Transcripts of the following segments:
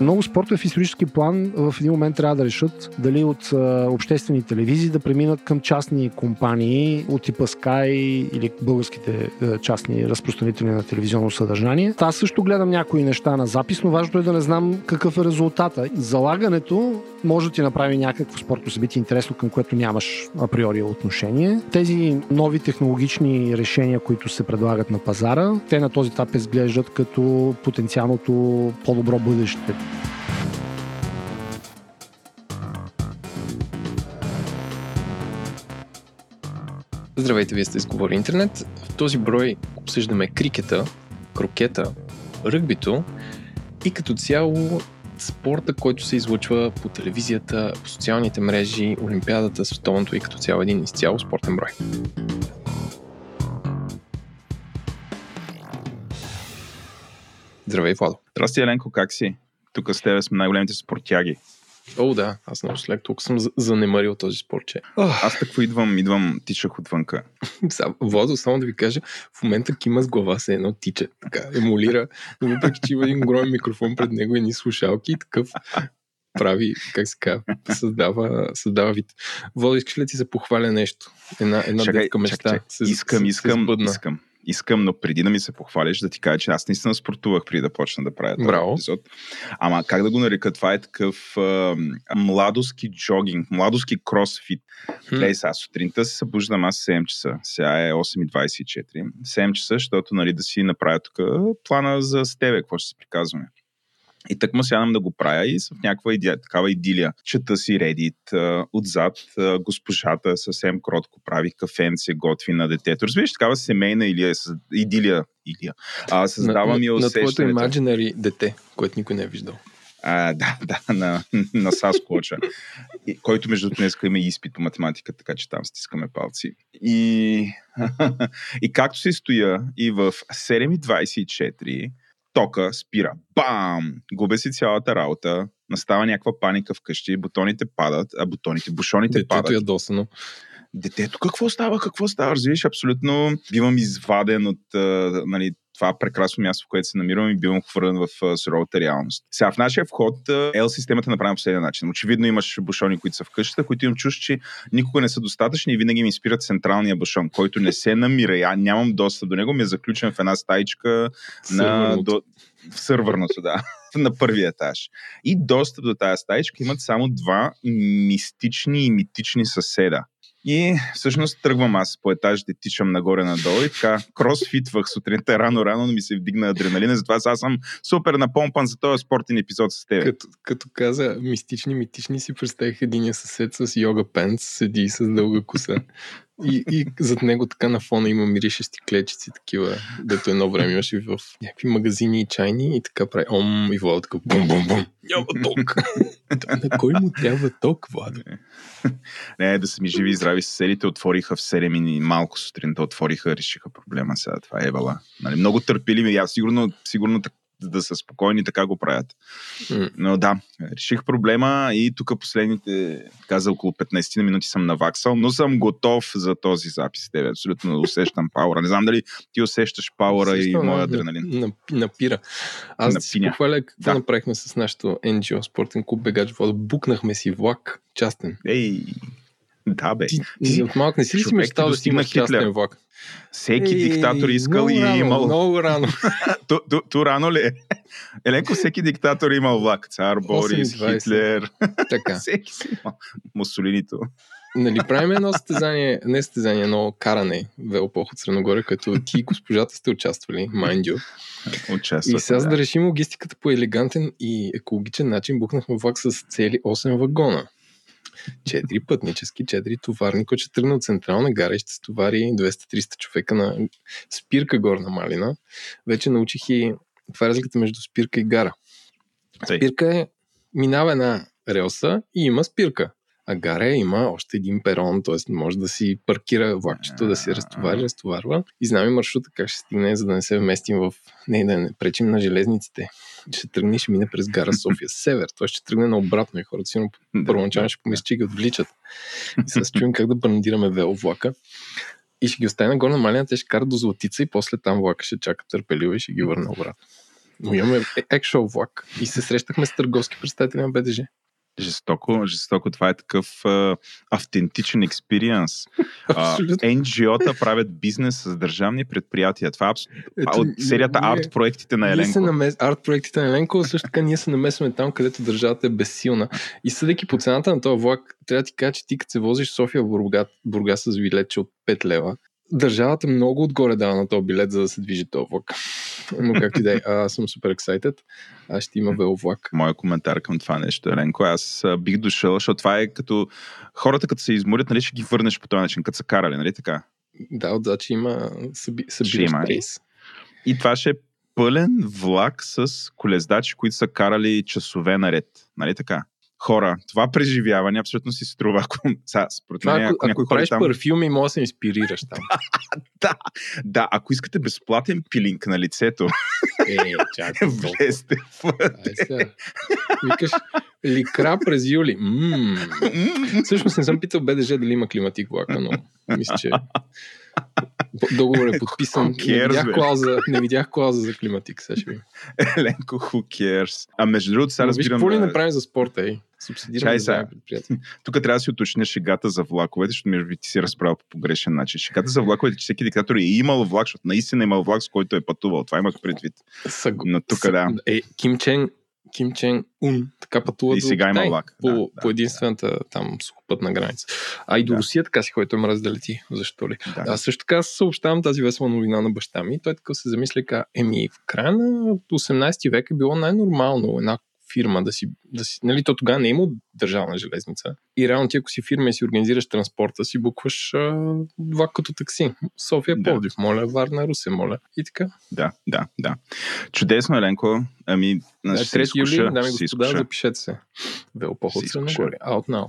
Много спортове в исторически план в един момент трябва да решат дали от обществени телевизии да преминат към частни компании от типа Sky или българските частни разпространители на телевизионно съдържание. Аз също гледам някои неща на запис, но важното е да не знам какъв е резултата. Залагането може да ти направи някакво спортно събитие интересно, към което нямаш априори отношение. Тези нови технологични решения, които се предлагат на пазара, те на този етап изглеждат като потенциалното по-добро бъдеще. Здравейте, вие сте изговори интернет. В този брой обсъждаме крикета, крокета, ръгбито и като цяло спорта, който се излъчва по телевизията, по социалните мрежи, Олимпиадата, световното и като цяло един изцяло спортен брой. Здравей, Владо. Здрасти, Еленко, как си? Тук с тебе сме най-големите спортяги. О, да, аз много след тук съм занемарил този спорче. Аз такво идвам, идвам, тичах отвънка. Владо, само да ви кажа, в момента кима с глава се едно тича, така, емулира, но въпреки, че има един огромен микрофон пред него и ни слушалки и такъв прави, как се казва, създава, създава вид. Владо, искаш ли ти се похваля нещо? Една, една чакай, детка мечта. Чакай. Се, искам, се, искам, се искам искам, но преди да ми се похвалиш, да ти кажа, че аз наистина спортувах преди да почна да правя този Браво. епизод. Ама как да го нарека? Това е такъв а, младоски джогинг, младоски кросфит. Гледай сега, сутринта се събуждам аз 7 часа. Сега е 8.24. 7 часа, защото нали, да си направя тук плана за с тебе, какво ще се приказваме. И так му сядам да го правя и в някаква иди, такава идилия. Чета си Reddit, отзад госпожата съвсем кротко прави кафенце, готви на детето. Разбираш, такава семейна идилия, идилия, идилия. А, създава на, ми усещането. На твоето imaginary дете, което никой не е виждал. А, да, да, на, на Саскоча, който между днес има изпит по математика, така че там стискаме палци. И, и както се стоя и в 7.24 тока спира. Бам! Губе си цялата работа, настава някаква паника вкъщи, бутоните падат, а бутоните, бушоните Детето падат. Детето е досано. Детето какво става, какво става? Разбираш, абсолютно бивам изваден от нали, това прекрасно място, в което се намирам и бивам хвърлен в суровата реалност. Сега в нашия вход L системата е направена по последния начин. Очевидно имаш бушони, които са в къщата, които имам чуш, че никога не са достатъчни и винаги ми спират централния бушон, който не се намира. Я нямам достъп до него, ми е заключен в една стаичка на, до, в сървърното, да, на първия етаж. И достъп до тази стаичка имат само два мистични и митични съседа. И всъщност тръгвам аз по етажите, тичам нагоре-надолу и така кросфитвах сутринта рано-рано, но ми се вдигна адреналина, затова аз съм супер напомпан за този спортен епизод с теб. Като, като каза мистични, митични си представих единия съсед с йога пенс, седи с дълга коса. И, и зад него така на фона има миришещи клечици, такива, дето едно време имаше в някакви магазини и чайни и така прави ом и Владо така бум бум бум. Няма ток. на кой му трябва ток, Владо? Не, да са ми живи и здрави съседите, отвориха в 7 и малко сутринта отвориха, решиха проблема сега. Това е вала. Нали, много търпили ми. Аз сигурно, сигурно да са спокойни, така го правят. Mm. Но да, реших проблема и тук последните, каза около 15 на минути съм наваксал, но съм готов за този запис. Тебе абсолютно усещам пауъра. Не знам дали ти усещаш пауъра и моя адреналин. Напира. Аз Напиня. си похваля какво да. направихме с нашото NGO спортен клуб Бегач Вода. Букнахме си влак частен. Ей, да, бе. Ти, ти от малък не си си мечтал да имаш частен влак? Всеки диктатор искал и е имал. Много рано. ту, ту, ту рано ли е? Еленко, всеки диктатор е имал влак. Цар, Борис, Хитлер. Така. всеки си имал. Мусолинито. Нали, правим едно състезание, не състезание, но каране, велопох от Средногоре, като ти и госпожата сте участвали, mind you. Участват, и сега, за да решим логистиката по елегантен и екологичен начин, бухнахме влак с цели 8 вагона. Четири пътнически, четири товарни, който ще тръгне от Централна гара и ще стовари 200-300 човека на спирка Горна Малина. Вече научих и това е разликата между спирка и гара. Спирка е минава една релса и има спирка. А Гаре има още един перон, т.е. може да си паркира влакчето, да си разтовари, разтоварва и знаме маршрута как ще стигне, за да не се вместим в... Не, да не пречим на железниците. Ще тръгне и ще мине през гара София север. Той ще тръгне наобратно и хората сигурно първоначално ще помислят, че ги отвличат. И се чуем как да брандираме вело влака. И ще ги остави на горна малина, те ще карат до Златица и после там влака ще чака търпеливо и ще ги върне обратно. Но имаме екшъл влак и се срещахме с търговски представители на БДЖ. Жестоко, жестоко. Това е такъв а, автентичен експириенс. NGO-та правят бизнес с държавни предприятия. Това е абс... Ето, от серията ние- арт проектите на Ние се Еленко. намес... арт проектите на Еленко, също така ние се намесваме там, където държавата е безсилна. И съдейки по цената на този влак, трябва да ти кажа, че ти като се возиш София Бурга, Бурга с билетче от 5 лева, държавата много отгоре дава на този билет, за да се движи този влак. Но както и да е, аз съм супер excited. Аз ще има веловлак. Моя коментар към това нещо, Еленко. Аз бих дошъл, защото това е като хората, като се изморят, нали ще ги върнеш по този начин, като са карали, нали така? Да, отзад, че има съби... Ще събираш прейс. И това ще е пълен влак с колездачи, които са карали часове наред. Нали така? Хора, това преживяване абсолютно си струва. Ако, сега, според мен, ако, ако, някой ако правиш там... парфюми, може да се инспирираш там. Да, да, ако искате безплатен пилинг на лицето, Е, чакай, влезте в... Викаш, ликра през юли. Мм. Всъщност не съм питал БДЖ дали има климатик влака, но мисля, че договор е подписан. Who Не cares, видях, клауза, не видях клауза за климатик. Сега ще. Еленко, who cares? А между другото, сега Но Виж, разбирам... какво ли направим за спорта, ей? Субсидираме Чай предприятия. Тук трябва да си уточня шегата за влаковете, защото между ти си разправил по погрешен начин. Шегата за влаковете, че всеки диктатор е имал влак, защото наистина е имал влак, с който е пътувал. Това имах предвид. Съг... Но тук Съ- да. Е, Ким Чен, Ким Чен Ун така пътува И до сега има Китай, влак. По, Да, да, по единствената там сухопътна граница. А и до Да. Русия така си, който мрази да лети. Защо ли? Да. Аз също така съобщавам тази весела новина на баща ми. Той така се замисли, ка, еми, в края на 18 век е било най-нормално една фирма да си, да си нали, то тогава не е имало държавна железница. И реално ти, ако си фирма и си организираш транспорта, си букваш а, влак като такси. София, Да. Пловдив, моля, Варна, Русе, моля. И така. Да, да, да. Чудесно, Еленко. Ами, Да, ще се 3 юли, изкуша, дами господа, изкуша. запишете се. Велопоход изкуша. горе. Out now.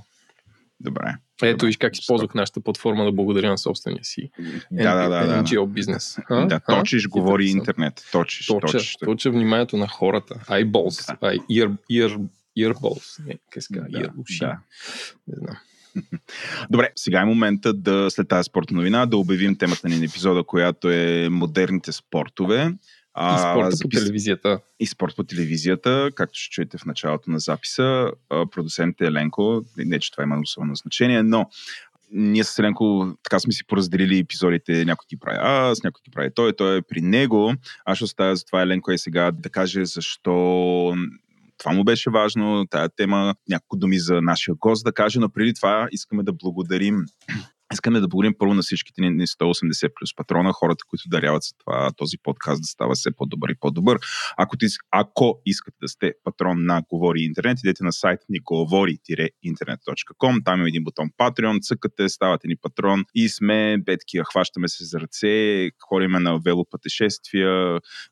Добре. Ето виж как използвах нашата платформа да благодаря на собствения си Да, да, да. да, NGO бизнес. да. да точиш, говори Интересно. интернет. Точиш, Точа, точиш. точа вниманието на хората. Eyeballs. Да. Ear, ear, earballs. Не, казва? Да, Ear, уши. да. Не знам. Добре, сега е момента да, след тази спортна новина, да обявим темата ни на епизода, която е модерните спортове. И спорта по телевизията. и спорт по телевизията, както ще чуете в началото на записа. а, Продуцент е Еленко, не че това има особено значение, но ние с Еленко така сме си поразделили епизодите. Някой ги прави аз, някой ги прави той, той е при него. Аз ще оставя за това Еленко е сега да каже защо това му беше важно, тая тема, няколко думи за нашия гост да каже, но преди това искаме да благодарим Искаме да благодарим първо на всичките ни 180 плюс патрона, хората, които даряват за това този подкаст да става все по-добър и по-добър. Ако, ти, ако искате да сте патрон на Говори Интернет, идете на сайт ни говори-интернет.com, там има един бутон Patreon, цъкате, ставате ни патрон и сме бетки, хващаме се за ръце, ходиме на велопътешествия,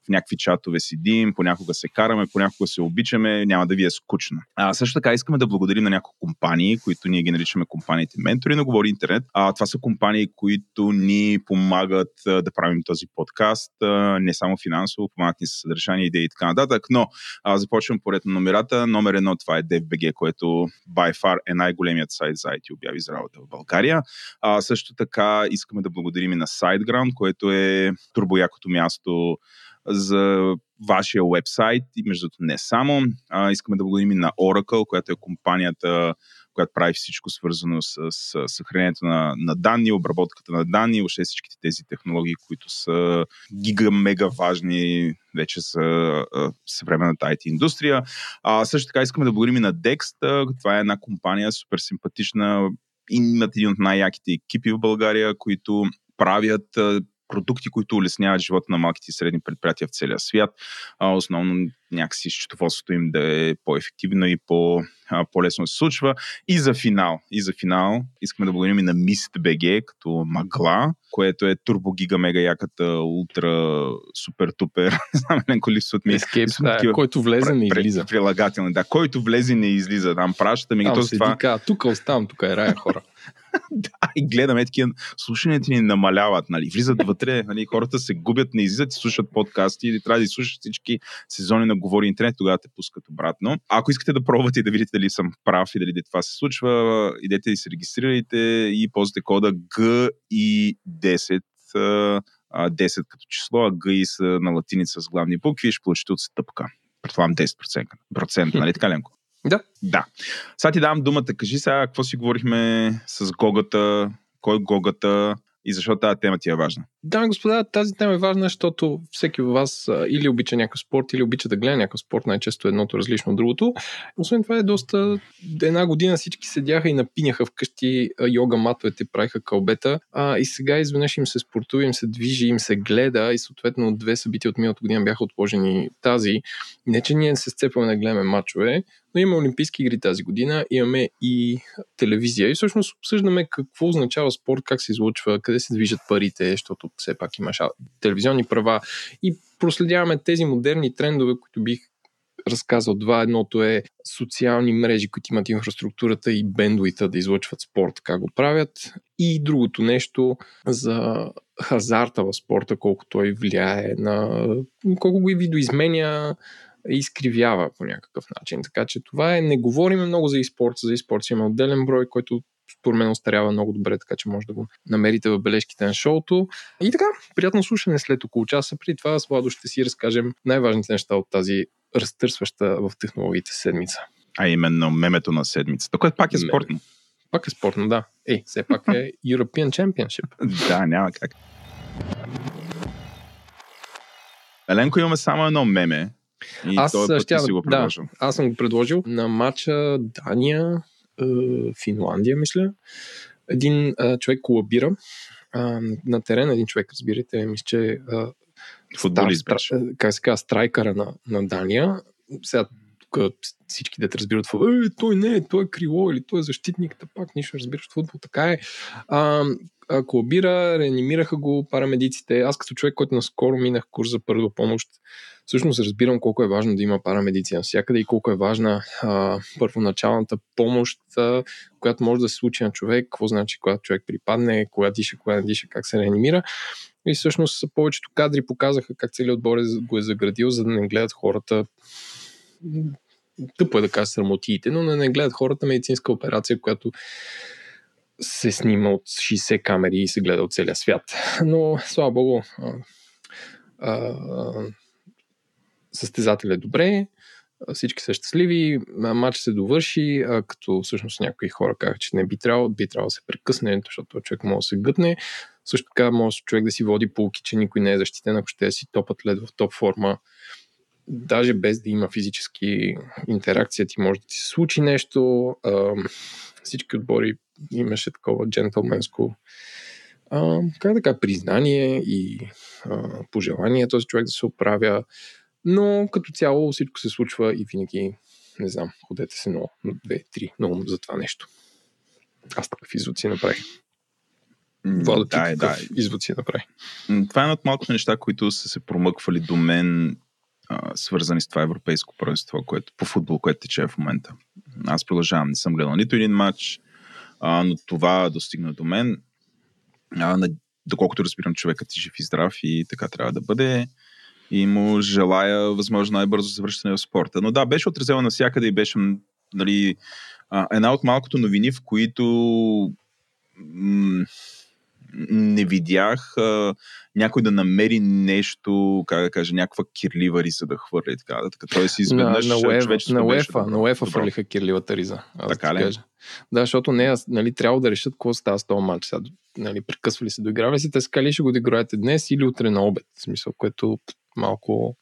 в някакви чатове седим, понякога се караме, понякога се обичаме, няма да ви е скучно. А, също така искаме да благодарим на няколко компании, които ние ги наричаме компаниите ментори на Говори Интернет. А, това са компании, които ни помагат а, да правим този подкаст, а, не само финансово, помагат ни с съдържание, идеи и така нататък, но а, започвам поред на номерата. Номер едно това е DFBG, което by far е най-големият сайт за IT обяви за работа в България. А, също така искаме да благодарим и на SiteGround, което е турбоякото място за вашия вебсайт и между не само. А, искаме да благодарим и на Oracle, която е компанията, която прави всичко свързано с, с съхранението на, на данни, обработката на данни, въобще всичките тези технологии, които са гига-мега важни вече за съвременната IT индустрия. А, също така искаме да благодарим и на Dext. Това е една компания супер симпатична и имат един от най-яките екипи в България, които правят продукти, които улесняват живота на малките и средни предприятия в целия свят. А, основно някакси счетоводството им да е по-ефективно и по, а, по-лесно да се случва. И за финал, и за финал искаме да благодарим и на MistBG като магла, което е турбо гига мега яката ултра супер тупер. Не знам, Ленко липсват ми. Escape стая, такива който влезе не излиза. Прилагателни, да. Който влезе не излиза. Там пращате ми ги. Там седи, това, казва, тук оставам, тук е рая хора. да, и гледаме такива, слушанията ни намаляват, нали, влизат вътре, нали, хората се губят, не излизат и слушат подкасти или трябва да изслушат всички сезони на Говори Интернет, тогава те пускат обратно. А ако искате да пробвате и да видите дали съм прав и дали това се случва, идете и се регистрирайте и ползвате кода GI10 а, а, 10 като число, а гъи са на латиница с главни букви и ще получите отстъпка. Предполагам 10%. Процент, нали така, Ленко? Да. Да. Сега ти давам думата. Кажи сега, какво си говорихме с Гогата, кой Гогата, и защо тази тема ти е важна? Да, господа, тази тема е важна, защото всеки от вас или обича някакъв спорт, или обича да гледа някакъв спорт, най-често едното различно от другото. Освен това е доста... Една година всички седяха и напиняха вкъщи йога матовете, правиха кълбета, а, и сега изведнъж им се спортува, им се движи, им се гледа и съответно две събития от миналата година бяха отложени тази. Не, че ние се сцепваме да гледаме матчове, но има Олимпийски игри тази година, имаме и телевизия и всъщност обсъждаме какво означава спорт, как се излучва, къде се движат парите, защото все пак имаш телевизионни права и проследяваме тези модерни трендове, които бих разказал два. Едното е социални мрежи, които имат инфраструктурата и бендуита да излъчват спорт, как го правят. И другото нещо за хазарта в спорта, колко той влияе на... колко го и видоизменя изкривява по някакъв начин. Така че това е, не говорим много за e-спорт, за e-спорт има отделен брой, който според мен остарява много добре, така че може да го намерите в бележките на шоуто. И така, приятно слушане след около часа. При това с Владо ще си разкажем най-важните неща от тази разтърсваща в технологиите седмица. А именно мемето на седмицата, което пак е спортно. Меме. Пак е спортно, да. Ей, все пак е European Championship. да, няма как. Еленко, имаме само едно меме, и аз ще си го Да, аз съм го предложил на матча Дания, Финландия, мисля. Един е, човек колабира е, на терен, един човек, разбирате, мисля, че е, Футболист стар, стар, как се казва, страйкъра на, на Дания. Сега тук всички да те разбират в е, той не е, той е крило или той е защитник, та пак нищо разбираш футбол. Така е. А, а, колабира, реанимираха го парамедиците. Аз като човек, който наскоро минах курс за първа помощ, всъщност разбирам колко е важно да има парамедици навсякъде и колко е важна а, първоначалната помощ, а, която може да се случи на човек, какво значи, когато човек припадне, кога диша, кога не диша, как се реанимира. И всъщност повечето кадри показаха как целият отбор е, го е заградил, за да не гледат хората тъпо е да кажа срамотиите, но да не гледат хората медицинска операция, която се снима от 60 камери и се гледа от целия свят. Но, слава богу, а, а, състезател е добре, всички са щастливи, матч се довърши, а като всъщност някои хора казаха, че не би трябвало, би трябвало да се прекъсне, защото човек може да се гътне. Също така може човек да си води полки, че никой не е защитен, ако ще си топът лед в топ форма. Даже без да има физически интеракция, ти може да ти се случи нещо. А, всички отбори имаше такова джентлменско как така, признание и а, пожелание този човек да се оправя. Но като цяло всичко се случва и винаги, не знам, ходете се много, две, три, много за това нещо. Аз такъв извод си направих. Владо, да, ти да. извод си направи? Това е едно от малкото неща, които са се промъквали до мен, а, свързани с това европейско правенство, което, по футбол, което тече в момента. Аз продължавам, не съм гледал нито един матч, а, но това достигна до мен. А, на, доколкото разбирам, човекът е жив и здрав и така трябва да бъде и му желая възможно най-бързо завръщане в спорта. Но да, беше отразено навсякъде и беше нали, една от малкото новини, в които м- не видях а, някой да намери нещо, как да кажа, някаква кирлива риза да хвърли. Така, така. Той си изведнъж на, на, уефа, на УЕФА, на УЕФА фърлиха кирливата риза. Аз така да ли? Кажа. Да, защото не, нали, трябва да решат какво става с този матч. Сега, нали, прекъсвали се, доигравали си, те скали ще го доиграете днес или утре на обед. В смисъл, което малко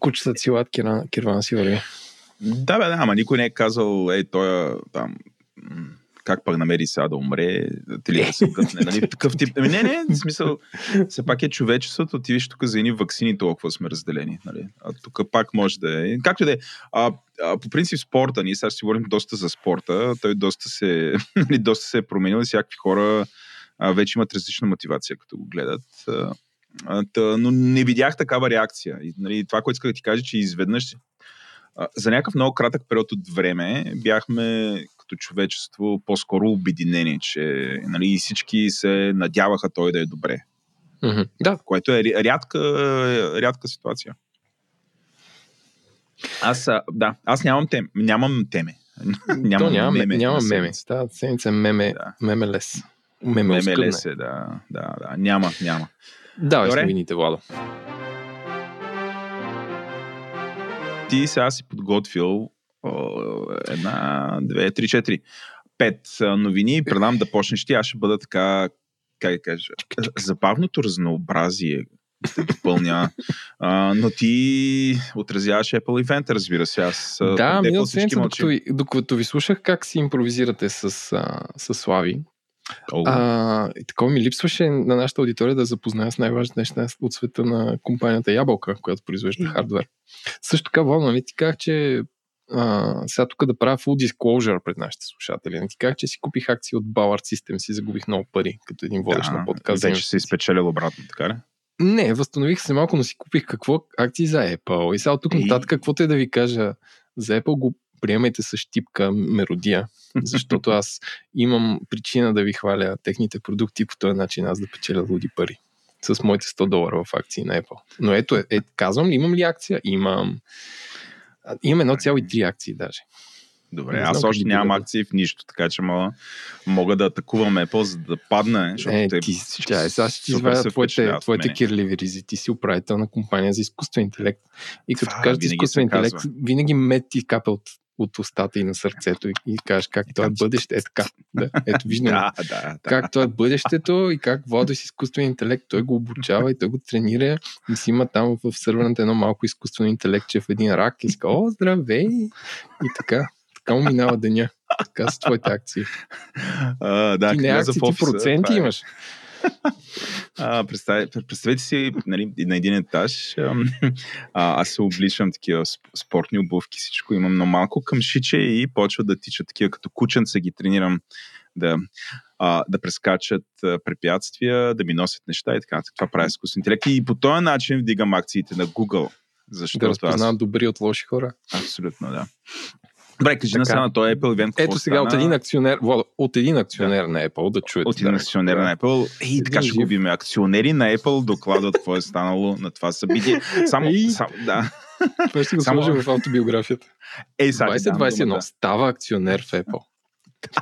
кучета си лад, кирван си върви. Да, бе, да, ама никой не е казал, ей, той там, как пък намери сега да умре, или да се гътне, нали? Такъв тип. Ами не, не, в смисъл, все пак е човечеството, ти виж тук за едни вакцини толкова сме разделени, нали? А тук пак може да е. Както да е. А, а, по принцип спорта, ние сега си говорим доста за спорта, той доста се, нали, доста се е променил и всякакви хора а, вече имат различна мотивация, като го гледат. А, тъ, но не видях такава реакция. И, нали, това, което исках да ти кажа, че изведнъж а, за някакъв много кратък период от време бяхме като човечество по-скоро обединени, че нали, всички се надяваха той да е добре. Mm-hmm. Да. Което е рядка, рядка ситуация. Аз, да, аз нямам, тем, нямам теме. нямам То няма меме. Няма меме. Седмица е меме, да. меме лес. Мемелска, МЛС, да, да, да. Няма, няма. С Добре. новините, Владо. Ти сега си подготвил о, една, две, три, четири, пет новини. Предам да почнеш ти. Аз ще бъда така, как да кажа, забавното разнообразие ще допълня. А, но ти отразяваш Apple Event, разбира се. Аз Да, миналата седмица, докато, докато ви слушах как си импровизирате с, а, с Слави, О, а, и такова ми липсваше на нашата аудитория да запозная с най-важните неща от света на компанията Ябълка, която произвежда хардвер. Също така, Владо, нали ти казах, че а, сега тук да правя full disclosure пред нашите слушатели. Не ти казах, че си купих акции от Ballard System и загубих много пари, като един водещ на подкаст. вече си изпечелил обратно, така ли? Не, възстанових се малко, но си купих какво акции за Apple. И сега от тук нататък, каквото е да ви кажа за Apple, го приемайте с щипка меродия, защото аз имам причина да ви хваля техните продукти по този начин аз да печеля луди пари с моите 100 долара в акции на Apple. Но ето, е, е, казвам ли, имам ли акция? Имам. Имам 1,3 акции даже. Добре, Не аз още нямам доведа. акции в нищо, така че мога, мога да атакувам Apple, за да падне, Е, те ти, тя, сега ще ти извадя твоите, твоите кирливи ризи. Ти си управител на компания за изкуствен интелект. И като кажеш изкуствен интелект, казва. винаги мет ти капе от, от устата и на сърцето и, и кажеш как това е бъдеще. Е така. Да, ето виждам. Да, да, да. Как това е бъдещето и как води с изкуствен интелект. Той го обучава и той го тренира и си има там в сървърната едно малко изкуствено интелектче в един рак и иска, о, здравей! И така. Така му минава деня. Така са твоите акции. А, да, ти не акции, вляза в ти офиса, проценти е. имаш. А, представете, си, нали, на един етаж, а, аз се обличам такива сп- спортни обувки, всичко имам, но малко към шиче и почва да тичат такива, като кученца ги тренирам да, а, да прескачат препятствия, да ми носят неща и така. нататък. Това прави изкуствен интелект и по този начин вдигам акциите на Google. Защото Да аз... разпознават добри от лоши хора. Абсолютно, да. Добре, кажи Така. на на този Apple event. Ето сега от стана? един акционер, Владо, от един акционер на Apple да чуете. От един да, акционер да. на Apple. Ей, така Един ще жив. губим. Акционери на Apple докладват какво е станало на това събитие. Само, Ей. само да. Това ще го Само- сложа в автобиографията. Ей, сега ти дам 2021 думата. става акционер в Apple.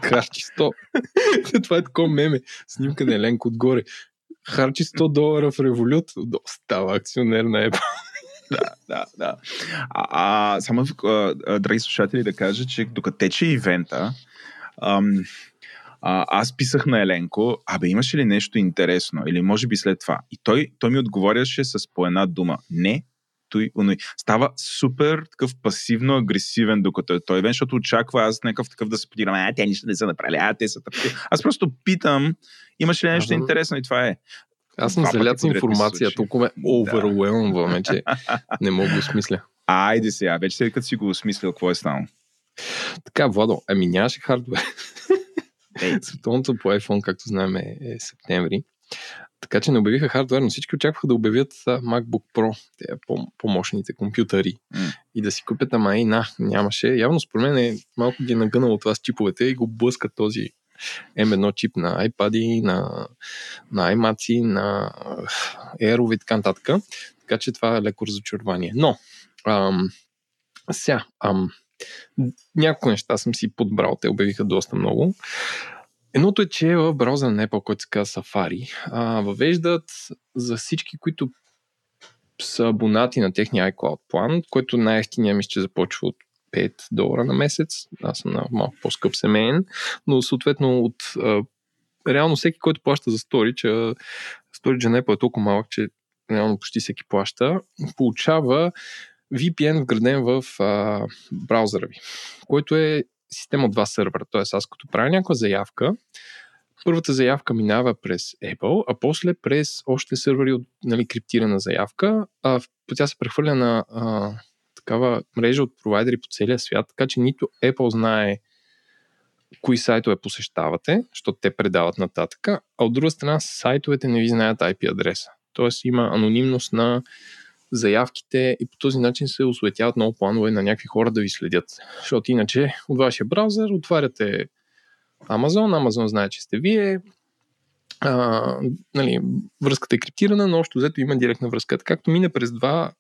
Харчи 100. Това е такова меме. Снимка на Еленко отгоре. Харчи 100 долара в револют. Става акционер на Apple. Да, да. А, а, само, а, а, драги слушатели, да кажа, че докато тече ивента, ам, а, аз писах на Еленко, абе имаше ли нещо интересно или може би след това. И той, той ми отговоряше с по една дума. Не, той, оной. Става супер такъв пасивно-агресивен, докато е той ивент, защото очаква аз някакъв такъв да се подирам, а, те нищо не са направили, а, те са тъпки. Аз просто питам, имаше ли нещо Ага. интересно и това е. Аз съм пъти залят с информация. Толкова ме overwhelmваме, че не мога да смисля. Айде сега, вече след като си го осмислил, какво е станало? Така, Владо, ами нямаше хардвер. Световното по iPhone, както знаем, е, е септември. Така че не обявиха хардвер, но всички очакваха да обявят MacBook Pro, те по- по-мощните компютъри. М. И да си купят, ама и на, нямаше. Явно според мен е малко ги е нагънало това с чиповете и го блъскат този M1 чип на iPad, на, на iMac, на Air и така нататък. Така че това е леко разочарование. Но, ам, сега, ам, няколко неща съм си подбрал, те обявиха доста много. Едното е, че в браузъра на Apple, който се казва Safari, а, въвеждат за всички, които са абонати на техния iCloud план, който най-ефтиния мисля, че започва от 5 долара на месец. Аз съм на малко по-скъп семейен, но съответно от реално всеки, който плаща за Storage, Storage на Apple е толкова малък, че реално почти всеки плаща, получава VPN вграден в а, браузъра ви, който е система от два сървъра. Тоест, аз като правя някаква заявка, първата заявка минава през Apple, а после през още сървъри от нали, криптирана заявка. А, тя се прехвърля на а, такава мрежа от провайдери по целия свят, така че нито Apple знае кои сайтове посещавате, защото те предават нататък, а от друга страна сайтовете не ви знаят IP адреса. Тоест има анонимност на заявките и по този начин се осветяват много планове на някакви хора да ви следят. Защото иначе от вашия браузър отваряте Amazon, Amazon знае, че сте вие, а, нали, връзката е криптирана, но общо взето има директна връзка. Както мине през два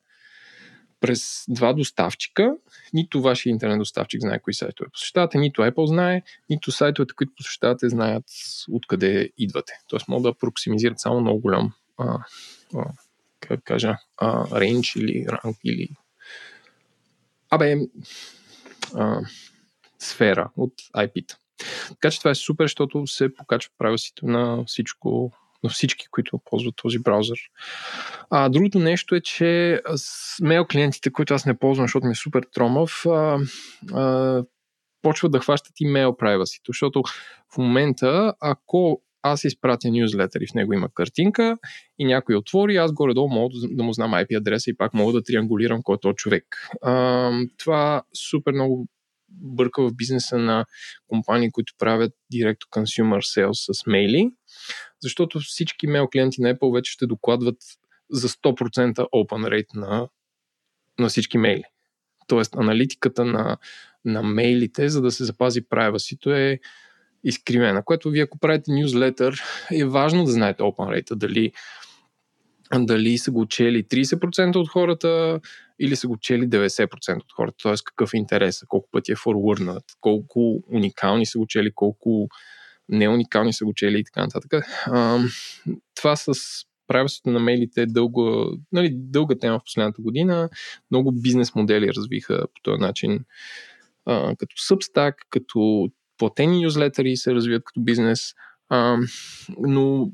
през два доставчика. Нито вашия интернет доставчик знае кои сайтове посещавате, нито Apple знае, нито сайтовете, които посещавате, знаят откъде идвате. Тоест могат да проксимизират само много голям а, а, как кажа, а, рейндж или ранг или абе, а, сфера от IP-та. Така че това е супер, защото се покачва правилството на всичко, на всички, които ползват този браузър. А, другото нещо е, че с мейл клиентите, които аз не ползвам, защото ми е супер тромав, а, а, почват да хващат имейл privacy, защото в момента, ако аз изпратя нюзлетър и в него има картинка и някой отвори, аз горе-долу мога да му знам IP адреса и пак мога да триангулирам кой е то човек. А, това супер много бърка в бизнеса на компании, които правят директно consumer sales с мейли, защото всички мейл клиенти на Apple вече ще докладват за 100% open rate на, на всички мейли. Тоест, аналитиката на, на мейлите, за да се запази privacy е изкривена, което вие ако правите нюзлетър е важно да знаете open rate, дали, дали са го чели 30% от хората или са го чели 90% от хората, т.е. какъв е интерес, колко пъти е форвърнат, колко уникални са го чели, колко неуникални са го чели и така нататък. А, това с правилството на мейлите е дълга, нали, дълга тема в последната година. Много бизнес модели развиха по този начин, а, като Substack, като платени нюзлетъри се развиват като бизнес, а, но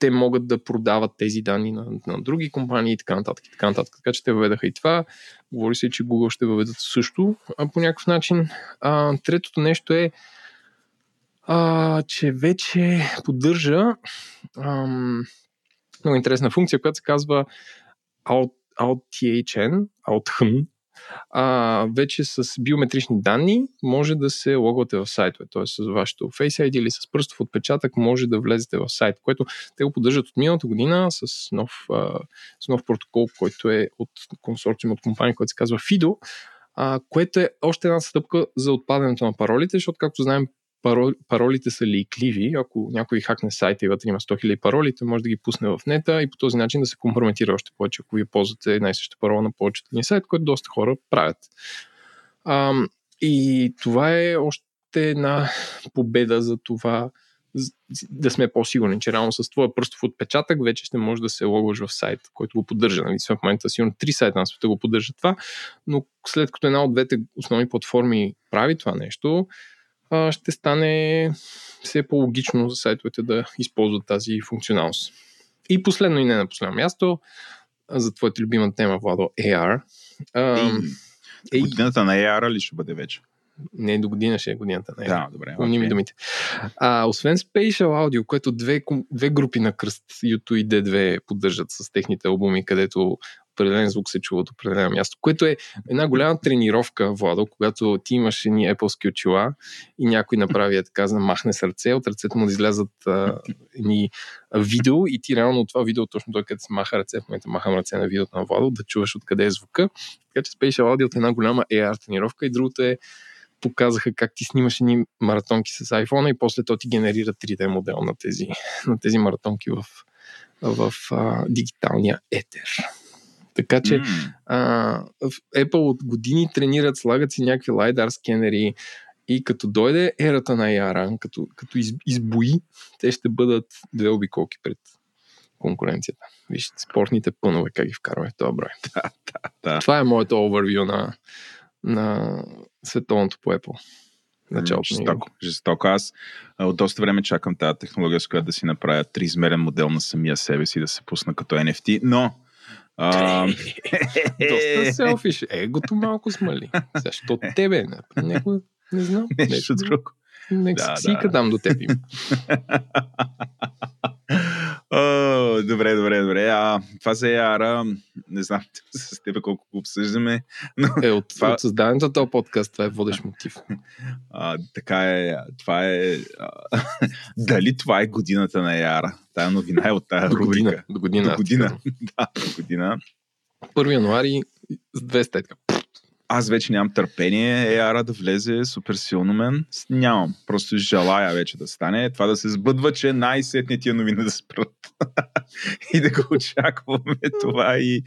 те могат да продават тези данни на, на други компании и така нататък. И така, нататък. така че те въведаха и това. Говори се, че Google ще въведат също а, по някакъв начин. А, третото нещо е, а, че вече поддържа ам, много интересна функция, която се казва Out, OutTHN, OutHN, а, вече с биометрични данни може да се логвате в сайтове. Т.е. с вашето Face ID или с пръстов отпечатък може да влезете в сайт, което те го поддържат от миналата година с нов, а, с нов протокол, който е от консорциум от компания, който се казва FIDO, а, което е още една стъпка за отпадането на паролите, защото, както знаем, паролите са лейкливи. Ако някой хакне сайта и вътре има 100 000 пароли, той може да ги пусне в нета и по този начин да се компрометира още повече, ако ви ползвате една и съща парола на повечето ни сайт, което доста хора правят. А, и това е още една победа за това да сме по-сигурни, че реално с твоя пръстов отпечатък вече ще може да се логваш в сайт, който го поддържа. Нали? В момента сигурно три сайта на света го поддържат това, но след като една от двете основни платформи прави това нещо, ще стане все по-логично за сайтовете да използват тази функционалност. И последно и не на последно място, за твоята любима тема, Владо, AR. Ей, годината на AR ли ще бъде вече? Не, до година ще е годината на AR. Да, добре. Помни okay. ми думите. А, освен Spatial Audio, което две, две групи на кръст, YouTube и D2 поддържат с техните албуми, където определен звук се чува от определено място, което е една голяма тренировка, Владо, когато ти имаш едни Apple очила и някой направи е така, махне сърце, от ръцете му да излязат едни видео и ти реално от това видео, точно той където се маха ръце, в момента махам ръце на видеото на Владо, да чуваш откъде е звука. Така че Spatial Audio е една голяма AR тренировка и другото е показаха как ти снимаш едни маратонки с iPhone и после то ти генерира 3D модел на тези, на тези маратонки в, в а, дигиталния етер. Така че mm. а, Apple от години тренират, слагат си някакви LiDAR скенери и като дойде ерата на AR, като, като из, избои, те ще бъдат две обиколки пред конкуренцията. Вижте, спортните пънове, как ги вкарваме в този брой. Да, да, да. Това е моето овервю на, на световното по Apple. Началото жестоко, жестоко. Аз от доста време чакам тази технология, с която да си направя триизмерен модел на самия себе си, да се пусна като NFT, но а... Доста селфиш. Егото малко смали. Защо тебе? Него, не знам. Нещо, нещо друго. Нека да, си да. дам до теб им. Добре, добре, добре. А, това за Яра, не знам с теб колко го обсъждаме. Но е, от, това... от създаването на този подкаст това е водещ мотив. А, така е, това е... А, дали това е годината на Яра? Тая новина е от тая до година, рубрика. До година. До година. да, до година. 1 януари с 200 така. Аз вече нямам търпение ара да влезе супер силно мен. Нямам. Просто желая вече да стане. Това да се сбъдва, че най-сетне тия новини да спрат. и да го очакваме това и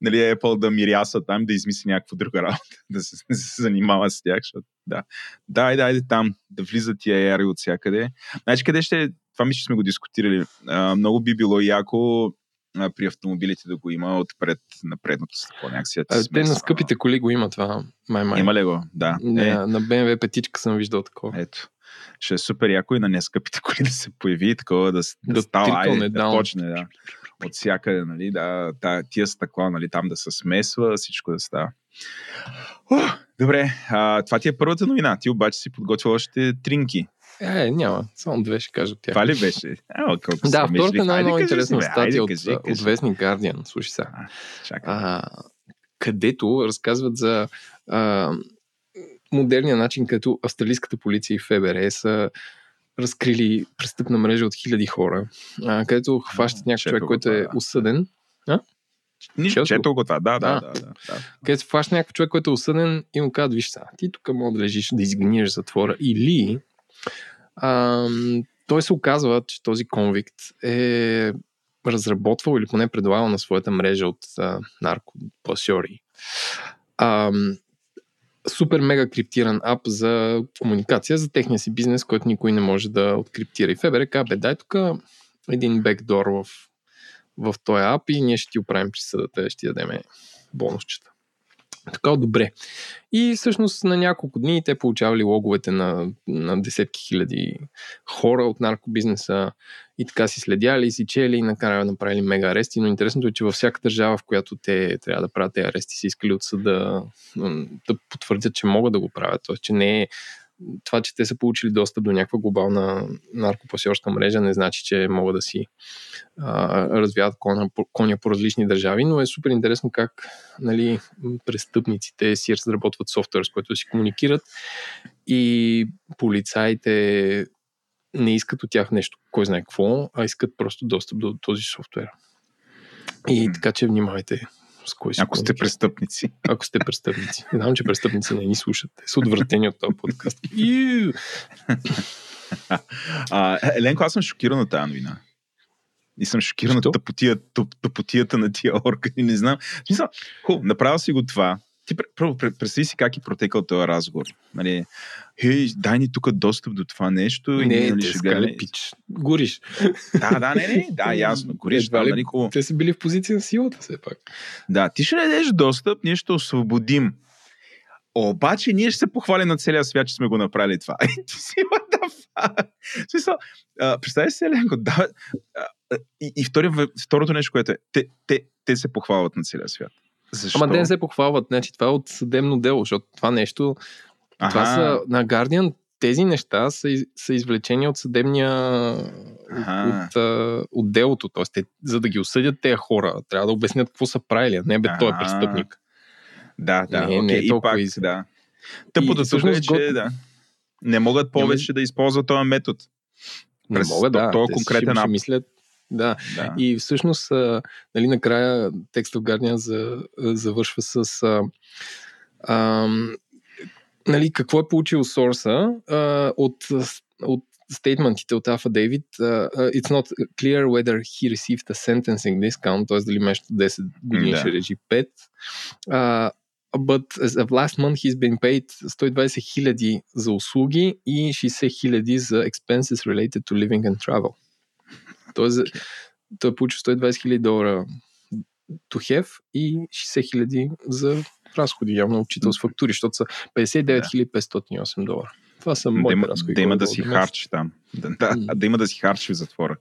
нали, Apple да миряса там, да измисли някаква друга работа, да се, да се занимава с тях. Защото, да. Дай, дай, там, да влизат тия яри от всякъде. Значи къде ще, това мисля, че сме го дискутирали. А, много би било яко а, при автомобилите да го има отпред на предното стъкло. Някакси, а, те на скъпите коли го има това. Май, май. Има ли го? Да. Не, е. На BMW петичка съм виждал такова. Ето. Ще е супер яко и на нескъпите коли да се появи такова да, да, да става, айде, да почне. Да. От всякъде, нали, да, тия стъкла, нали, там да се смесва, всичко да става. О, добре, а, това ти е първата новина. Ти обаче си подготвил още тринки. Е, няма. Само две ще кажа тях. Това ли беше? А, да, втората е най-много интересна статия от, кажи, от Вестник Guardian. Слушай сега. А, където разказват за а, модерния начин, като австралийската полиция и ФБР са разкрили престъпна мрежа от хиляди хора, а, където хващат някакъв човек, който е осъден. А? Нищо, чето го това, да, да, да. да, да. Където хваща някакъв човек, който е осъден и му казва, виж сега, ти тук мога да лежиш, да изгниеш затвора или а, той се оказва, че този конвикт е разработвал или поне предлагал на своята мрежа от а, наркопасьори а, супер мега криптиран ап за комуникация за техния си бизнес, който никой не може да откриптира. И ФБР каза, бе, дай тук един бекдор в, в този ап и ние ще ти оправим присъдата, ще ти дадем бонусчета. Така, добре. И всъщност на няколко дни те получавали логовете на, на десетки хиляди хора от наркобизнеса и така си следяли, си чели и накрая направили мега арести. Но интересното е, че във всяка държава, в която те трябва да правят арести, са искали от съда да потвърдят, че могат да го правят. Тоест, че не е това, че те са получили достъп до някаква глобална наркопасьорска мрежа, не значи, че могат да си а, развиват коня, коня по различни държави, но е супер интересно как нали, престъпниците си разработват софтуер, с който си комуникират и полицаите не искат от тях нещо, кой знае какво, а искат просто достъп до този софтуер. И така че внимавайте с кой си Ако сте престъпници. Ако сте престъпници. Знам, че престъпници не ни слушат. Те са отвратени от този подкаст. а, Еленко, аз съм шокиран от тази новина. И съм шокиран от тъпотията, тъпотията на тия органи. Не знам. Смисъл, хубаво, направил си го това. Ти първо представи си как е протекал този разговор. Нали, хей, дай ни тук достъп до това нещо. Не, и, нали, ще гледаме... пич. Гориш. Да, да, не, не, да, ясно. Гориш. Едва ли, нали, те са били в позиция на силата, все пак. Да, ти ще дадеш достъп, ние ще освободим. Обаче ние ще се похвалим на целия свят, че сме го направили това. Ти си, what the fuck? представи си, Еленко, да, и, и втори, второто нещо, което е, те, те, те се похвалват на целия свят. Защо? Ама те не се похвалват. Значи, това е от съдебно дело, защото това нещо. Аха. Това са на Guardian. Тези неща са, са извлечени от съдебния. От, от, от делото. Тоест, те, за да ги осъдят тези хора, трябва да обяснят какво са правили. Не бе, той е престъпник. Да, да. Не, okay, не е и пак, да. Тъпото тук е, че год... да, не могат повече да използват този метод. Не могат, да. То, конкретен ще, ще мислят, да. да. И всъщност, а, нали, накрая текста в Guardian за, завършва с а, а, нали, какво е получил сорса а, от, от стейтментите от Alpha David, uh, it's not clear whether he received a sentencing discount, т.е. дали вместо 10 години да. ще режи 5. Uh, but as of last month he's been paid 120 хиляди за услуги и 60 хиляди за expenses related to living and travel. Тоест, той получи 120 хиляди долара to have и 60 хиляди за разходи, явно учител с фактури, защото са 59 508 долара. Това са моите да разходи. Да има да си харчи там. Да, да, да има да си харчи в затвора.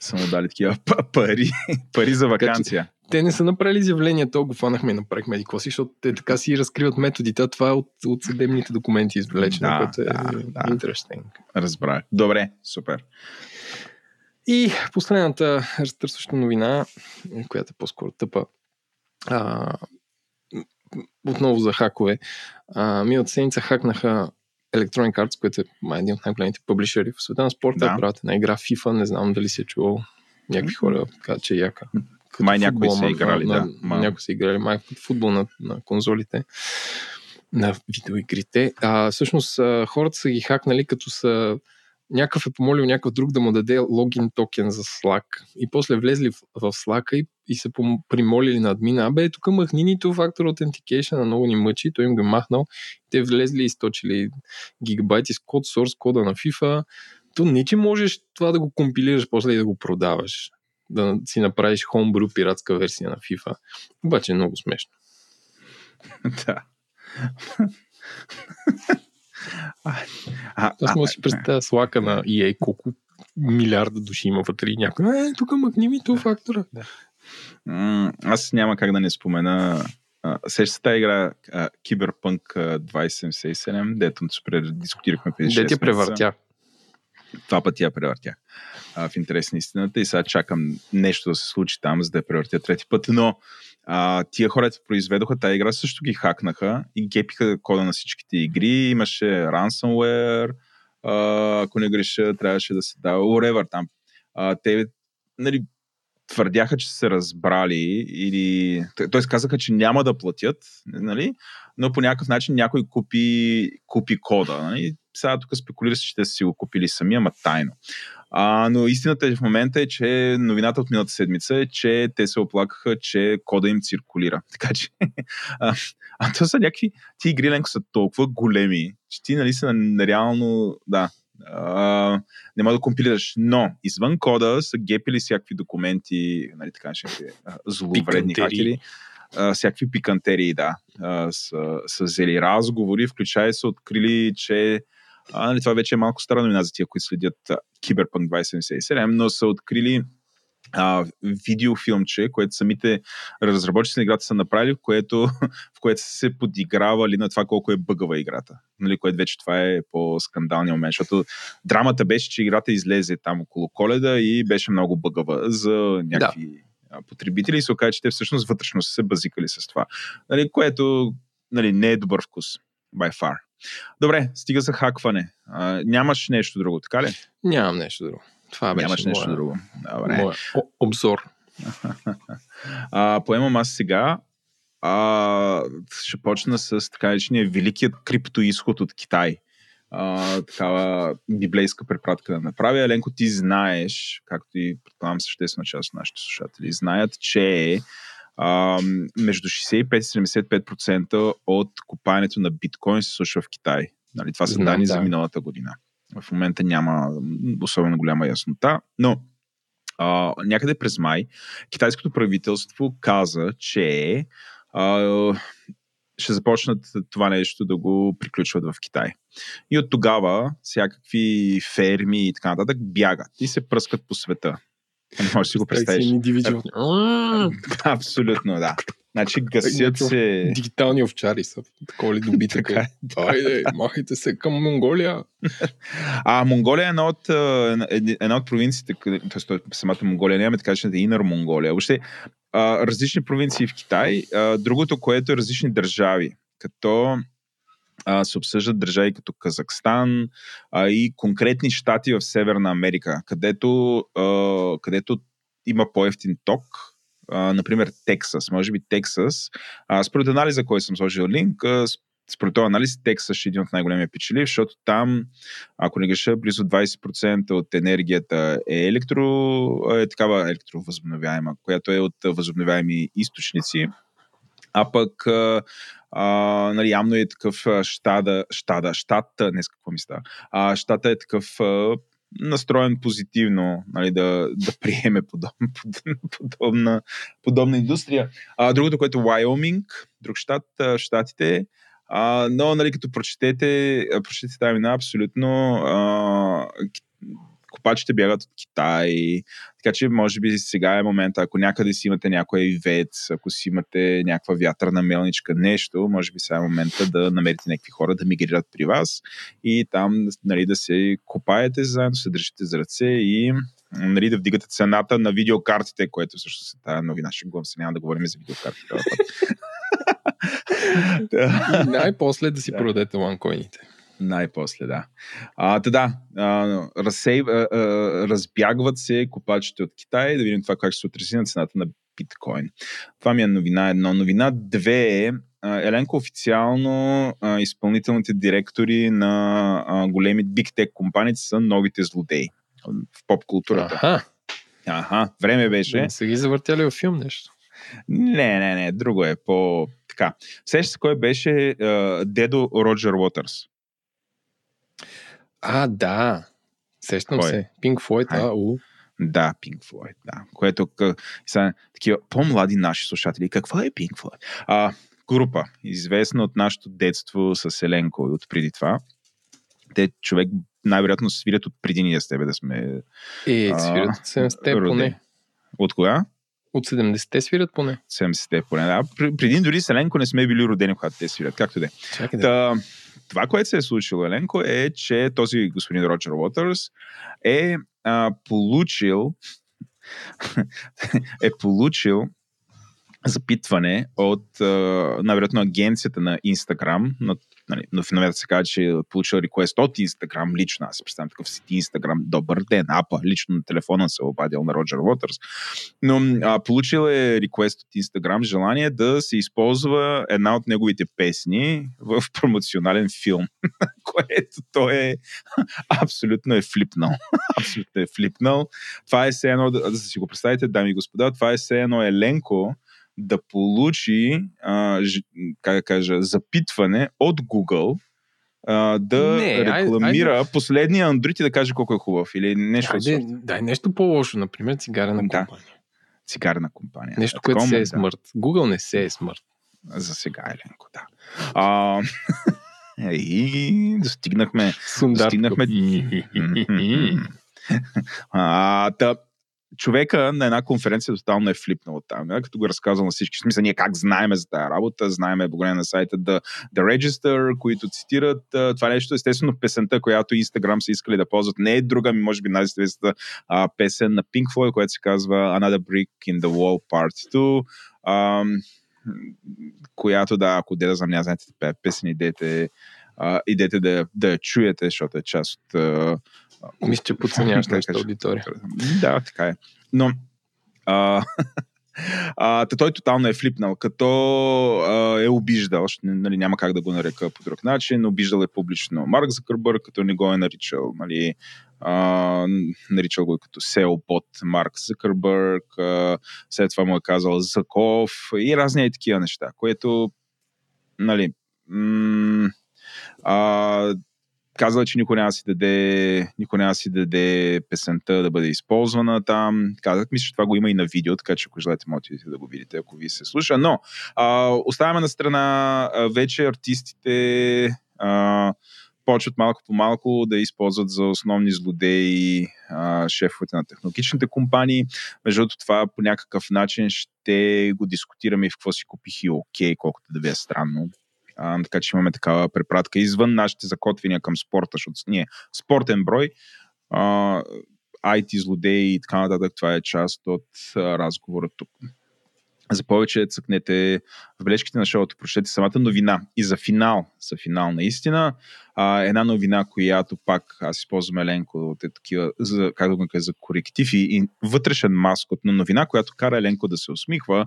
Са му дали такива пари, пари за вакансия. те не са направили изявление, то го фанахме и направихме еди си, защото те така си разкриват методите, а това е от, от съдебните документи извлечено, да, което е да, да. Разбрах. Добре, супер. И последната разтърсваща новина, която е по-скоро тъпа, а, отново за хакове. А, ми от седмица хакнаха Electronic Arts, което е един от най-големите публишери в света на спорта. Да. Правят една игра FIFA, не знам дали си е чувал. Някакви хора казват, че е яка. Като май някои са играли, на, да. Май. Някои са играли, май като футбол на, на конзолите. На видеоигрите. А, всъщност хората са ги хакнали, като са някакъв е помолил някакъв друг да му даде логин токен за Slack. И после влезли в, в Slack и, и се примолили на админа. Абе, тук махни ни това фактор authentication, на много ни мъчи. Той им го е махнал. Те влезли и източили гигабайти с код, source кода на FIFA. То не, че можеш това да го компилираш после и да го продаваш. Да си направиш homebrew пиратска версия на FIFA. Обаче е много смешно. да. А, а, Аз мога да си представя слака на EA колко милиарда души има вътре и някой. Е, тук мъкни ми това фактора. Да. аз няма как да не спомена Сеща тази игра Киберпънк 2077, дето дискутирахме преди Де ти превъртя? Това път я превъртя. в интерес на истината и сега чакам нещо да се случи там, за да я превъртя трети път. Но а, тия хората произведоха тази игра, също ги хакнаха и гепиха кода на всичките игри. Имаше ransomware, а, ако не греша, трябваше да се дава whatever там. А, те нали, твърдяха, че се разбрали или... Т.е. казаха, че няма да платят, нали? но по някакъв начин някой купи, купи кода. Нали? Сега тук спекулира се, че те са си го купили сами, ама тайно. А, но истината в момента е, че новината от миналата седмица е, че те се оплакаха, че кода им циркулира. Така че, а, а то са някакви, ти игри Ленко са толкова големи, че ти нали са реално, да, а, не може да компилираш. Но извън кода са гепили всякакви документи, нали така зловредни хакери всякакви пикантерии, да, а, са, са взели разговори, включая са открили, че а, нали, това вече е малко стара новина за тия, които следят Киберпънк 2077, но са открили а, видеофилмче, което самите разработчици на играта са направили, в което, в което са се подигравали на това колко е бъгава играта. Нали, което вече това е по-скандалния момент, защото драмата беше, че играта излезе там около коледа и беше много бъгава за някакви да. потребители и се оказа, че те всъщност вътрешно са се базикали с това. Нали, което нали, не е добър вкус. By far. Добре, стига за хакване. А, нямаш нещо друго, така ли? Нямам нещо друго. Това беше Нямаш нещо моя, друго. Добре. Моя обзор. а, поемам аз сега. А, ще почна с така наречения великият криптоисход от Китай. А, такава библейска препратка да направя. Еленко, ти знаеш, както и предполагам съществена част от нашите слушатели, знаят, че а, между 65 и 75% от купането на биткоин се случва в Китай. Нали, това са данни да. за миналата година. В момента няма особено голяма яснота, но а, някъде през май китайското правителство каза, че а, ще започнат това нещо да го приключват в Китай. И от тогава всякакви ферми и така нататък бягат и се пръскат по света. Не можеш да си го представиш. Абсолютно, да. Значи гасят се... Дигитални овчари са. Такова ли добитък е? Айде, махайте се към Монголия. А Монголия е една от, една от провинциите, т.е. самата Монголия няма така че Инър Монголия. Въобще, различни провинции в Китай. Другото, което е различни държави. Като се обсъждат държави като Казахстан а, и конкретни щати в Северна Америка, където, а, където има по-ефтин ток, а, например Тексас. Може би Тексас. А, според анализа, който съм сложил линк, а, според този анализ Тексас е един от най-големия печели, защото там, ако не греша, близо 20% от енергията е, електро, е такава електровъзобновяема, която е от възобновяеми източници. А пък а, нали, явно е такъв щада, щада, щат, днес какво ми става, а, щата е такъв а, настроен позитивно нали, да, да приеме подобна, подобна, подобна индустрия. А, другото, което е Wyoming, друг щат, щатите, а, но, нали, като прочетете, прочетете тази мина, абсолютно а, копачите бягат от Китай, така че може би сега е момента, ако някъде си имате някой вец, ако си имате някаква вятърна мелничка, нещо, може би сега е момента да намерите някакви хора да мигрират при вас и там нали, да се копаете заедно, се държите за ръце и нали, да вдигате цената на видеокартите, което всъщност е тази новина. Ще го се няма да говорим за видеокартите. и най-после да си да. продадете ланкоините. Най-после, да. А, та да, а, разсейв, а, а, разбягват се копачите от Китай, да видим това как ще се отрази на цената на биткоин. Това ми е новина едно. Новина две е, Еленко официално а, изпълнителните директори на а, големи Big Tech компании са новите злодеи в поп културата. Аха, Аха, време беше. не са ги завъртяли в филм нещо. Не, не, не, друго е по... Така. Сеща се кой беше а, дедо Роджер Уотърс. А, да. Сещам Кой? се. Floyd, Ай. а, у. Да, Pink Floyd, да. Което къ... са такива по-млади наши слушатели. Какво е Pink Floyd? А, група, известна от нашето детство с Еленко и от преди това. Те човек най-вероятно свирят от преди ние с тебе да сме Е, А, свират от 70-те родени. поне. От кога? От 70-те свират поне. 70-те поне. Да. Пр- Преди дори с Еленко не сме били родени, когато те свирят. Както де. Чакай да. Та, това, което се е случило, Еленко, е, че този господин Роджер Уотърс е а, получил е получил запитване от най-вероятно агенцията на Инстаграм, на, нали, но в новината се казва, че е получил реквест от Инстаграм лично. Аз си представям такъв сети Инстаграм. Добър ден, апа, лично на телефона се е обадил на Роджер Уотърс. Но а, получил е реквест от Инстаграм желание да се използва една от неговите песни в промоционален филм, което той е абсолютно е флипнал. абсолютно е флипнал. Това е все едно, да, да си го представите, дами и господа, това е все едно Еленко да получи, а, как да кажа, запитване от Google а, да Не, ай- рекламира последния Android и да каже колко е хубав или нещо Айде, сорта. дай нещо по-лошо, например цигарена Да. компания. Цигарна компания. Нещо, Да, което се е да. смърт. Google не се е смърт. За сега, Еленко, да. А, и достигнахме Сундар. Стигнахме- А, та, човека на една конференция тотално е флипнал от там. Като го разказвам на всички. Смисъл, ние как знаеме за тази работа, знаеме благодарение на сайта The, The Register, които цитират това нещо. Естествено, песента, която Instagram са искали да ползват, не е друга, ми може би най-известната песен на Pink Floyd, която се казва Another Brick in the Wall Part 2. А, която, да, ако де да знам, знаете пе- песен, идете, а, идете да, да я чуете, защото е част от а, Мисля, че подценяваш нашата аудитория. Да, така е. Но а, а, той тотално е флипнал, като а, е обиждал, нали, няма как да го нарека по друг начин, обиждал е публично Марк Закърбър, като не го е наричал, нали, а, наричал го е като SEO бот Марк Закърбърг, а, след това му е казал Заков и разни е такива неща, което, нали, м- а, казва, че никой няма си даде, никой няма си даде песента да бъде използвана там. Казах, мисля, че това го има и на видео, така че ако желаете, можете да го видите, ако ви се слуша. Но а, оставяме на страна вече артистите а, почват малко по малко да използват за основни злодеи а, шефовете на технологичните компании. Между другото, това по някакъв начин ще го дискутираме и в какво си купих и окей, колкото да ви е странно. А, така че имаме такава препратка извън нашите закотвения към спорта, защото ние спортен брой, а, IT злодеи и така нататък, това е част от разговора тук. За повече цъкнете в бележките на шоуто, прочете самата новина. И за финал, за финал наистина, а, една новина, която пак аз използвам Еленко от е такива, за, как да кажа, за коректив и, и вътрешен маскот на новина, която кара Еленко да се усмихва.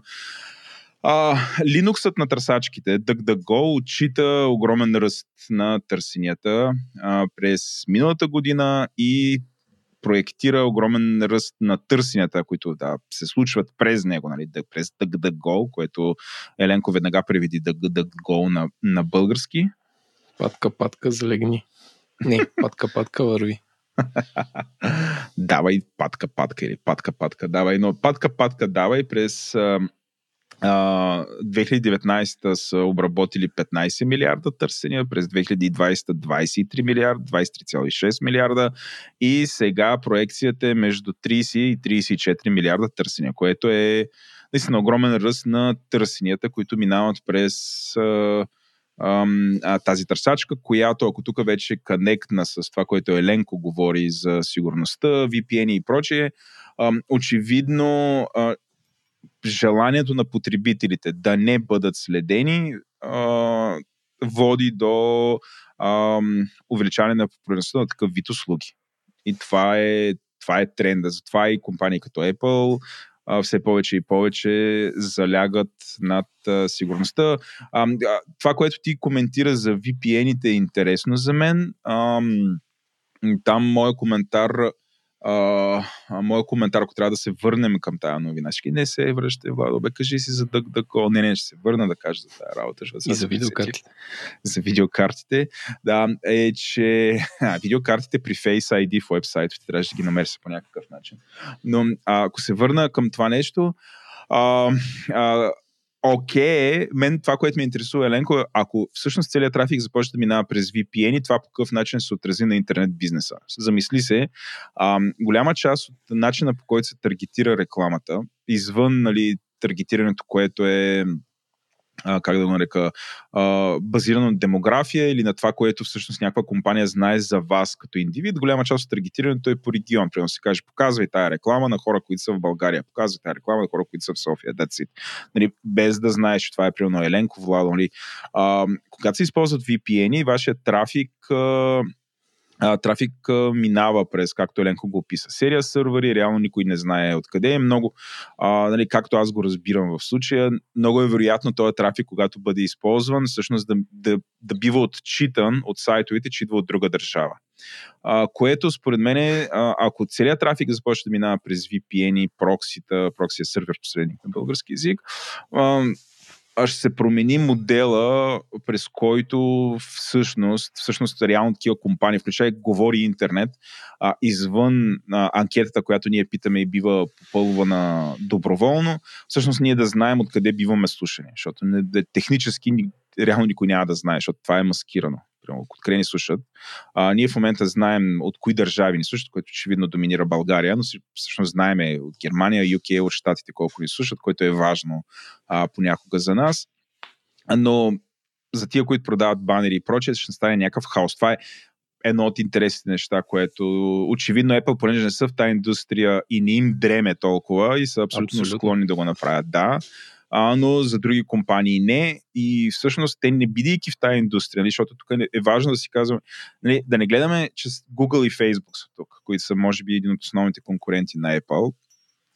А, Linux-ът на търсачките, DuckDuckGo, отчита огромен ръст на търсенията а, през миналата година и проектира огромен ръст на търсенията, които да, се случват през него, нали, през DuckDuckGo, което Еленко веднага преведи DuckDuckGo на, на български. Патка, патка, залегни. Не, патка, патка, върви. давай патка, патка или патка, патка, давай, но патка, патка, давай през а, 2019 са обработили 15 милиарда търсения, през 2020 23 милиарда, 23,6 милиарда. И сега проекцията е между 30 и 34 милиарда търсения, което е наистина огромен ръст на търсенията, които минават през а, а, тази търсачка, която ако тук вече конектна с това, което Еленко говори за сигурността, VPN и прочее, очевидно желанието на потребителите да не бъдат следени а, води до а, увеличаване на популярността на такъв вид услуги. И това е, това е тренда. Затова и компании като Apple а, все повече и повече залягат над а, сигурността. А, това, което ти коментира за VPN-ите е интересно за мен. А, там моя коментар а, а моя коментар, ако трябва да се върнем към тази новина, ще не се връща, Владо, бе, кажи си за дък дъко. Не, не, ще се върна да кажа за тази работа. И за видеокартите. За видеокартите. Да, е, че а, видеокартите при Face ID в вебсайт, трябваше да ги намериш по някакъв начин. Но а, ако се върна към това нещо, а, а, окей, okay, мен това, което ме интересува, Еленко, ако всъщност целият трафик започне да минава през VPN и това по какъв начин се отрази на интернет бизнеса. Замисли се, а, голяма част от начина по който се таргетира рекламата, извън нали, таргетирането, което е а, как да го нарека, а, базирано на демография или на това, което всъщност някаква компания знае за вас като индивид. Голяма част от таргетирането е по регион. Примерно се каже, показвай тая реклама на хора, които са в България, показвай тая реклама на хора, които са в София. That's it. Нали, без да знаеш, че това е примерно Еленко Владо. Нали. А, когато се използват VPN и вашия трафик а, трафик минава през, както Еленко го описа, серия сървъри, реално никой не знае откъде е много, а, нали, както аз го разбирам в случая, много е вероятно този трафик, когато бъде използван, всъщност да, да, да бива отчитан от сайтовете, че идва от друга държава. А, което според мен е, ако целият трафик започне да минава през VPN, проксита, проксия сервер посредник на български язик, а, ще се промени модела, през който всъщност, всъщност реално такива компании, включая говори интернет, а, извън а, анкетата, която ние питаме и бива попълвана доброволно, всъщност ние да знаем откъде биваме слушани, защото не, технически реално никой няма да знае, защото това е маскирано откъде ни слушат. А, ние в момента знаем от кои държави ни слушат, което очевидно доминира България, но всъщност знаем от Германия, UK, от Штатите колко ни слушат, което е важно а, понякога за нас. Но за тия, които продават банери и прочее, ще стане някакъв хаос. Това е едно от интересните неща, което очевидно Apple, понеже не са в тази индустрия и не им дреме толкова и са абсолютно, абсолютно. склонни да го направят. Да, а, но за други компании не. И всъщност те не бидейки в тази индустрия, нали, защото тук е важно да си казваме, нали, да не гледаме, че Google и Facebook са тук, които са може би един от основните конкуренти на Apple,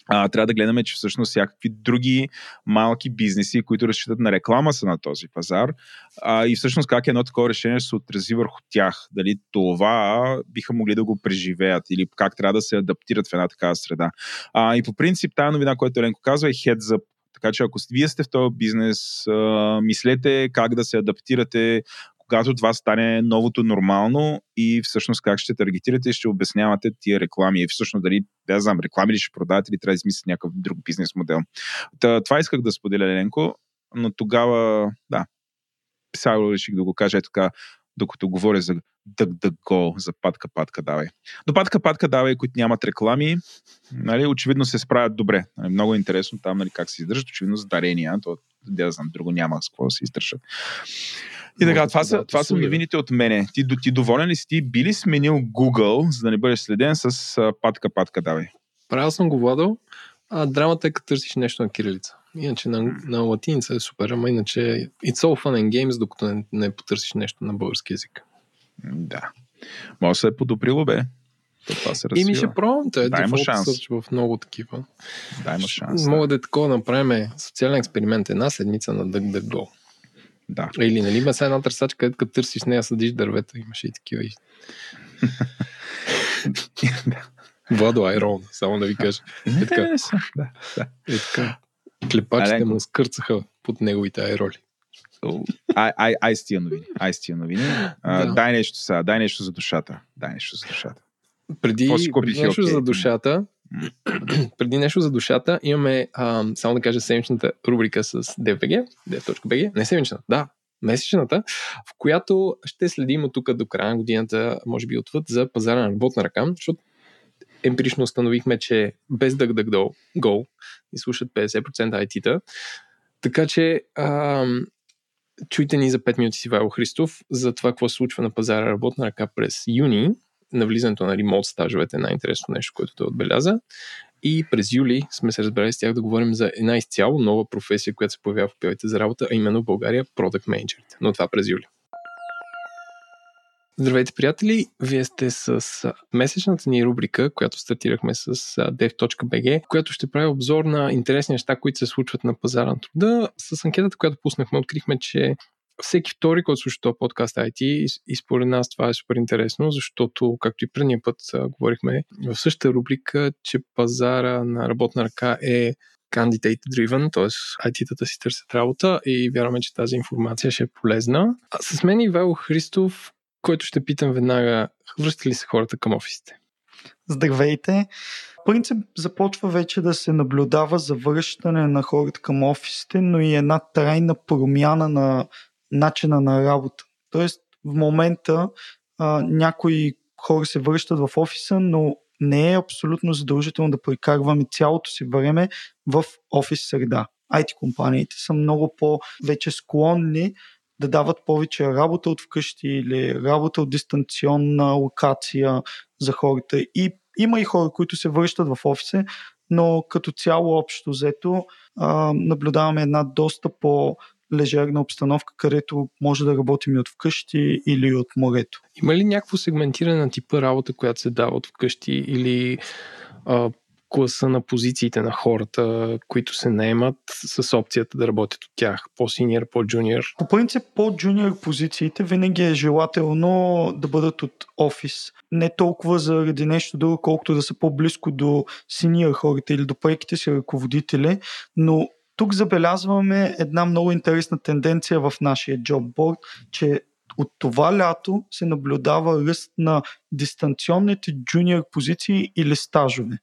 а, трябва да гледаме, че всъщност всякакви други малки бизнеси, които разчитат на реклама са на този пазар а, и всъщност как едно такова решение се отрази върху тях. Дали това биха могли да го преживеят или как трябва да се адаптират в една такава среда. А, и по принцип тази новина, която Еленко казва е heads up така че ако вие сте в този бизнес, мислете как да се адаптирате, когато това стане новото нормално и всъщност как ще таргетирате и ще обяснявате тия реклами. И всъщност дали, да знам, реклами ли ще продавате или трябва да измислите някакъв друг бизнес модел. Та, това исках да споделя, Ленко, но тогава, да, сега реших да го кажа е така, докато говоря за DuckDuckGo, за патка, патка, давай. Но патка, патка, давай, които нямат реклами, нали, очевидно се справят добре. Нали, много е интересно там нали, как се издържат, очевидно за дарения, то да знам, друго няма с какво да се издържат. И така, това, са, това са новините от мене. Ти, ти доволен ли си? Ти би ли сменил Google, за да не бъдеш следен с патка, патка, давай? Правил съм го, Владо. А драмата е като търсиш нещо на кирилица. Иначе на, на латиница е супер, ама иначе it's all fun and games, докато не, не потърсиш нещо на български язик. Да. Може да се е подобрило, бе. То това се развива. И ми ще пробвам, те Дай му шанс. в много такива. Дай му шанс. Мога да е такова направим социален експеримент една седмица на DuckDuckGo. Да. Или, нали, има сега една търсачка, където като търсиш нея съдиш дървета, имаше и такива. Владо Айрон, само да ви кажа. Е така. Да, да. Е така. Клепачите му скърцаха под неговите айроли. Ай, ай, ай с тия новини. Ай с тия новини. А, да. Дай нещо сега. Дай нещо за душата. Дай нещо за душата. Преди, преди нещо за душата, преди нещо за душата, имаме, а, само да кажа, седмичната рубрика с DFBG, не седмичната, да, месечната, в която ще следим от тук до края на годината, може би отвъд, за пазара на работна ръка, защото емпирично установихме, че без DuckDuckGo и слушат 50% IT-та. Така че чуйте ни за 5 минути си Вайло Христов за това какво се случва на пазара работна ръка през юни, на влизането на ремонт стажовете, най-интересно нещо, което той отбеляза. И през юли сме се разбрали с тях да говорим за една изцяло нова професия, която се появява в, в, за работа, а именно в България Product Manager. Но това през юли. Здравейте, приятели! Вие сте с месечната ни рубрика, която стартирахме с dev.bg, която ще прави обзор на интересни неща, които се случват на пазара на труда. С анкетата, която пуснахме, открихме, че всеки втори, който слуша този подкаст IT и според нас това е супер интересно, защото, както и предния път говорихме в същата рубрика, че пазара на работна ръка е candidate driven, т.е. IT-тата си търсят работа и вярваме, че тази информация ще е полезна. А с мен Ивайло Христов, който ще питам веднага, връщат ли се хората към офисите? Здравейте! Принцип започва вече да се наблюдава завръщане на хората към офисите, но и една трайна промяна на начина на работа. Тоест, в момента а, някои хора се връщат в офиса, но не е абсолютно задължително да прекарваме цялото си време в офис среда. IT компаниите са много по-вече склонни да дават повече работа от вкъщи или работа от дистанционна локация за хората. И има и хора, които се връщат в офиса, но като цяло общо взето наблюдаваме една доста по лежерна обстановка, където може да работим и от вкъщи или от морето. Има ли някакво сегментиране на типа работа, която се дава от вкъщи или а, класа на позициите на хората, които се наемат с опцията да работят от тях? По-синьор, по-джуниор? По принцип, по-джуниор позициите винаги е желателно да бъдат от офис. Не толкова заради нещо друго, колкото да са по-близко до синьор хората или до преките си ръководители, но тук забелязваме една много интересна тенденция в нашия джобборд, че от това лято се наблюдава ръст на дистанционните джуниор позиции или стажове.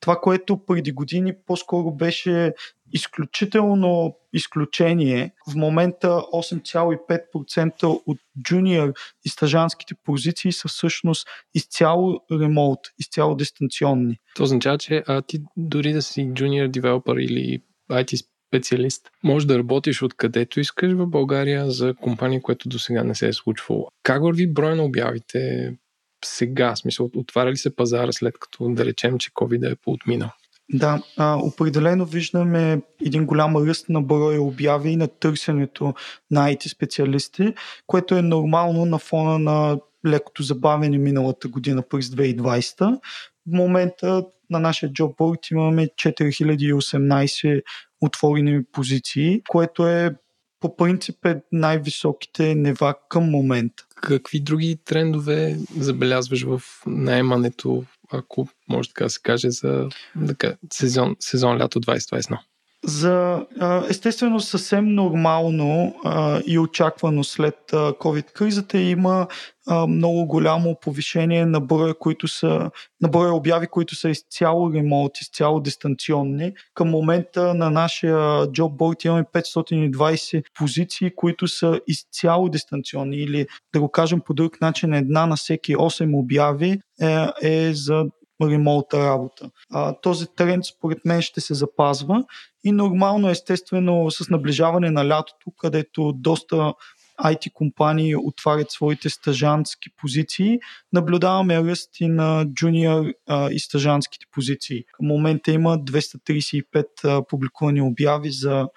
Това, което преди години по-скоро беше изключително изключение. В момента 8,5% от джуниор и стажанските позиции са всъщност изцяло ремоут, изцяло дистанционни. Това означава, че а, ти дори да си джуниор девелопър или IT специалист. Може да работиш откъдето искаш в България за компания, което до сега не се е случвало. Как върви брой на обявите сега? Смисъл, отваря ли се пазара след като да речем, че COVID е поотминал? Да, а, определено виждаме един голям ръст на броя обяви и на търсенето на IT специалисти, което е нормално на фона на лекото забавене миналата година през 2020. В момента на нашия джобборд имаме 4018 отворени позиции, което е по принцип е най-високите нива към момента. Какви други трендове забелязваш в найемането, ако може така да се каже, за да, сезон, сезон лято 2021? За естествено съвсем нормално и очаквано след COVID-кризата има много голямо повишение на броя, които са, на броя обяви, които са изцяло ремонт, изцяло дистанционни. Към момента на нашия джобборд имаме 520 позиции, които са изцяло дистанционни или да го кажем по друг начин, една на всеки 8 обяви е, е за ремонта работа. А, този тренд според мен ще се запазва и нормално естествено с наближаване на лятото, където доста IT компании отварят своите стажантски позиции, наблюдаваме ръст и на джуниор и стажантските позиции. Към момента има 235 а, публикувани обяви за,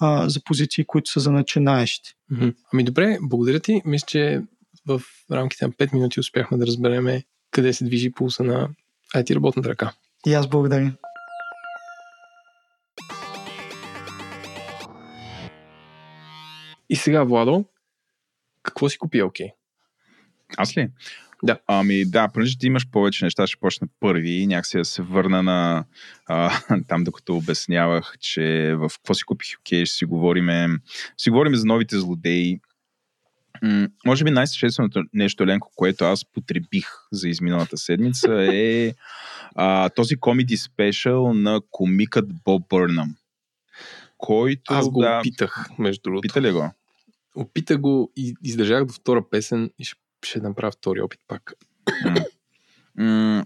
а, за позиции, които са за начинаещи. Ами добре, благодаря ти. Мисля, че в рамките на 5 минути успяхме да разбереме къде се движи пулса на IT работната ръка. И аз благодаря. И сега, Владо, какво си купи окей? Okay? Аз ли? Да. Ами да, понеже ти имаш повече неща, ще почна първи и някакси да се върна на а, там, докато обяснявах, че в какво си купих окей, okay, ще си говориме, си говориме за новите злодеи. М- може би най-същественото нещо, Ленко, което аз потребих за изминалата седмица е а, този комеди спешъл на комикът Боб Бърнам. Който, Аз го да, опитах, между другото. Опита ли го? Опитах го и издържах до втора песен и ще, ще направя втори опит пак. М- м-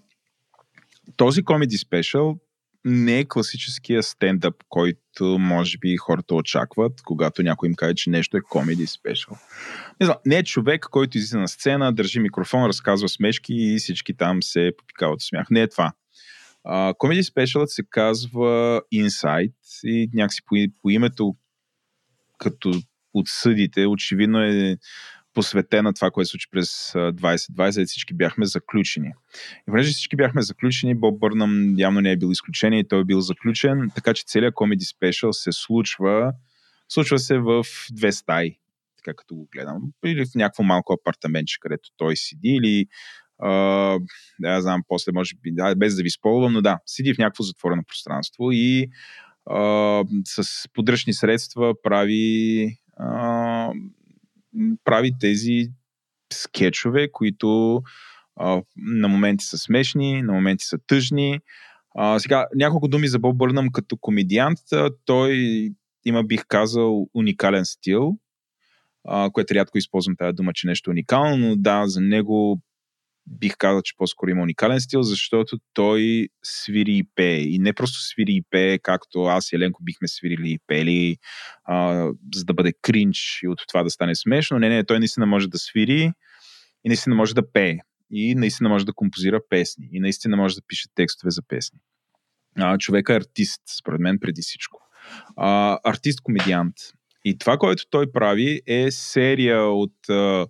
този комеди спешъл не е класическия стендъп, който може би хората очакват, когато някой им каже, че нещо е комеди спешъл. Не знам, не е човек, който излиза на сцена, държи микрофон, разказва смешки и всички там се попикават от смях. Не е това. Комеди uh, спешълът се казва Insight и някакси по, по името като отсъдите, очевидно е посветена това, което се случи през 2020, всички бяхме заключени. И понеже всички бяхме заключени, Боб Бърнам явно не е бил изключение и той е бил заключен, така че целият Comedy Special се случва, случва се в две стаи, така като го гледам, или в някакво малко апартаментче, където той седи, или Uh, да, знам, после може би, да, без да ви спълвам, но да, седи в някакво затворено пространство и uh, с подръчни средства прави uh, прави тези скетчове, които а, на моменти са смешни, на моменти са тъжни. А, сега, няколко думи за Боб Бърнам като комедиант. Той има, бих казал, уникален стил, а, което рядко използвам тази дума, че нещо уникално, но да, за него бих казал, че по-скоро има уникален стил, защото той свири и пее. И не просто свири и пее, както аз и Еленко бихме свирили и пели, а, за да бъде кринч и от това да стане смешно. Не, не, той наистина може да свири и наистина може да пее. И наистина може да композира песни. И наистина може да пише текстове за песни. А, човек е артист, според мен, преди всичко. А, артист-комедиант. И това, което той прави, е серия от а,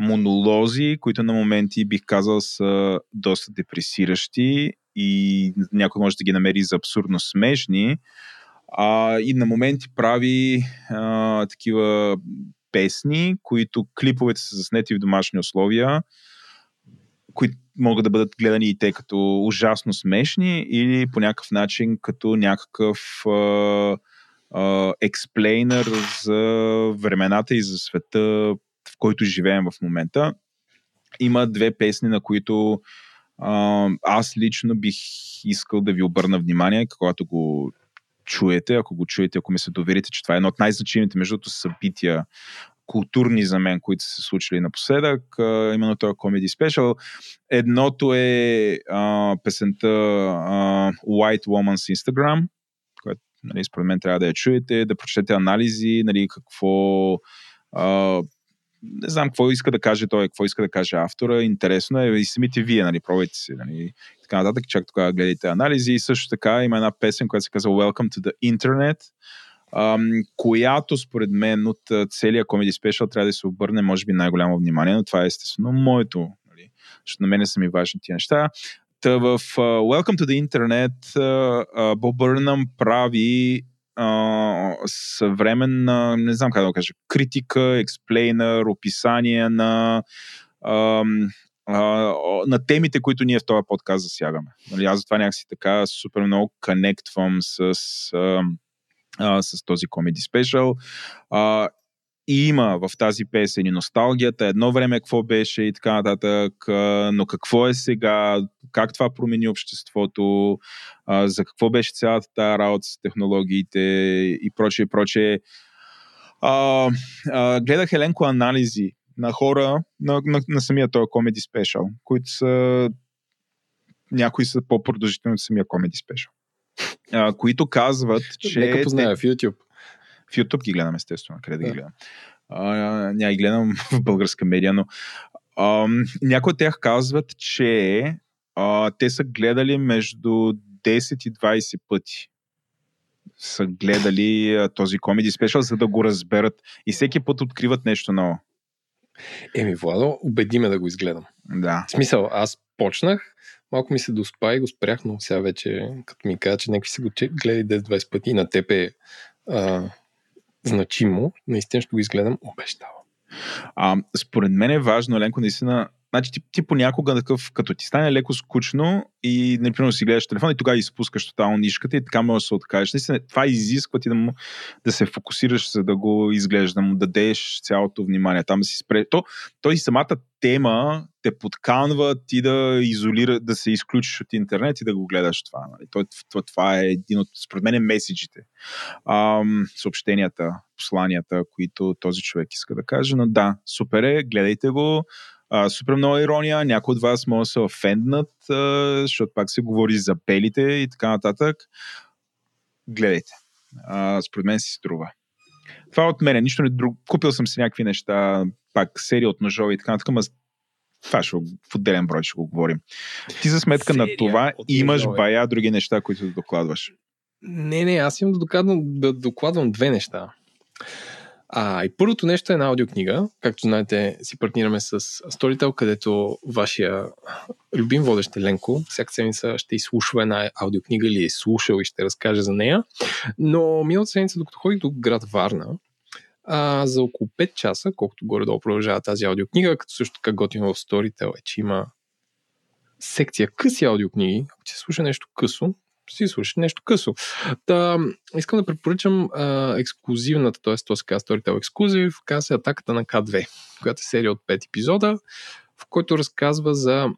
монолози, които на моменти бих казал са доста депресиращи и някой може да ги намери за абсурдно смешни. А, и на моменти прави а, такива песни, които клиповете са заснети в домашни условия, които могат да бъдат гледани и те като ужасно смешни или по някакъв начин като някакъв експлейнер за времената и за света който живеем в момента. Има две песни, на които а, аз лично бих искал да ви обърна внимание, когато го чуете, ако го чуете, ако ми се доверите, че това е едно от най-значимите, между събития културни за мен, които са се случили напоследък, именно този Comedy Special. Едното е а, песента а, White Woman's Instagram, която нали, според мен трябва да я чуете, да прочетете анализи, нали, какво а, не знам какво иска да каже той, какво иска да каже автора. Интересно е и самите вие, нали, пробвайте си, нали, така нататък, чак тогава гледайте анализи. И също така има една песен, която се казва Welcome to the Internet, ам, която според мен от целия Comedy Special трябва да се обърне, може би, най-голямо внимание, но това е естествено моето, нали, защото на мен са ми важни тия неща. Та в uh, Welcome to the Internet uh, Боб Бърнам прави а, съвременна, не знам как да го кажа, критика, експлейнер, описание на а, на темите, които ние в този подкаст засягаме. Нали, аз затова някакси така супер много конектвам с, а, с този Comedy Special. А, и има в тази песен и носталгията, едно време какво беше и така нататък, но какво е сега, как това промени обществото, за какво беше цялата тази работа с технологиите и прочее, прочее. А, а, гледах Еленко анализи на хора на, на, на самия този Comedy Special, които са някои са по-продължителни от самия Comedy Special, а, които казват, че... Нека позная в YouTube. В YouTube ги гледам, естествено, къде да, да ги гледам. А, няма ги гледам в българска медия, но а, някои от тях казват, че а, те са гледали между 10 и 20 пъти са гледали а, този комеди спешъл, за да го разберат и всеки път откриват нещо ново. Еми, Владо, убеди ме да го изгледам. Да. В смисъл, аз почнах, малко ми се доспа и го спрях, но сега вече, като ми каза, че някакви си го гледали 10-20 пъти и на теб е а, значимо, наистина ще го изгледам, обещавам. А, според мен е важно, Еленко, наистина Значи ти, ти понякога такъв, като ти стане леко скучно и, например, си гледаш телефон и тогава изпускаш тотално нишката и така може да се откажеш. Наистина, това изисква ти да, му, да се фокусираш, за да го изглеждаш, да му дадеш цялото внимание. Там да си спре. То, то самата тема те подканва ти да изолира, да се изключиш от интернет и да го гледаш това. Нали? То, това, това е един от, според мен, е меседжите. Ам, съобщенията, посланията, които този човек иска да каже. Но да, супер е, гледайте го а, супер много ирония, някои от вас може да се офенднат, а, защото пак се говори за белите и така нататък. Гледайте. А, според мен си струва. Това е от мене, нищо не друго. Купил съм си някакви неща, пак серия от ножове и така нататък, но това ще в отделен брой ще го говорим. Ти за сметка серия на това имаш ножове. бая други неща, които да докладваш. Не, не, аз имам да докладвам, да докладвам две неща. А, и първото нещо е една аудиокнига. Както знаете, си партнираме с Storytel, където вашия любим водещ Ленко всяка седмица ще изслушва една аудиокнига или е слушал и ще разкаже за нея. Но миналата седмица, докато ходих до град Варна, а, за около 5 часа, колкото горе-долу продължава тази аудиокнига, като също така готино в Storytel е, че има секция къси аудиокниги. Ако ти слуша нещо късо, си слушаш нещо късо. Та, искам да препоръчам а, ексклюзивната, т.е. то се казва Storytel Exclusive, казва се Атаката на К2, която е серия от 5 епизода, в който разказва за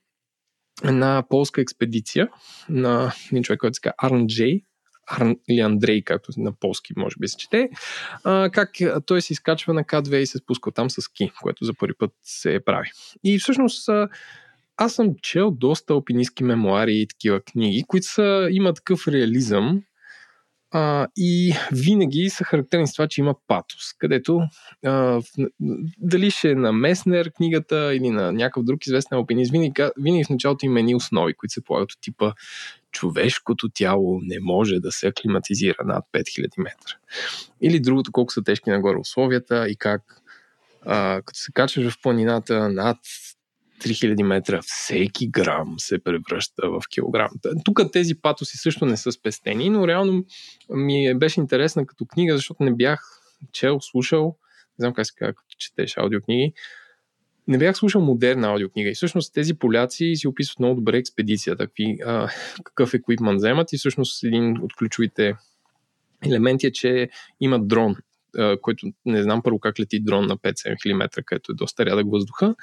една полска експедиция на един човек, който се казва Арн Джей, Арн или Андрей, както на полски може би се чете, а, как той се изкачва на К2 и се спуска там с ски, което за първи път се прави. И всъщност аз съм чел доста алпинистски мемуари и такива книги, които са, има такъв реализъм а, и винаги са характерни с това, че има патос, където а, дали ще е на Меснер книгата или на някакъв друг известен алпинист, винаги, винаги в началото има едни основи, които се полагат от типа човешкото тяло не може да се аклиматизира над 5000 метра. Или другото, колко са тежки нагоре условията и как а, като се качваш в планината над 3000 метра, всеки грам се превръща в килограм. Тук тези патоси също не са спестени, но реално ми е, беше интересна като книга, защото не бях чел, слушал, не знам как се казва, като четеш аудиокниги, не бях слушал модерна аудиокнига. И всъщност тези поляци си описват много добре експедицията, какви, а, какъв еквипмент вземат. И всъщност един от ключовите елементи е, че имат дрон който не знам първо как лети дрон на 5-7 км, където е доста рядък въздуха,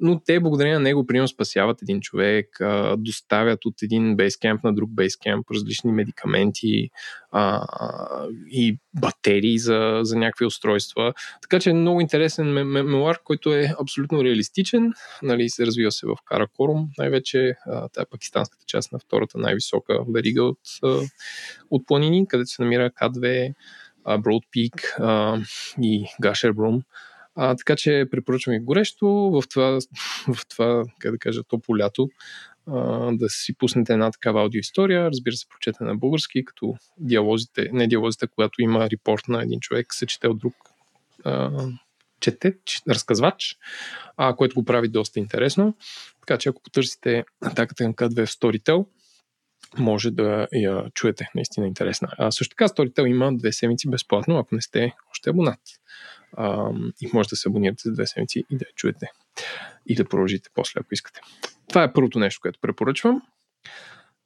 но те благодарение на него примерно спасяват един човек, доставят от един бейскемп на друг бейскемп различни медикаменти а, и батерии за, за някакви устройства. Така че е много интересен мемуар, който е абсолютно реалистичен, нали, се развива се в Каракорум, най-вече тая пакистанската част на втората най-висока верига от, от планини, където се намира К2 Broad Peak а, и Broom. А, така че препоръчвам и горещо в това, в това как да кажа, топло лято а, да си пуснете една такава аудиоистория, разбира се, прочете на български, като диалозите, не диалозите, когато има репорт на един човек, се чете от друг а, чете, разказвач, а, което го прави доста интересно. Така че ако потърсите атаката към К2 в Storytel, може да я чуете. Наистина интересна. А също така Storytel има две седмици безплатно, ако не сте още абонат. А, и може да се абонирате за две седмици и да я чуете. И да продължите после, ако искате. Това е първото нещо, което препоръчвам.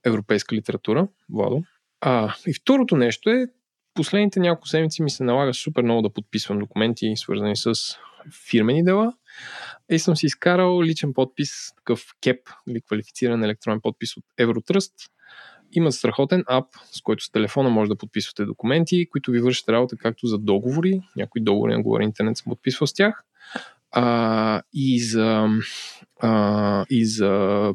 Европейска литература, Владо. А, и второто нещо е, последните няколко седмици ми се налага супер много да подписвам документи, свързани с фирмени дела. И съм си изкарал личен подпис, такъв кеп или квалифициран електронен подпис от Евротръст имат страхотен ап, с който с телефона може да подписвате документи, които ви вършат работа както за договори, някои договори на говори интернет съм подписвал с тях, а, и за, а, и за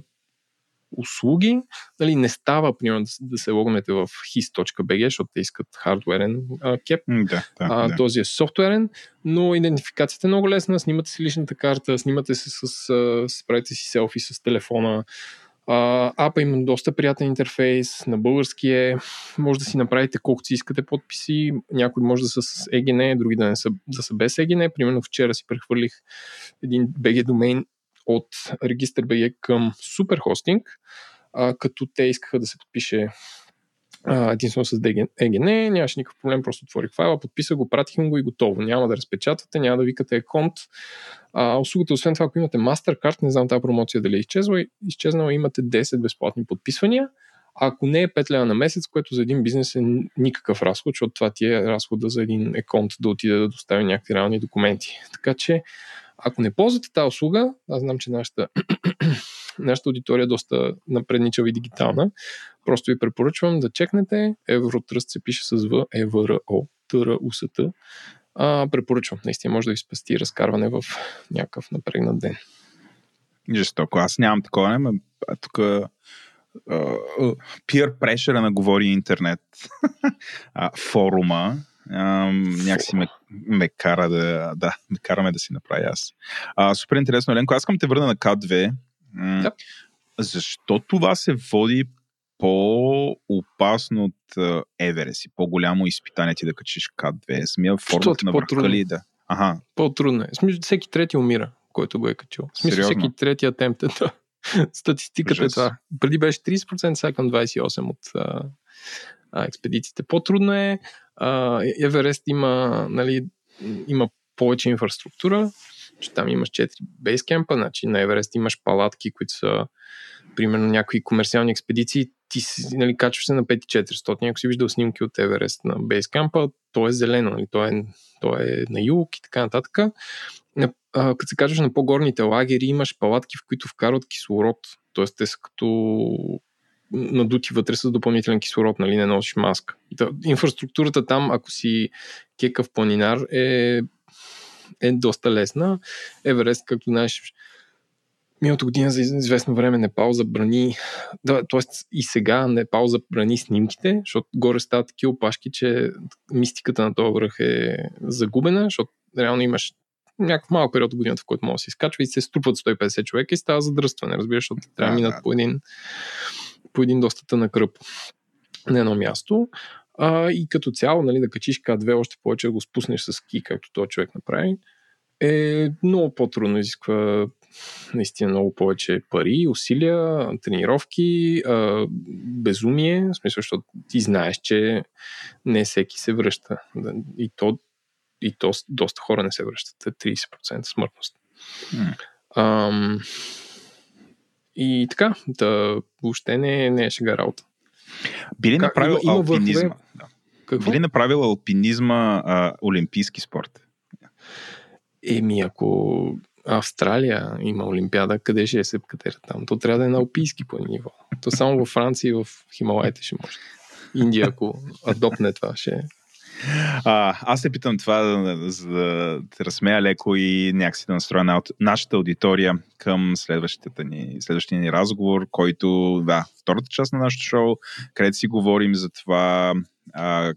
услуги. Нали, не става, примерно, да, да се логнете в his.bg, защото те искат хардуерен а, кеп. Да, да, а, да. Този е софтуерен, но идентификацията е много лесна. Снимате си личната карта, снимате се с, с справите си селфи с телефона, Uh, апа има доста приятен интерфейс, на български е, може да си направите колкото си искате подписи, някои може да са с EGN, други да не са, да са без EGN. Примерно вчера си прехвърлих един BG домейн от регистър BG към Superhosting, uh, като те искаха да се подпише единствено с EGN, нямаше никакъв проблем, просто отворих файла, подписах го, пратих го и готово. Няма да разпечатате, няма да викате аконт. А, услугата, освен това, ако имате MasterCard, не знам тази промоция дали е изчезнала, изчезнала имате 10 безплатни подписвания. А ако не е 5 лева на месец, което за един бизнес е никакъв разход, защото това ти е разхода за един еконт да отиде да достави някакви реални документи. Така че, ако не ползвате тази услуга, аз знам, че нашата нашата аудитория е доста напредничава и дигитална. Просто ви препоръчвам да чекнете. Евротръст се пише с В, ЕВРО, ТР, УСТ. А, препоръчвам. Наистина може да ви спасти разкарване в някакъв напрегнат ден. Жестоко. Аз нямам такова, но тук peer pressure на говори интернет форума Някакси ме, ме кара да, да, ме караме да си направя аз. А, супер интересно, Еленко. Аз искам те върна на К2. Да. Защо това се води по-опасно от Еверест и по-голямо изпитание ти да качиш К2? Самия формата на върха ли да? Ага, По-трудно е. Смисъл, всеки трети умира, който го е качил. Смисъл, Сериозно? всеки трети атемпт е да. Статистиката е Ужас. това. Преди беше 30%, сега към 28% от а, експедициите. По-трудно е. А, Еверест има, нали, има повече инфраструктура, че там имаш 4 бейскемпа, значи на Еверест имаш палатки, които са примерно някои комерциални експедиции, ти нали, качваш се на 5400, ако си виждал снимки от Еверест на бейскемпа, то е зелено, нали, то, е, то е на юг и така нататък. Като се качваш на по-горните лагери, имаш палатки, в които вкарват кислород, т.е. те са като надути вътре с допълнителен кислород, нали, не носиш маска. Та, инфраструктурата там, ако си кекав планинар, е, е доста лесна. Еверест, както знаеш, миналата година за известно време Непал забрани, да, т.е. и сега Непал забрани снимките, защото горе стават такива опашки, че мистиката на този връх е загубена, защото реално имаш някакъв малък период от годината, в който може да се изкачва и се струпват 150 човека и става задръстване, разбираш, защото трябва да минат по един, по един доста тънък кръп на едно място. А, и като цяло, нали, да качиш К2, още повече да го спуснеш с ски, както този човек направи, е много по-трудно, изисква наистина много повече пари, усилия, тренировки, а, безумие, в смисъл, защото ти знаеш, че не всеки се връща. И то, и то доста хора не се връщат. Е 30% смъртност. М. Ам, и така, да, въобще не, не е шега работа. Би ли направил има- има алпинизма? върхове? Да. Какво? Би ли направил алпинизма а, олимпийски спорт? Еми, ако Австралия има Олимпиада, къде ще е се катера там? То трябва да е на алпийски по ниво. То само във Франция и в Хималайте ще може. Индия, ако адопне това, ще. А, аз се питам това, за- да те разсмея леко и някакси да настроя на, нашата аудитория към следващата ни, следващия ни разговор, който, да, втората част на нашото шоу, където си говорим за това а,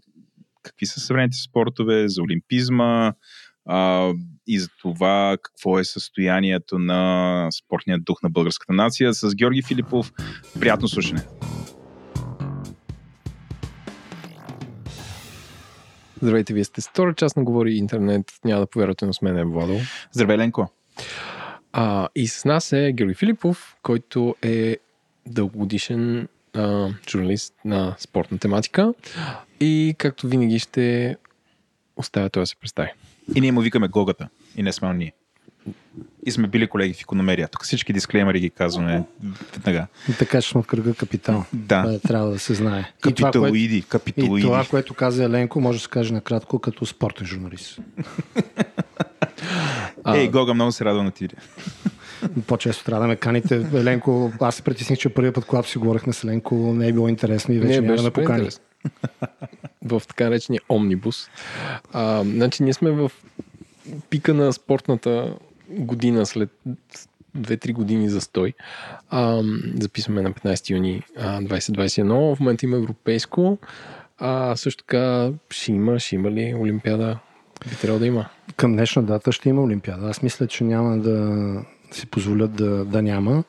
какви са съвременните спортове, за олимпизма а, и за това какво е състоянието на спортния дух на българската нация. С Георги Филипов, приятно слушане. Здравейте, вие сте втора част на Говори Интернет. Няма да повярвате, но с мен е Владо. Здравей, Ленко! А, и с нас е Георги Филипов, който е дългогодишен а, журналист на спортна тематика. И както винаги ще оставя той да се представи. И ние му викаме Гогата. И не сме ние. И сме били колеги в икономерия. Тук всички дисклеймери ги казваме веднага. Така че сме в кръга капитал. Да. Това трябва да се знае. И това, което, Капиталоиди, и капиталоиди. това, което каза Еленко, може да се каже накратко като спортен журналист. А, Ей, Гога, много се радвам на ти. По-често трябва да ме каните. Еленко, аз се притесних, че първият път, когато си говорихме с Еленко, не е било интересно и вече не, няма да покани. в така наречения омнибус. А, значи ние сме в пика на спортната година след 2-3 години застой. А, записваме на 15 юни а, 2021. В момента има европейско. А, също така ще има, ще има ли Олимпиада? Би трябвало да има. Към днешна дата ще има Олимпиада. Аз мисля, че няма да си позволят да, да няма.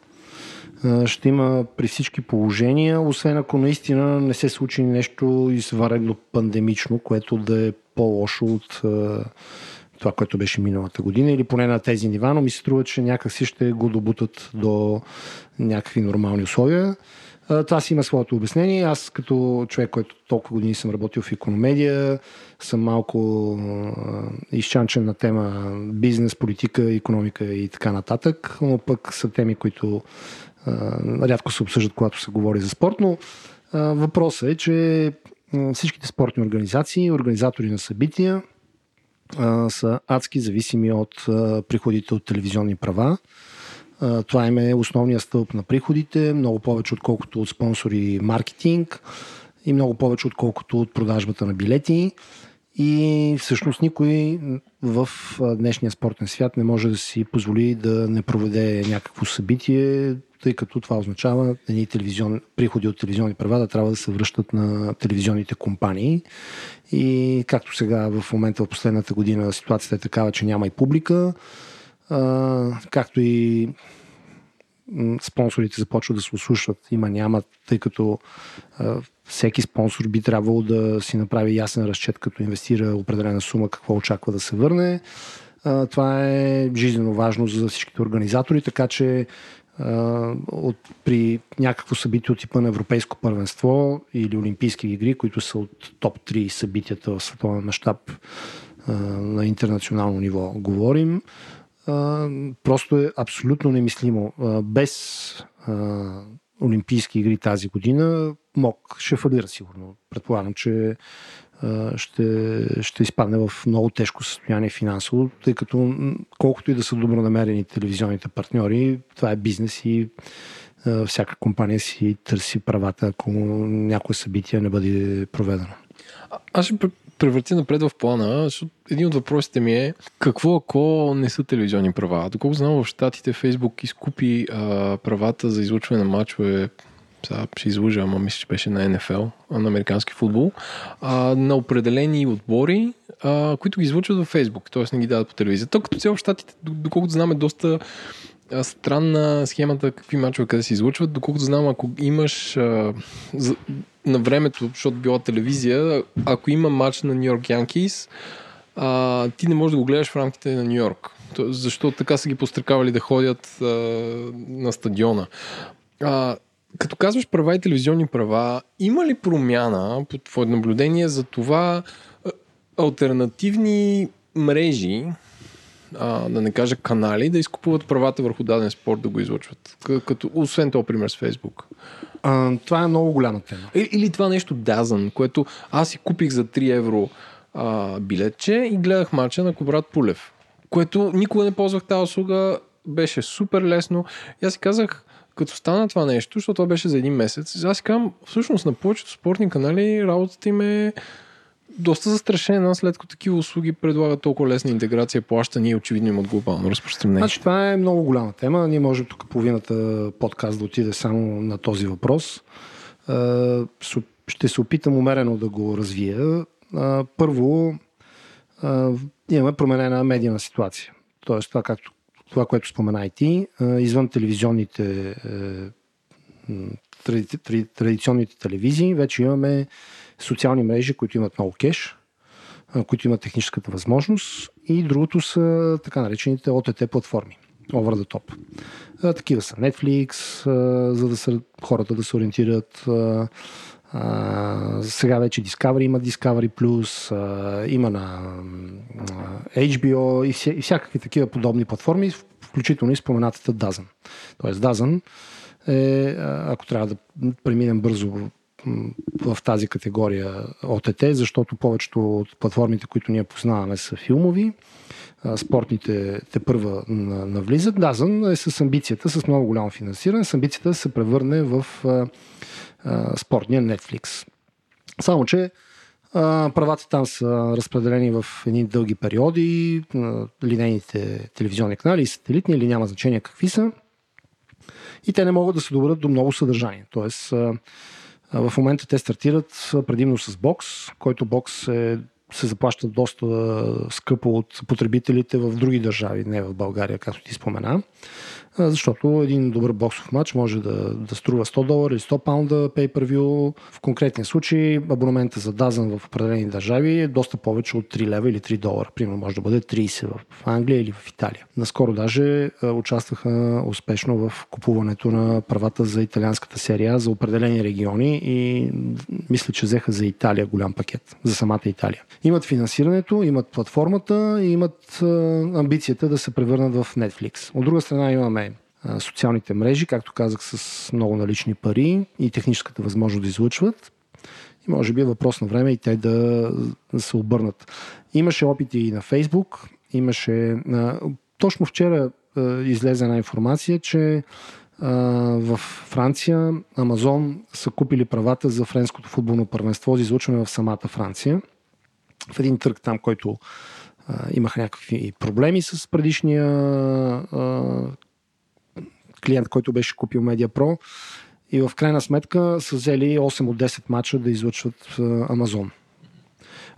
Ще има при всички положения, освен ако наистина не се случи нещо изварено пандемично, което да е по-лошо от това, което беше миналата година или поне на тези нива, но ми се струва, че някакси ще го добутат до някакви нормални условия. Това си има своето обяснение. Аз като човек, който толкова години съм работил в економедия, съм малко изчанчен на тема бизнес, политика, економика и така нататък, но пък са теми, които рядко се обсъждат, когато се говори за спорт, но въпросът е, че всичките спортни организации, организатори на събития, са адски зависими от приходите от телевизионни права. Това им е основният стълб на приходите, много повече отколкото от спонсори и маркетинг и много повече отколкото от продажбата на билети. И всъщност никой в днешния спортен свят не може да си позволи да не проведе някакво събитие, тъй като това означава едни телевизион, приходи от телевизионни права да трябва да се връщат на телевизионните компании. И както сега в момента в последната година ситуацията е такава, че няма и публика, а, както и спонсорите започват да се ослушват. Има, няма, тъй като а, всеки спонсор би трябвало да си направи ясен разчет, като инвестира определена сума, какво очаква да се върне. А, това е жизненно важно за всичките организатори, така че от, при някакво събитие от типа на Европейско първенство или Олимпийски игри, които са от топ 3 събитията в световен мащаб на интернационално ниво говорим, просто е абсолютно немислимо. Без Олимпийски игри тази година МОК ще фалира сигурно. Предполагам, че ще, ще изпадне в много тежко състояние финансово, тъй като колкото и да са добронамерени телевизионните партньори, това е бизнес и всяка компания си търси правата, ако някое събитие не бъде проведено. Аз ще превърти напред в плана, защото един от въпросите ми е какво ако не са телевизионни права? Доколко знам в Штатите Фейсбук изкупи а, правата за излучване на матчове сега ще излъжа, ама мисля, че беше на НФЛ, на американски футбол, а, на определени отбори, а, които ги излучват във Фейсбук, т.е. не ги дават по телевизията. като цяло в Штатите, доколкото знам, е доста странна схемата какви мачове къде се излучват. Доколкото знам, ако имаш а, на времето, защото била телевизия, ако има матч на Нью Йорк Янкис, ти не можеш да го гледаш в рамките на Нью Йорк. Защото така са ги пострекавали да ходят а, на стадиона. А, като казваш права и телевизионни права, има ли промяна по твое наблюдение за това альтернативни мрежи, а, да не кажа канали, да изкупуват правата върху даден спорт да го излъчват? Като, освен това, пример с Фейсбук. А, това е много голяма тема. Или, или това нещо Дазън, което аз си купих за 3 евро а, билетче и гледах мача на Кобрат Пулев, което никога не ползвах тази услуга, беше супер лесно. И аз си казах, като стана това нещо, защото това беше за един месец, аз си казвам, всъщност на повечето спортни канали работата им е доста застрашена, след като такива услуги предлагат толкова лесна интеграция, плащане и очевидно имат глобално разпространение. Значи това е много голяма тема. Ние можем тук половината подкаст да отиде само на този въпрос. Ще се опитам умерено да го развия. Първо, имаме променена медийна ситуация. Тоест това, както това, което спомена и ти, извън телевизионните традиционните телевизии, вече имаме социални мрежи, които имат много кеш, които имат техническата възможност и другото са така наречените OTT платформи, over the top. Такива са Netflix, за да са хората да се ориентират Uh, сега вече Discovery има Discovery Plus, uh, има на uh, HBO и, вся, и всякакви такива подобни платформи, включително и споменатата Dazn. Тоест Dazn е, ако трябва да преминем бързо в тази категория ОТТ, защото повечето от платформите, които ние познаваме са филмови, спортните те първа навлизат. Дазън е с амбицията, с много голямо финансиране, с амбицията да се превърне в спортния Netflix. Само, че правата там са разпределени в едни дълги периоди, линейните телевизионни канали и сателитни, или няма значение какви са. И те не могат да се добрат до много съдържание. Тоест, в момента те стартират предимно с бокс, който бокс е, се заплаща доста скъпо от потребителите в други държави, не в България, както ти спомена защото един добър боксов матч може да, да струва 100 долара или 100 паунда pay per view. В конкретния случай абонамента за Дазън в определени държави е доста повече от 3 лева или 3 долара. Примерно може да бъде 30 в Англия или в Италия. Наскоро даже участваха успешно в купуването на правата за италианската серия за определени региони и мисля, че взеха за Италия голям пакет, за самата Италия. Имат финансирането, имат платформата и имат амбицията да се превърнат в Netflix. От друга страна имаме социалните мрежи, както казах, с много налични пари и техническата възможност да излъчват. И може би е въпрос на време и те да, да се обърнат. Имаше опити и на Фейсбук, имаше... Точно вчера излезе една информация, че в Франция Амазон са купили правата за френското футболно първенство за излучване в самата Франция. В един търг там, който имаха някакви проблеми с предишния клиент, който беше купил Media Pro и в крайна сметка са взели 8 от 10 мача да излъчват Амазон.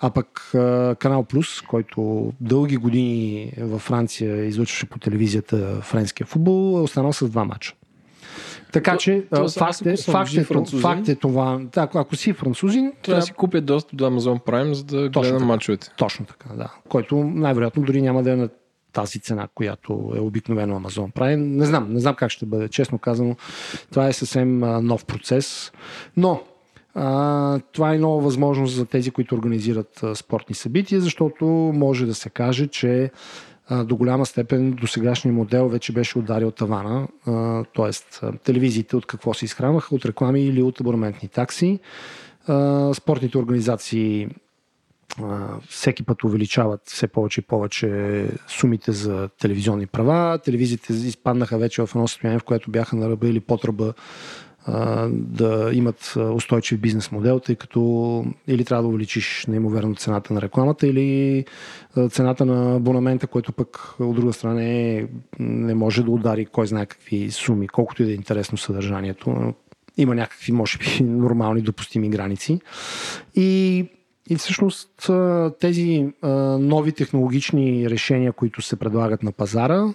А пък Канал Плюс, който дълги години във Франция излъчваше по телевизията френския футбол, е останал с два мача. Така че то факт, е, факт, е, факт е това. Ако- ако си французин, Трябва да си купя достъп до Amazon Prime, за да гледам мачовете. Точно така, да. Който най-вероятно дори няма да е на тази цена, която е обикновено Amazon Prime. Не знам, не знам как ще бъде. Честно казано, това е съвсем нов процес. Но а, това е нова възможност за тези, които организират а, спортни събития, защото може да се каже, че а, до голяма степен до сегашния модел вече беше ударил тавана. А, телевизиите от какво се изхранваха? От реклами или от абонаментни такси. А, спортните организации всеки път увеличават все повече и повече сумите за телевизионни права. Телевизиите изпаднаха вече в едно състояние, в което бяха на ръба или под да имат устойчив бизнес модел, тъй като или трябва да увеличиш неимоверно цената на рекламата, или цената на абонамента, който пък от друга страна е, не може да удари кой знае какви суми, колкото и да е интересно съдържанието. Има някакви, може би, нормални допустими граници. И и всъщност тези нови технологични решения, които се предлагат на пазара,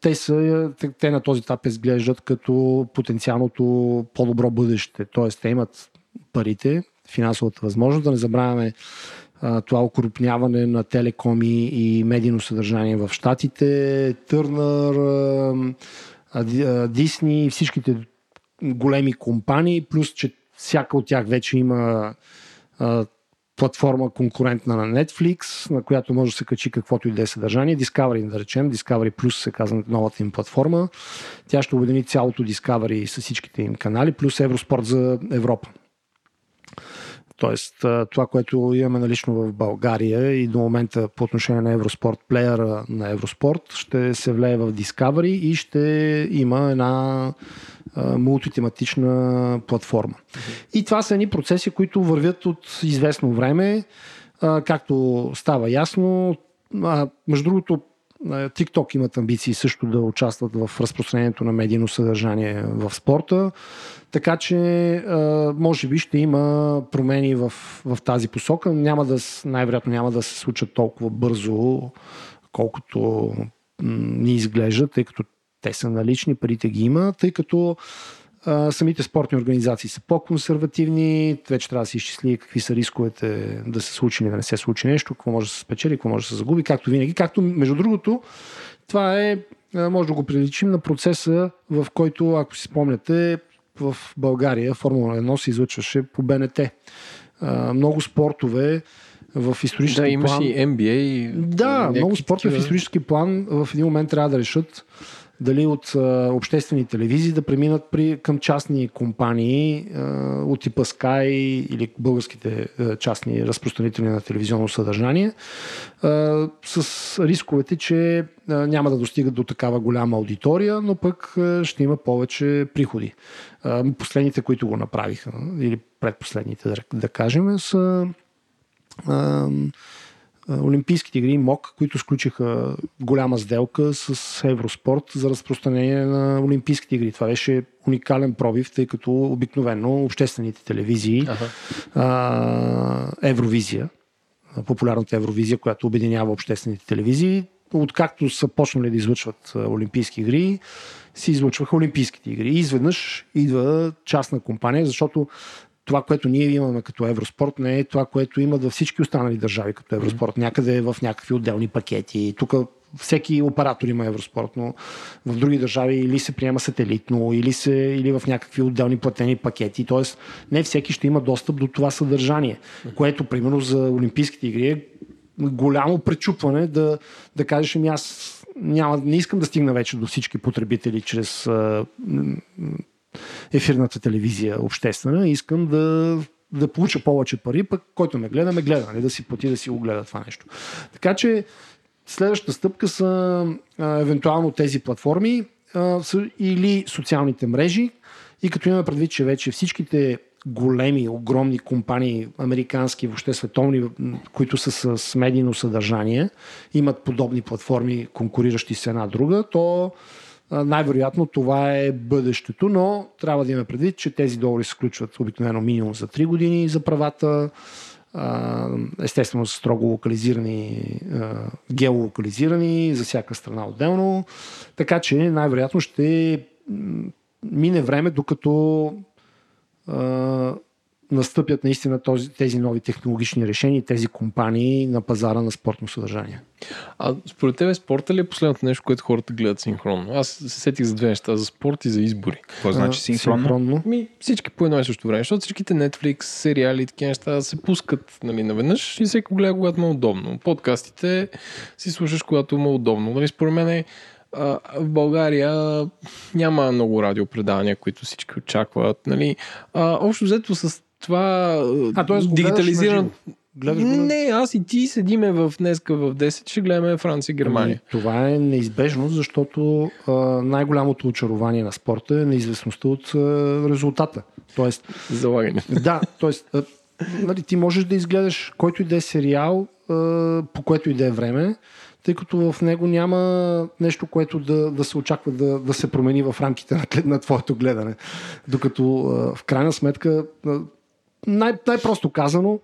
те, са, те, на този етап изглеждат като потенциалното по-добро бъдеще. Тоест, те имат парите, финансовата възможност. Да не забравяме това окрупняване на телекоми и медийно съдържание в Штатите, Търнър, Дисни, всичките големи компании, плюс, че всяка от тях вече има платформа конкурентна на Netflix, на която може да се качи каквото и да е съдържание. Discovery, да речем. Discovery Plus се казва новата им платформа. Тя ще обедини цялото Discovery с всичките им канали, плюс Евроспорт за Европа. Тоест, това, което имаме налично в България и до момента по отношение на Евроспорт, плеера на Евроспорт, ще се влее в Discovery и ще има една мултитематична платформа. И това са едни процеси, които вървят от известно време, както става ясно. Между другото, TikTok имат амбиции също да участват в разпространението на медийно съдържание в спорта. Така че, може би ще има промени в, в тази посока. Няма да, най-вероятно няма да се случат толкова бързо, колкото ни изглежда, тъй като те са налични, парите ги има, тъй като а, самите спортни организации са по-консервативни, вече трябва да се изчисли какви са рисковете да се случи или да не се случи нещо, какво може да се спечели, какво може да се загуби, както винаги. Както, между другото, това е, може да го приличим на процеса, в който, ако си спомняте, в България Формула 1 се излъчваше по БНТ. А, много спортове в исторически Да, имаше план... и NBA. И Да, някакви много спортове в исторически план в един момент трябва да решат дали от а, обществени телевизии да преминат при, към частни компании а, от типа Sky или българските а, частни разпространители на телевизионно съдържание а, с рисковете, че а, няма да достигат до такава голяма аудитория, но пък а, ще има повече приходи. А, последните, които го направиха, или предпоследните, да, да кажем, са а, Олимпийските игри МОК, които сключиха голяма сделка с Евроспорт за разпространение на Олимпийските игри. Това беше уникален пробив, тъй като обикновено обществените телевизии, Аха. а, Евровизия, популярната Евровизия, която обединява обществените телевизии, откакто са почнали да излъчват Олимпийски игри, се излъчваха Олимпийските игри. И изведнъж идва частна компания, защото това, което ние имаме като Евроспорт, не е това, което имат във всички останали държави като Евроспорт. Някъде е в някакви отделни пакети. Тук всеки оператор има Евроспорт, но в други държави или се приема сателитно, или, се, или в някакви отделни платени пакети. Тоест, не всеки ще има достъп до това съдържание, което, примерно, за Олимпийските игри е голямо пречупване да, да кажеш, ами аз няма, не искам да стигна вече до всички потребители чрез ефирната телевизия обществена. Искам да, да получа повече пари, пък който ме гледа, ме гледа, не да си плати да си го гледа това нещо. Така че следващата стъпка са а, евентуално тези платформи а, или социалните мрежи. И като имаме предвид, че вече всичките големи, огромни компании, американски, въобще световни, които са с медийно съдържание, имат подобни платформи, конкуриращи се една друга, то най-вероятно това е бъдещето, но трябва да имаме предвид, че тези договори се сключват обикновено минимум за 3 години за правата, естествено са строго локализирани, геолокализирани за всяка страна отделно, така че най-вероятно ще мине време, докато настъпят наистина този, тези нови технологични решения и тези компании на пазара на спортно съдържание. А според тебе спорта ли е последното нещо, което хората гледат синхронно? Аз се сетих за две неща, за спорт и за избори. Какво значи синхронно? синхронно. Ми, всички по едно и също време, защото всичките Netflix, сериали и такива неща се пускат нали, наведнъж и всеки гледа, когато му е удобно. Подкастите си слушаш, когато му е удобно. Нали, според мен е, в България няма много радиопредавания, които всички очакват. Нали. А, общо взето с това А, т.е. дигитализиран... гледаш го на... Не, аз и ти седиме в днеска в 10, ще гледаме Франция, Германия. Ами, Това е неизбежно, защото а, най-голямото очарование на спорта е неизвестността от а, резултата. Тоест, Залагане. да, тоест, а, нали, ти можеш да изгледаш който и да е сериал, а, по което и да е време, тъй като в него няма нещо, което да, да се очаква да, да се промени в рамките на, на твоето гледане. Докато а, в крайна сметка, а, най- най-просто казано,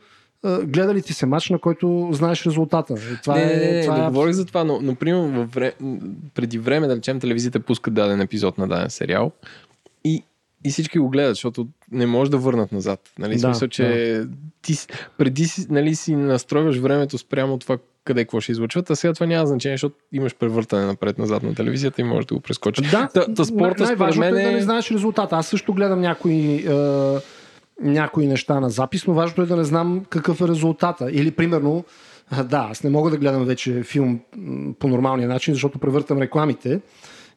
гледа ли ти се матч, на който знаеш резултата. Това не, е, не, не, това не е говорих за това, но, но примерно във вре... преди време, да речем, телевизията пуска даден епизод на даден сериал и, и всички го гледат, защото не може да върнат назад. Нали? Да, Да, смисъл, че ти с- преди си, нали, си настройваш времето спрямо това къде какво ще излъчват, а сега това няма значение, защото имаш превъртане напред-назад на телевизията и можеш да го прескочиш. Да, та, та спорта най- най-важното мен е да не е... знаеш резултата. Аз също гледам някои, е, някои неща на запис, но важното е да не знам какъв е резултата. Или, примерно, да, аз не мога да гледам вече филм по нормалния начин, защото превъртам рекламите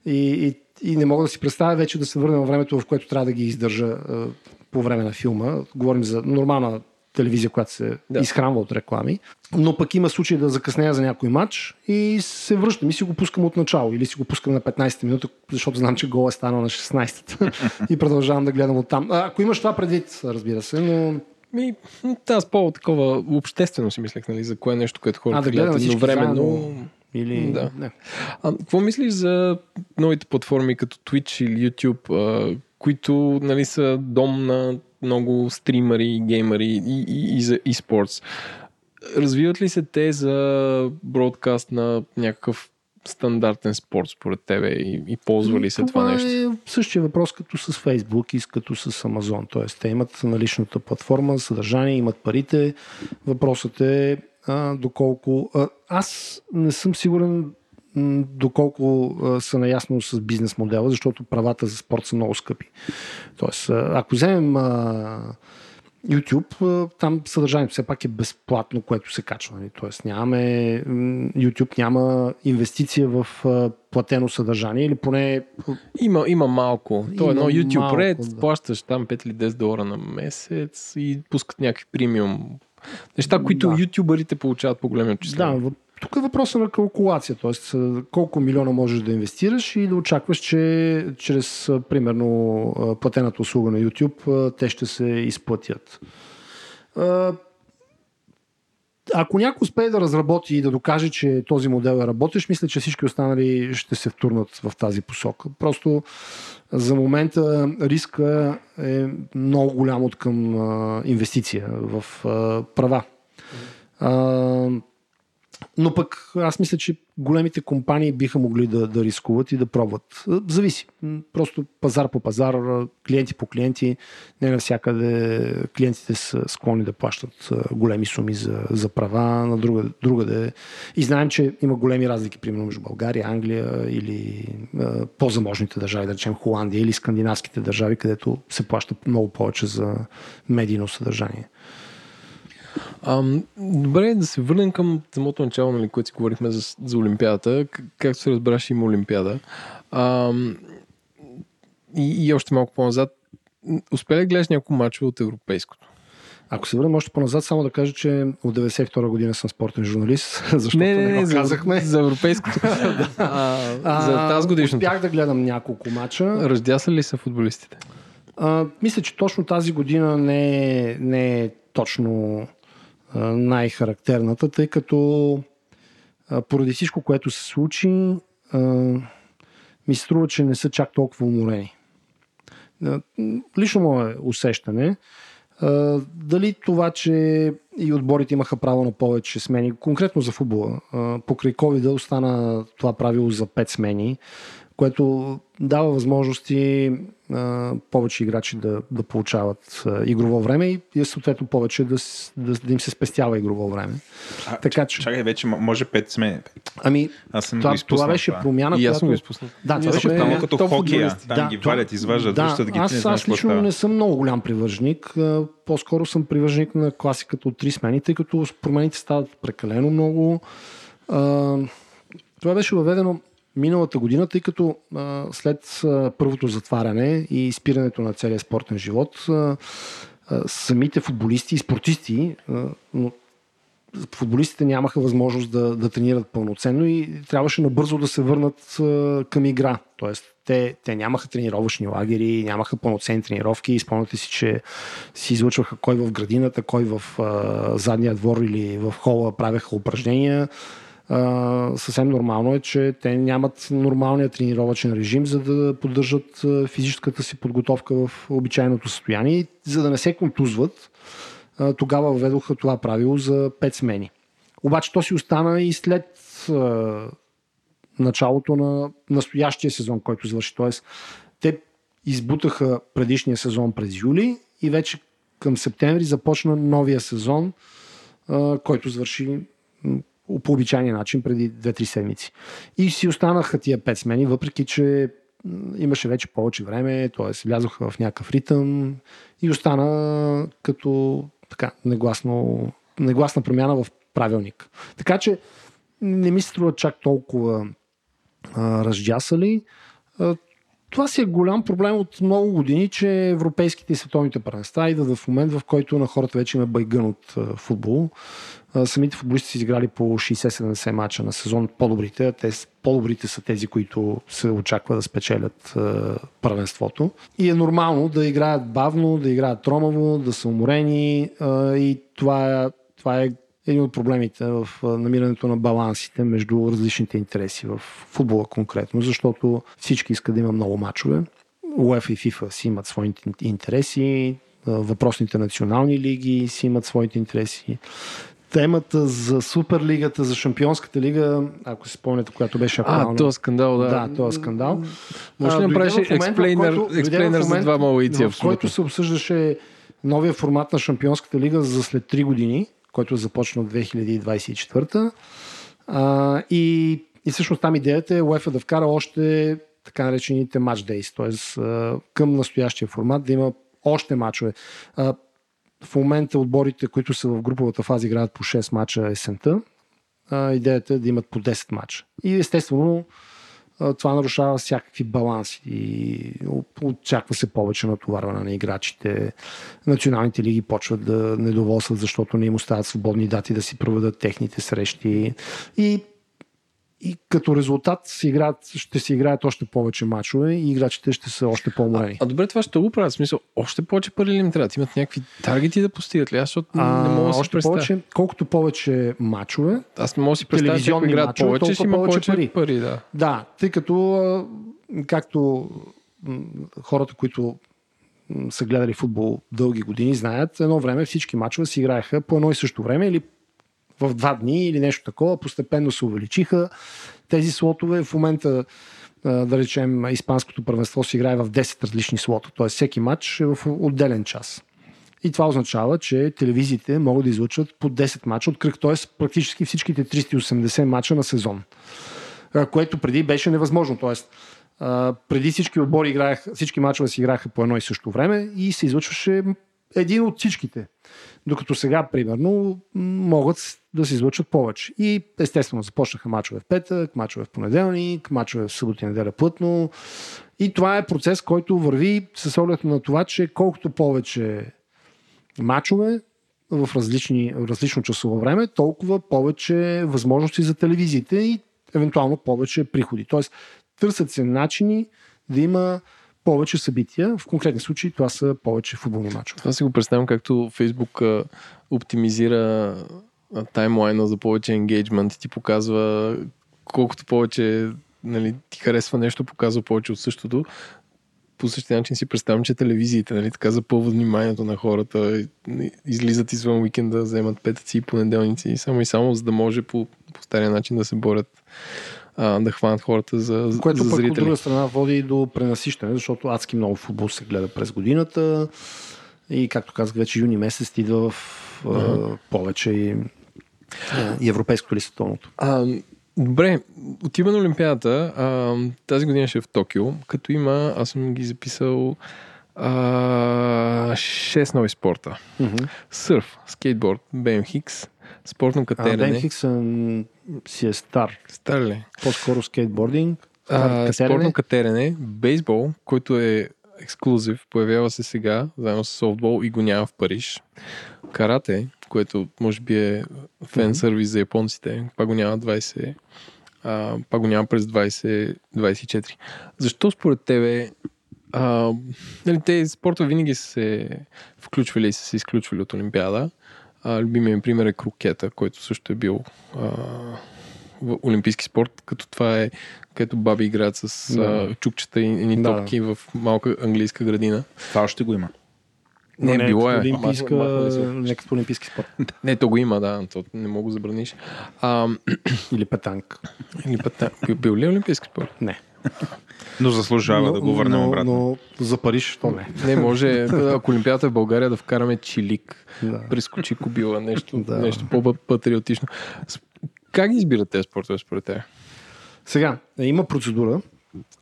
и, и, и не мога да си представя вече да се върна във времето, в което трябва да ги издържа по време на филма. Говорим за нормална телевизия, която се да. Изхранва от реклами. Но пък има случай да закъснея за някой матч и се връщам и си го пускам от начало или си го пускам на 15-та минута, защото знам, че гол е станал на 16-та и продължавам да гледам от там. Ако имаш това предвид, разбира се, но Ми, аз по-такова обществено си мислех, нали, за кое нещо, което хората А, да гледат едновременно. заедно. или... Да. Не. А какво мислиш за новите платформи като Twitch или YouTube, а, които нали, са дом на много стримери, геймери и, и, и за e-sports? Развиват ли се те за бродкаст на някакъв стандартен спорт според тебе и, и ползва ли се това, нещо? е същия въпрос като с Facebook и като с Amazon. Тоест, те имат наличната платформа, съдържание, имат парите. Въпросът е а, доколко... А, аз не съм сигурен доколко са наясно с бизнес модела, защото правата за спорт са много скъпи. Тоест, ако вземем YouTube, там съдържанието все пак е безплатно, което се качва. нали? Тоест нямаме, YouTube няма инвестиция в платено съдържание или поне Има, има малко. То е едно YouTube малко, Red, да. плащаш там 5 или 10 долара на месец и пускат някакви премиум неща, които Да. ютубърите получават по големи Да, отчисления. въп- тук е въпроса на калкулация, т.е. колко милиона можеш да инвестираш и да очакваш, че чрез примерно платената услуга на YouTube те ще се изплатят. Ако някой успее да разработи и да докаже, че този модел е работещ, мисля, че всички останали ще се втурнат в тази посока. Просто за момента риска е много голям от към инвестиция в права. Но пък аз мисля, че големите компании биха могли да, да рискуват и да пробват. А, Зависи. Просто пазар по пазар, а, клиенти по клиенти. Не навсякъде клиентите са склонни да плащат а, големи суми за, за права, на друга, другаде. И знаем, че има големи разлики, примерно между България, Англия или а, по-заможните държави, да речем Холандия или скандинавските държави, където се плаща много повече за медийно съдържание. Ам, добре, да се върнем към самото начало, нали, което си говорихме за, за Олимпиадата. Както се разбраш, има Олимпиада. Ам, и, и още малко по-назад. Успя ли да гледаш няколко мачове от европейското? Ако се върнем още по-назад, само да кажа, че от 92 година съм спортен журналист, защото не, не, не, го за, казахме. за европейското. а, А, за тази годишната. Успях да гледам няколко мача. Раздяса ли са футболистите? А, мисля, че точно тази година не е, не е точно най-характерната, тъй като поради всичко, което се случи, ми се струва, че не са чак толкова уморени. Лично мое усещане. Дали това, че и отборите имаха право на повече смени, конкретно за футбола. Покрай COVID остана това правило за 5 смени, което дава възможности а, повече играчи да, да получават а, игрово време и, и съответно повече да, да, да им се спестява игрово време. А, така че. Чакай, вече може 5 сме. Ами, Аз съм това, го изпуснал. това беше това. промяна, И аз съм го изпуснал. Да, това беше промяна. Като топ хокея. Там ги валят, изваждат, да, връщат ги. аз, знаеш аз какво лично не съм много голям привърженик. А, По-скоро съм привърженик на класиката от три смени, тъй като промените стават прекалено много. А, Това беше въведено миналата година, тъй като а, след а, първото затваряне и спирането на целия спортен живот, а, а, самите футболисти и спортисти, а, но футболистите нямаха възможност да, да тренират пълноценно и трябваше набързо да се върнат а, към игра. Тоест, те, те нямаха тренировъчни лагери, нямаха пълноценни тренировки. Спомняте си, че си излъчваха кой в градината, кой в а, задния двор или в хола правеха упражнения. Съвсем нормално е, че те нямат нормалния тренировъчен режим, за да поддържат физическата си подготовка в обичайното състояние. И за да не се контузват, тогава въведоха това правило за 5 смени. Обаче то си остана и след началото на настоящия сезон, който завърши. Тоест, те избутаха предишния сезон през юли и вече към септември започна новия сезон, който завърши по обичайния начин преди 2-3 седмици. И си останаха тия 5 смени, въпреки че имаше вече повече време, т.е. влязоха в някакъв ритъм и остана като така, негласно, негласна промяна в правилник. Така че не ми се струва чак толкова а, раздясали. А, това си е голям проблем от много години, че европейските и световните първенства идват в момент, в който на хората вече има байгън от футбол. Самите футболисти са изиграли по 60-70 мача на сезон по-добрите. Те, по-добрите са тези, които се очаква да спечелят а, първенството. И е нормално да играят бавно, да играят тромаво, да са уморени и това, е- това е един от проблемите в намирането на балансите между различните интереси в футбола конкретно, защото всички искат да има много мачове. УЕФА и ФИФА си имат своите интереси, въпросните национални лиги си имат своите интереси. Темата за Суперлигата, за Шампионската лига, ако се спомняте, която беше актуална. А, този скандал, да. Да, този скандал. Може ли да направиш експлейнер, за два малоици, В който се обсъждаше новия формат на Шампионската лига за след 3 години, който започна от 2024. А, и, и всъщност там идеята е UEFA да вкара още така наречените матч дейс, т.е. към настоящия формат да има още мачове. А, в момента отборите, които са в груповата фаза, играят по 6 мача есента. А, идеята е да имат по 10 мача. И естествено това нарушава всякакви баланси и очаква се повече натоварване на играчите. Националните лиги почват да недоволстват, защото не им остават свободни дати да си проведат техните срещи. И, и като резултат се играят, ще се играят още повече мачове и играчите ще са още по-уморени. А добре, това ще го правят. Смисъл, още повече пари ли им трябва? Имат някакви таргети да постигат ли? Аз защото не мога да си още представя. повече, колкото повече мачове, Аз не мога да си представя, че играят мачове, повече, ще има повече пари. пари. да. Да, тъй като а, както хората, които са гледали футбол дълги години, знаят, едно време всички мачове се играеха по едно и също време или в два дни или нещо такова, постепенно се увеличиха тези слотове. В момента, да речем, Испанското първенство се играе в 10 различни слота, т.е. всеки матч е в отделен час. И това означава, че телевизиите могат да излучат по 10 мача от кръг, т.е. практически всичките 380 мача на сезон което преди беше невъзможно. А, преди всички отбори играеха, всички мачове си играха по едно и също време и се излъчваше един от всичките. Докато сега, примерно, могат да се излъчват повече. И естествено започнаха мачове в петък, мачове в понеделник, мачове в събота и неделя плътно. И това е процес, който върви с оглед на това, че колкото повече мачове в, различни, различно часово време, толкова повече възможности за телевизиите и евентуално повече приходи. Тоест, търсят се начини да има повече събития. В конкретни случаи това са повече футболни мачове. Това си го представям както Фейсбук оптимизира таймлайна за повече енгейджмент и ти показва колкото повече нали, ти харесва нещо, показва повече от същото. По същия начин си представям, че телевизиите нали, така запълват вниманието на хората, излизат извън уикенда, вземат петъци и понеделници, само и само, за да може по, по стария начин да се борят а, да хванат хората за, Което за пък зрители. от друга страна води до пренасищане, защото адски много футбол се гледа през годината и както казах вече юни месец идва в а, повече и, а, и европейското или световното. А, добре, отива на Олимпиадата. А, тази година ще е в Токио, като има, аз съм ги записал а, 6 нови спорта. Mm-hmm. Сърф, скейтборд, BMX, спортно А, катерене. Бен Хикс м, си е стар. Стар ли? По-скоро скейтбординг. А, катерене. спортно катерене, бейсбол, който е ексклюзив, появява се сега, заедно с софтбол и го няма в Париж. Карате, което може би е фен сервис за японците, пак го няма 20, а, пак го няма през 2024. Защо според тебе а, нали, те спорта винаги са се включвали и са се изключвали от Олимпиада. А, любимият ми пример е крокета, който също е бил а, в олимпийски спорт, като това е където баби играят с Да. а, чукчета и Да. топки в малка английска градина. Това още го има. Не, Но било е. Олимпийска, не като олимпийски спорт. Не, то го има, да, то не мога да забраниш. А, Или петанк. или да, бил, бил ли олимпийски спорт? Не. Но заслужава да го върнем но, обратно. Но за Париж то не. Не, може, ако Олимпиадата е в България, да вкараме чилик, Да. прескочи кобила, нещо, Да. нещо по-патриотично. Как ги избират тези спортове според те? Сега, е, има процедура.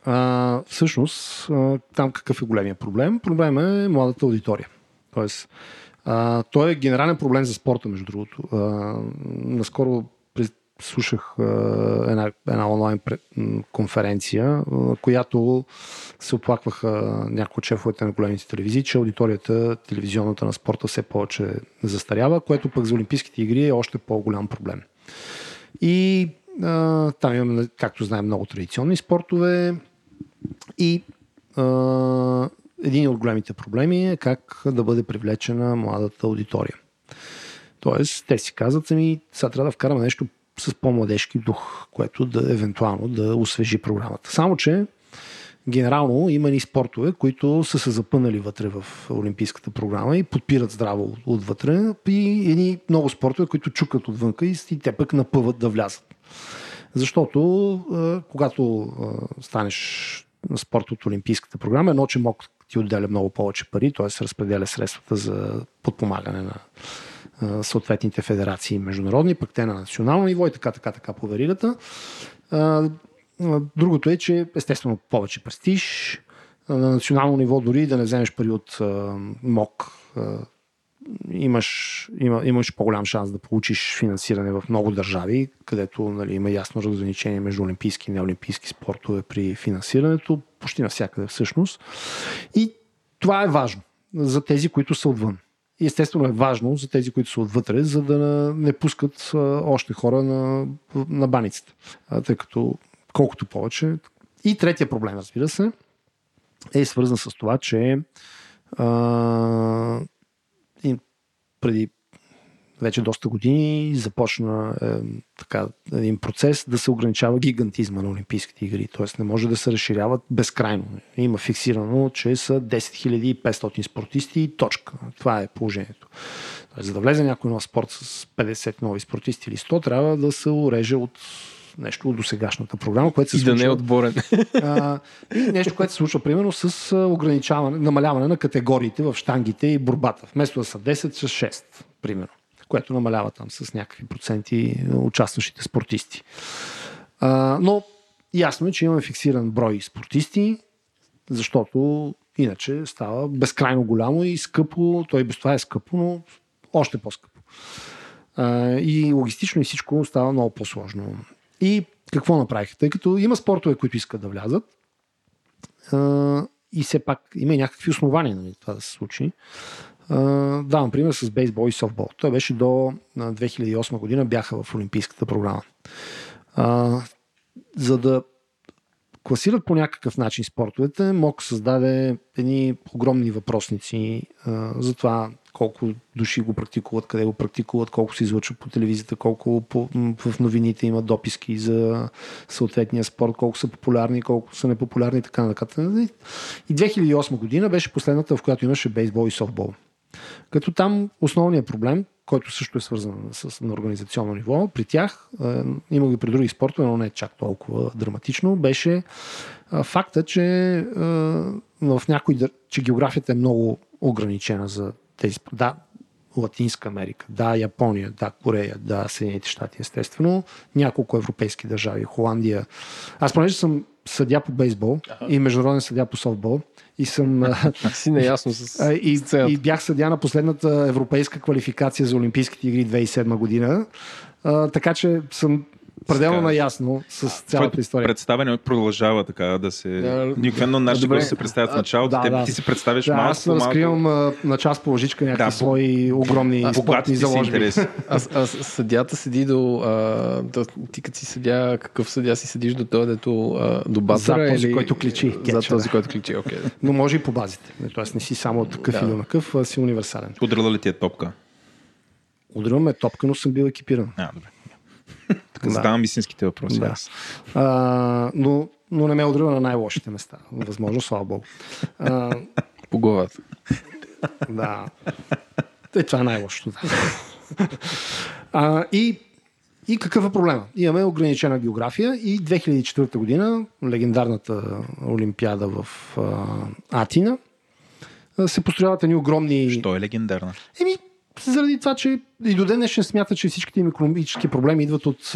А, всъщност, а, там какъв е големия проблем? Проблема е младата аудитория. Тоест, а, той е генерален проблем за спорта, между другото. А, наскоро слушах а, една, една онлайн конференция, а, която се оплакваха някои от шефовете на големите телевизии, че аудиторията телевизионната на спорта все повече застарява, което пък за Олимпийските игри е още по-голям проблем. И а, там имаме, както знаем, много традиционни спортове. И един от големите проблеми е как да бъде привлечена младата аудитория. Тоест, те си казват сами, сега трябва да вкараме нещо с по-младежки дух, което да евентуално да освежи програмата. Само, че генерално има ни спортове, които са се запънали вътре в Олимпийската програма и подпират здраво отвътре и едни много спортове, които чукат отвънка и, и те пък напъват да влязат. Защото когато станеш спорт от Олимпийската програма, едно, че МОК ти отделя много повече пари, т.е. разпределя средствата за подпомагане на съответните федерации международни, пък те на национално ниво и така, така, така по веригата. Другото е, че естествено повече престиж. На национално ниво дори да не вземеш пари от МОК, имаш, има, имаш по-голям шанс да получиш финансиране в много държави, където нали, има ясно разграничение между олимпийски и неолимпийски спортове при финансирането, почти навсякъде всъщност. И това е важно за тези, които са отвън. И естествено е важно за тези, които са отвътре, за да не пускат още хора на, на баницата. Тъй като колкото повече. И третия проблем, разбира се, е свързан с това, че а, преди вече доста години започна е, така, един процес да се ограничава гигантизма на Олимпийските игри. Тоест не може да се разширяват безкрайно. Има фиксирано, че са 10 500 спортисти и точка. Това е положението. Тоест, за да влезе някой нов спорт с 50 нови спортисти или 100, трябва да се уреже от нещо от досегашната програма, което се И да не е случва- отборен. а, и нещо, което се случва примерно с ограничаване, намаляване на категориите в штангите и борбата. Вместо да са 10, с 6, примерно. Което намалява там с някакви проценти участващите спортисти. А, но ясно е, че имаме фиксиран брой спортисти, защото иначе става безкрайно голямо и скъпо. Той и без това е скъпо, но още по-скъпо. А, и логистично и всичко става много по-сложно. И какво направиха? Тъй като има спортове, които искат да влязат и все пак има и някакви основания нали, това да се случи. Давам пример с бейсбол и софтбол. Той беше до а, 2008 година бяха в Олимпийската програма. За да класират по някакъв начин спортовете, МОК създаде едни огромни въпросници за това колко души го практикуват, къде го практикуват, колко се излъчва по телевизията, колко по, в новините има дописки за съответния спорт, колко са популярни, колко са непопулярни и така нататък. И 2008 година беше последната, в която имаше бейсбол и софтбол. Като там основният проблем, който също е свързан с, на организационно ниво. При тях, а, има ги при други спортове, но не е чак толкова драматично, беше а, факта, че а, в някои, че географията е много ограничена за тези. Да, Латинска Америка, да, Япония, да, Корея, да, Съединените щати, естествено, няколко европейски държави, Холандия. Аз понеже съм съдя по бейсбол и международен съдя по софтбол и съм Си наясно с, и, с и бях съдя на последната европейска квалификация за Олимпийските игри 2007 година. А, така че съм пределно Така. наясно с цялата история. представяне продължава така да се... Да, Никакво нашите се представят в началото, да, те, да. ти се представяш Да, малко аз разкривам а, на част по лъжичка някакви Да, свои огромни Богат спортни заложби. интерес. Аз, аз съдята седи до... А, до ти като си съдя, какъв съдя си седиш до този, дето а, до базара Зад този, или... който кличи, За кетча, този, да. който кличи, окей. Okay. Но може и по базите. Тоест не си само такъв Да. или онакъв, а си универсален. Удрала ли ти е топка? Удряме топка, но съм бил екипиран. А, добре. Така Да. задавам истинските въпроси. Да. аз. А, но, но не ме удря на най-лошите места. Възможно, слава богу. А, По главата. да. Е, това е най-лошото. Да. А, и, и какъв е проблема? Имаме ограничена география и 2004 година, легендарната Олимпиада в а, Атина, се построяват едни огромни... Що е легендарна? Еми, заради това, че и до ден днешен смята, че всичките им економически проблеми идват от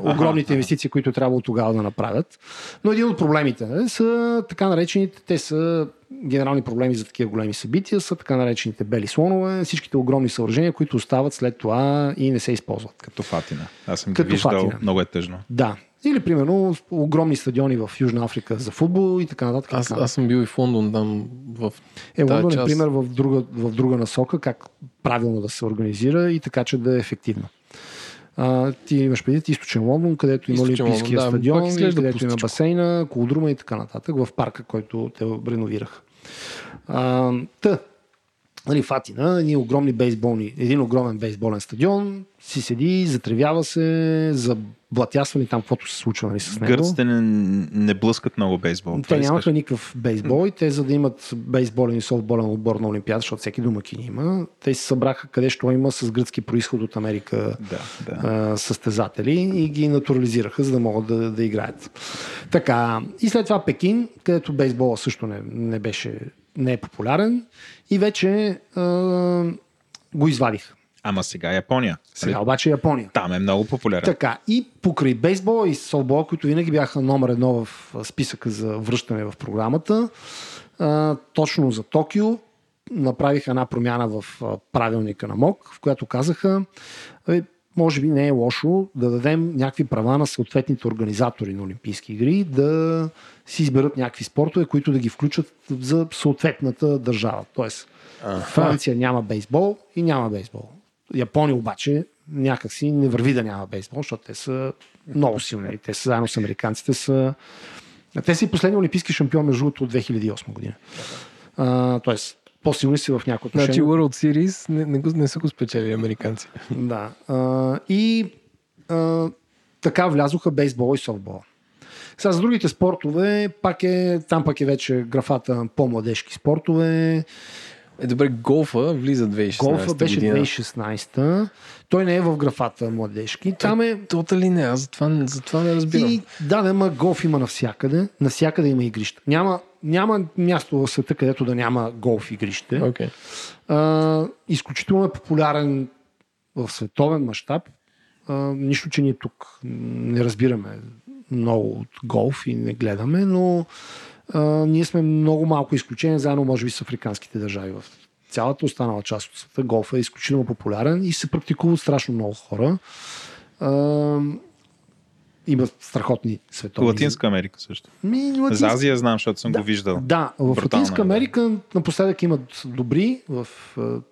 огромните инвестиции, които трябва от тогава да направят. Но един от проблемите е, са така наречените, те са генерални проблеми за такива големи събития, са така наречените бели слонове, всичките огромни съоръжения, които остават след това и не се използват. Като Фатина. Аз съм ги Като виждал. Фатина. Много е тъжно. Да. Или, примерно, огромни стадиони в Южна Африка за футбол и така нататък. Аз, аз съм бил и в Лондон там в Е, Лондон е част. пример в друга, в друга насока, как правилно да се организира и така, че да е ефективно. А, ти имаш предвид източен Лондон, където има Олимпийския да, стадион, и където има пустичко. басейна, колодрума и така нататък, в парка, който те реновираха. А, та, нали, в Атина, едни огромни бейсболни, един огромен бейсболен стадион, си седи, затревява се, заблатясва ли там каквото се случва нали, с него. Гърците не, не блъскат много бейсбол. Те нямаха никакъв бейсбол и те, за да имат бейсболен и софтболен отбор на Олимпиада, защото всеки домакин има, те се събраха къде що има с гръцки происход от Америка Да, да. а, състезатели и ги натурализираха, за да могат да, да играят. Така, и след това Пекин, където бейсбола също не, не беше, не е популярен и вече а, го извадиха. Ама сега Япония. Сега обаче Япония. Там е много популярен. Така, и покрай бейсбола и софтбола, които винаги бяха номер едно в списъка за връщане в програмата, а, точно за Токио направиха една промяна в правилника на МОК, в която казаха, е, може би не е лошо да дадем някакви права на съответните организатори на Олимпийски игри да си изберат някакви спортове, които да ги включат за съответната държава. Тоест, Франция няма бейсбол и няма бейсбол. Япония обаче някакси не върви да няма бейсбол, защото те са много силни. Те са заедно с американците са... Те са и последния олимпийски шампион между другото от 2008 година. А, тоест, по-силни са в някои отношения. Значи World Series не, не, го, не са го спечели американци. Да. А, и а, така влязоха бейсбол и софтбол. Сега за другите спортове, пак е, там пак е вече графата по-младежки спортове. Е, добре, голфа влиза 2016 Голфа беше година. 2016. Той не е в графата младежки. Там е Тота ли не? Аз затова, затова не разбирам. И, да, да, ма голф има навсякъде. Навсякъде има игрища. Няма, няма място в света, където да няма голф игрище. Okay. А, изключително е популярен в световен мащаб. Нищо, че ние тук не разбираме много от голф и не гледаме, но а, ние сме много малко изключение, заедно може би с африканските държави. В цялата останала част от света голфа е изключително популярен и се практикува страшно много хора. А, има страхотни световни. Латинска Америка също. Ми, За латинска... Азия знам, защото съм Да, го виждал. Да, в Брутално Латинска е, да. Америка напоследък имат добри. В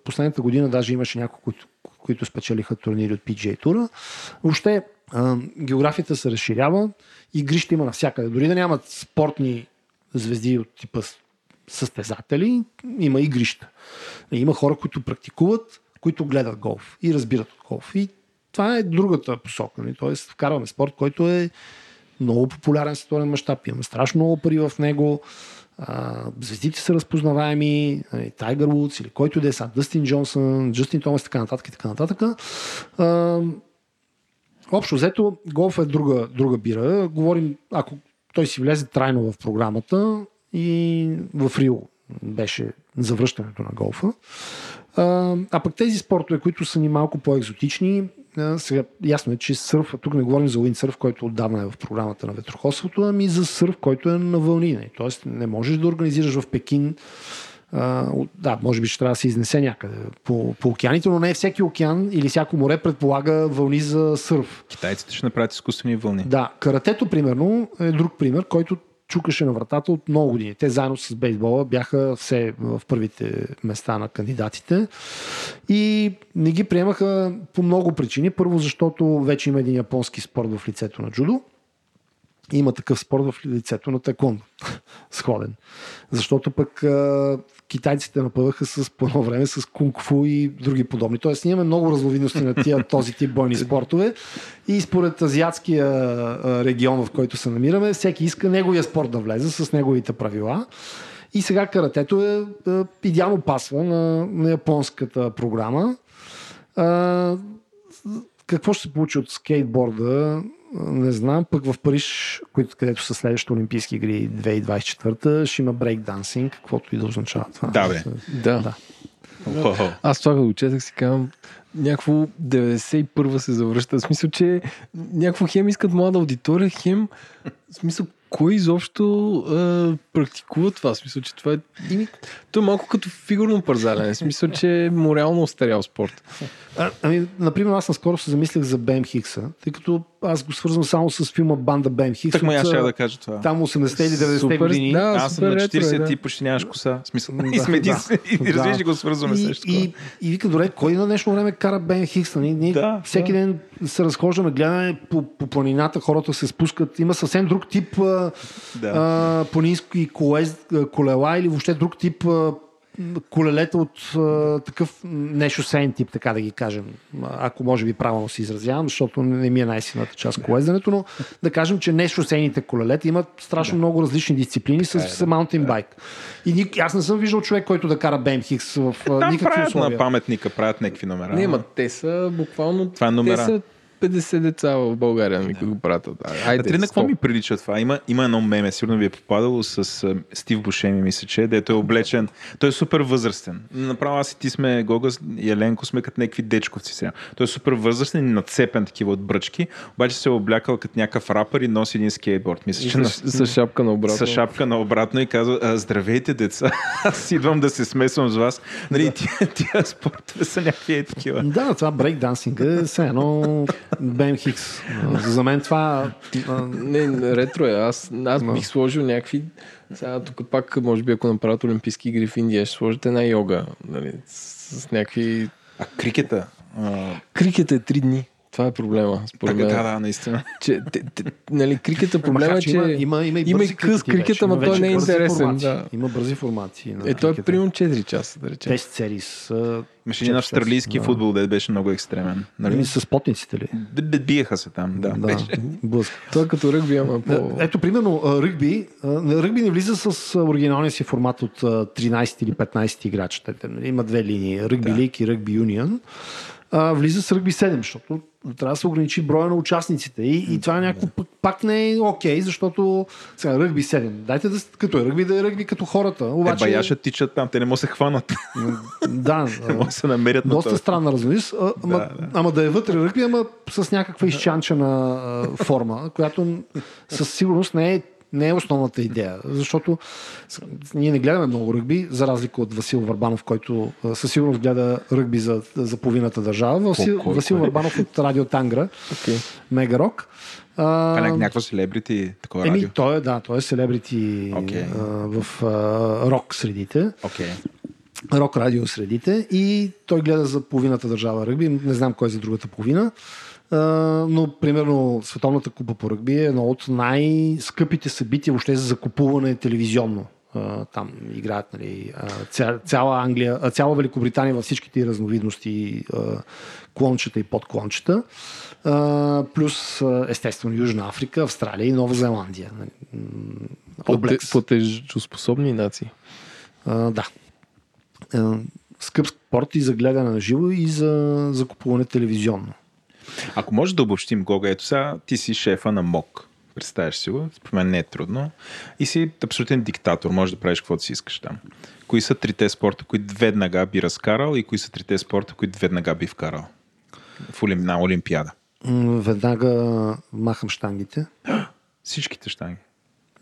последната година даже имаше някои, които, които спечелиха турнири от PGA тура. Въобще географията се разширява, игрища има навсякъде. Дори да нямат спортни звезди от типа състезатели, има игрища. Има хора, които практикуват, които гледат голф и разбират от голф. И това е другата посока. Нали? Тоест, вкарваме спорт, който е много популярен световен мащаб, имаме страшно много пари в него, звездите са разпознаваеми, нали, Тайгър Вудс или който да е сега, Дъстин Джонсън, Джастин Томас, така нататък и така нататък. Общо взето, голф е друга, друга бира. Говорим, ако той си влезе трайно в програмата и в Рио беше завръщането на голфа. А, а пък тези спортове, които са ни малко по-екзотични, сега ясно е, че сърф, тук не говорим за уиндсърф, който отдавна е в програмата на ветроходството, ами за сърф, който е на вълни. Тоест не можеш да организираш в Пекин а, да, може би ще трябва да се изнесе някъде по, по океаните, но не всеки океан или всяко море предполага вълни за сърф. Китайците ще направят изкуствени вълни. Да, каратето, примерно, е друг пример, който чукаше на вратата от много години. Те заедно с бейсбола бяха все в първите места на кандидатите и не ги приемаха по много причини. Първо, защото вече има един японски спорт в лицето на джудо. Има такъв спорт в лицето на текондо. Сходен. Защото пък а, китайците напъваха с по едно време с кунг-фу и други подобни. Тоест ние имаме много разловидности на тия, този тип бойни спортове и според азиатския регион, в който се намираме, всеки иска неговия спорт да влезе с неговите правила. И сега каратето е, е идеално пасва на, на японската програма. А, какво ще се получи от скейтборда? Не знам. Пък в Париж, където са следващите Олимпийски игри 2024, ще има брейкдансинг, каквото и да означава това. Да, бе. Да. Да. Wow. Аз това го четах си казвам, някакво 91-а се завръща. В смисъл, че някакво хем искат млада аудитория, хем в смисъл, кой изобщо а, практикува това? В смисъл, че това е... То е малко като фигурно парзалене. В смисъл, че е морално остарял спорт. А, ами, например, аз наскоро се замислях за Бем Хикса, тъй като аз го свързвам само с филма Банда Бем Хикс. Так аз ще да кажа това. Там 80-те или 90-те Супер, години. да, аз съм на супер ретро е, 40 да. ти почти нямаш коса. Смисъл, Да, и сме да. и Да. разбираш, го свързваме и, също. и, и, и вика, добре, кой на днешно време кара Бен Хикс? Нали? Ние Да, всеки да. ден се разхождаме, гледаме по, по планината, хората се спускат. Има съвсем друг тип а, Да. а, планински колез, колела или въобще друг тип а, колелета от а, такъв нешосейн тип, така да ги кажем. Ако може би правилно се изразявам, защото не ми е най-силната част колезденето, но да кажем, че нешосейните колелета имат страшно много различни дисциплини с, с маунтинбайк. И ни, аз не съм виждал човек, който да кара BMX в а, Там никакви правят условия. на паметника, правят някакви номера. Не, ма те са буквално... Това е номера. Те са 50 деца в България, ми го правят. Айде, Катрина, какво 100. ми прилича това? Има, има едно меме, сигурно ви е попадало с а, Стив Бушеми, мисля, че, дето е облечен. Той е супер възрастен. Направо аз и ти сме, Гога и Еленко сме като някакви дечковци сега. Той е супер възрастен и нацепен такива от бръчки, обаче се е облякал като някакъв рапър и носи един скейтборд. Мисля, че на, С, с шапка на обратно. с шапка наобратно и казва, «А, здравейте деца, аз идвам да се смесвам с вас. Нали, тия, тия спортове са някакви е такива. Да, това брейкдансинг е все едно BM Хикс. За мен това... Не, ретро е. Аз, аз бих сложил някакви... Сега тук пак, може би, ако направят Олимпийски игри в Индия, ще сложите една йога. Нали, с, с някакви... А крикета? А, Крикет е три дни. Това е проблема, според така, мен. да, да, наистина. Че, те, те, нали, крикета проблема е, че... има, има, има, и има и къс крикети крикет, вече. ама Има той не е интересен, да. Има бързи формации. На Е, той е крикета. примерно 4 часа, да речем. Тест серии с... Имаше един австралийски да. футбол, дед беше много екстремен. Нали? Нали? С потниците ли? Д- Биеха се там, да. да беше. блъска. Той е като ръгби, ама по... Е, Ето, примерно, ръгби. Ръгби не влиза с оригиналния си формат от а, 13 или 15 играч. Нали, Има две линии. Ръгби Да. лиг и ръгби юнион. А, влиза с ръгби 7, защото трябва да се ограничи броя на участниците. И, и това е някакво пък, пак не е окей, защото сега ръгби 7. Дайте да като е ръгби, да е ръгби като хората. Е, Обаче, баяша тичат там, те не могат да се хванат. да, не могат да се намерят на доста странна разновидност, а, ама, Да, да. ама да е вътре ръгби, ама с някаква изчанчена форма, която със сигурност не е, не е основната идея. Защото ние не гледаме много ръгби, за разлика от Васил Върбанов, който а, със сигурност гледа ръгби за, за половината държава. Васил, кой- Васил кой? Върбанов от Радио Тангра, Okay. Мегарок. А, Това е няк- някакво селебрити, такова Еми, радио. той е, да, той е селебрити а, в а, рок средите Окей. рок радио средите и той гледа за половината държава ръгби, не знам кой е за другата половина, а, но примерно Световната купа по ръгби е едно от най-скъпите събития въобще за закупуване телевизионно. Там играят нали, цяла Англия, цяла Великобритания във всичките разновидности, клончета и подклончета. Плюс естествено Южна Африка, Австралия и Нова Зеландия. Нали. Платежоспособни нации. Да. А, скъп спорт и за гледане на живо и за закупуване телевизионно. Ако може да обобщим, Гога, ето сега, ти си шефа на МОК. Представяш си го, според мен не е трудно. И си абсолютен диктатор, можеш да правиш каквото си искаш там. Кои са трите спорта, които веднага би разкарал и кои са трите спорта, които веднага би вкарал в олим... на Олимпиада? Веднага махам штангите. Всичките штанги.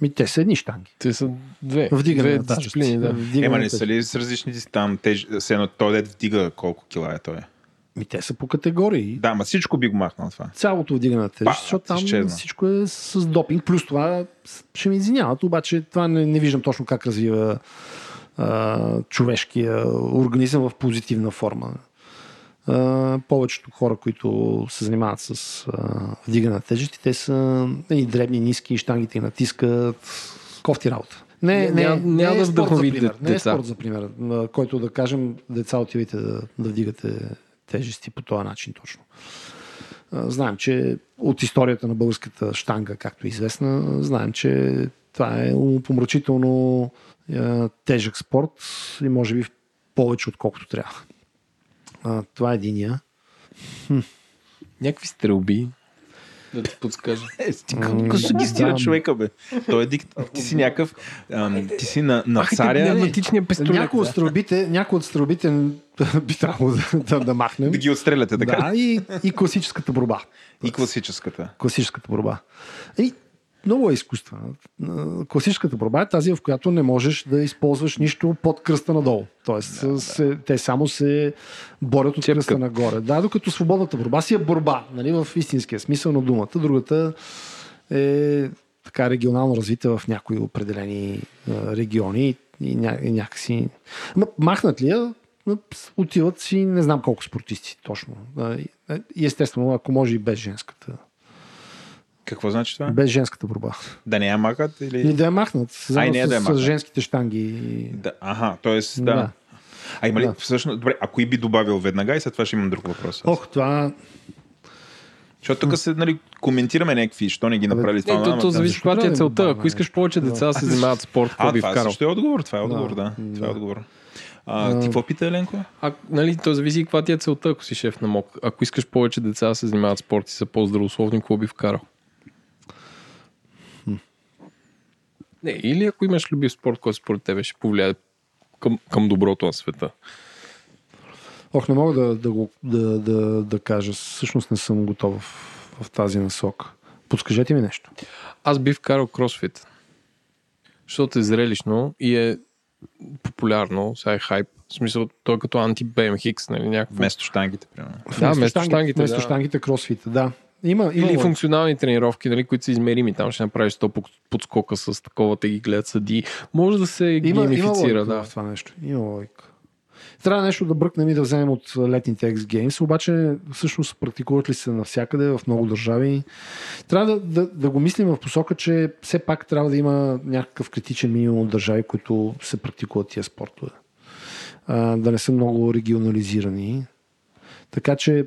Ми, те са едни штанги. Те са две. Вдигане две на дисциплини, да. Вдигане Ема не са ли с различни там теж... Все едно той дед вдига колко кила е той? Ми, те са по категории. Да, ма всичко би го махнал това. Цялото вдигане на тежест, защото там изчезна. всичко е с допинг. Плюс това ще ми извиняват, обаче това не, не виждам точно как развива а, човешкия организъм в позитивна форма. А, повечето хора, които се занимават с а, вдигане на тежести, те са и дребни, ниски, штангите ги натискат. Кофти работа. Не, не, Няма- не, няма е да спорт за пример. Не е спорт за пример, на който да кажем, деца отивайте да, да вдигате тежести по този начин точно. Знаем, че от историята на българската штанга, както е известна, знаем, че това е умопомрачително тежък спорт и може би повече отколкото трябва. А, това е единия. Някакви стрелби. Да ти подскажа. Е, колко се ги стира да. човека, бе. Той е дикт... Ти си някакъв... Ти си на, на царя... Някои от стрелбите, някои от стрелбите би трябвало да, да, да махнем. Да ги отстреляте, така. Да, и, и класическата борба. И класическата. класическата борба. И много е изкуствена. Класическата борба е тази, в която не можеш да използваш нищо под кръста надолу. Тоест, да, се, те само се борят от Чепкат. кръста нагоре. Да, докато свободната борба си е борба, нали, в истинския смисъл на думата. Другата е така регионално развита в някои определени региони и, ня, и някакси... Ма, махнат ли я, отиват си не знам колко спортисти точно. И естествено, ако може и без женската Какво значи това? без женската борба. Да не я махат или... Или да я махнат. Ай, не с, да я с махнат. женските штанги. Да, аха, т.е. да. Да. А има ли Да. всъщност... Добре, а кои би добавил веднага и след това ще имам друг въпрос. Ох, това... Защото тук се, нали, коментираме някакви, що не ги направили това. Не, то, то зависи каква ти е целта. Ако искаш повече деца да се занимават с спорт, какво би това вкарал? също е отговор. Това е отговор, Да. Това е отговор. А, ти какво пита, Еленко? А, нали, то зависи каква ти е целта, ако си шеф на МОК. Ако искаш повече деца да се занимават с спорт и са по-здравословни, какво би вкарал? Не, или ако имаш любив спорт, който според тебе ще повлияе към, към доброто на света. Ох, не мога да, да, го, да, да, да кажа. Всъщност не съм готов в, в тази насока. Подскажете ми нещо. Аз би вкарал кросфит. Защото е зрелищно и е популярно, сега е хайп. В смисъл, той е като анти-BMX, нали, някакво. Вместо штангите, примерно. Да, вместо штангите, Вместо да. штангите, кросфита, да. Има, Или има функционални тренировки, нали, които са измерими. Там ще направиш 100 под- подскока с такова, те ги гледат съди. Може да се Има, има геймифицира, логика да. в това нещо. Има логика. Трябва нещо да бръкнем и да вземем от летните X Games, обаче всъщност практикуват ли се навсякъде, в много държави. Трябва да, да, да го мислим в посока, че все пак трябва да има някакъв критичен минимум от държави, които се практикуват тия спортове. А, да не са много регионализирани. Така че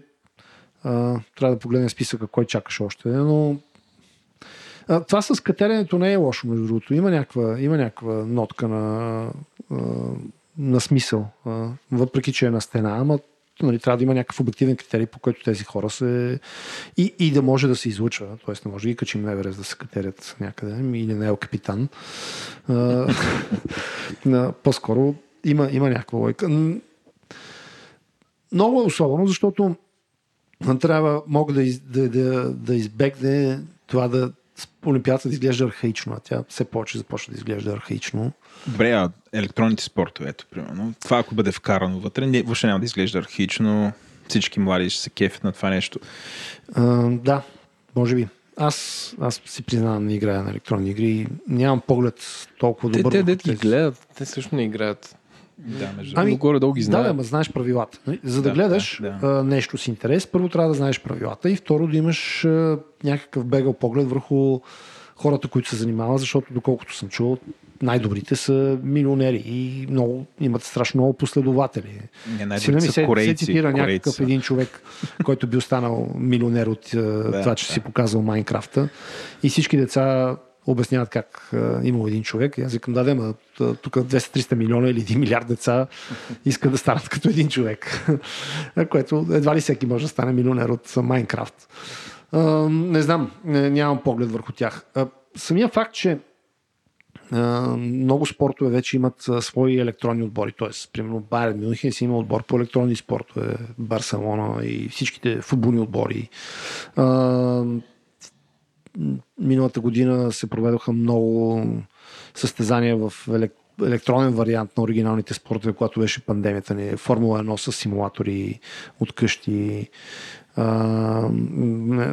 трябва да погледнем списъка кой чакаш още, но а, това с катеренето не е лошо, между другото. Има някаква, има някаква нотка на, на смисъл, въпреки че е на стена, ама нали, трябва да има някакъв обективен критерий, по който тези хора се... И, и да може да се излучва. Тоест не може да ги качим на Еверест да се катерят някъде, ами, или на Ел Капитан. По-скоро има, има някаква лойка. Много е особено, защото трябва, мога да, из, да, да, да избегне това да Олимпиадата да изглежда архаично, а тя все повече започва да изглежда архаично. Добре, а електронните спортове, ето, примерно. Това ако бъде вкарано вътре, не, въобще няма да изглежда архаично. Всички млади ще се кефят на това нещо. А, да, може би. Аз, аз си признавам, не играя на електронни игри. Нямам поглед толкова Те, добър. те, върху дет ги гледат, те също не играят. Да, между Ами, горе-долу ги Да, знаят. да, ама знаеш правилата. нали? За да, Да, гледаш да, а, нещо с интерес, първо трябва да знаеш правилата и второ да имаш някакъв бегал поглед върху хората, които се занимават, защото доколкото съм чул, най-добрите са милионери и много, имат страшно много последователи. Не, най-добрите са се, корейци. се цитира корейци някакъв един човек, който би останал милионер от да, това, че да. си показал Майнкрафта. И всички деца обясняват как имал един човек. И аз викам, да, да, тук 200-300 милиона или 1 милиард деца искат да станат като един човек. Което едва ли всеки може да стане милионер от Майнкрафт. Не знам, нямам поглед върху тях. Самия факт, че много спортове вече имат свои електронни отбори. Тоест, примерно Байерн Мюнхен си има отбор по електронни спортове, Барселона и всичките футболни отбори. Миналата година се проведоха много състезания в елек- електронен вариант на оригиналните спортове, когато беше пандемията ни. Формула 1 с симулатори от къщи,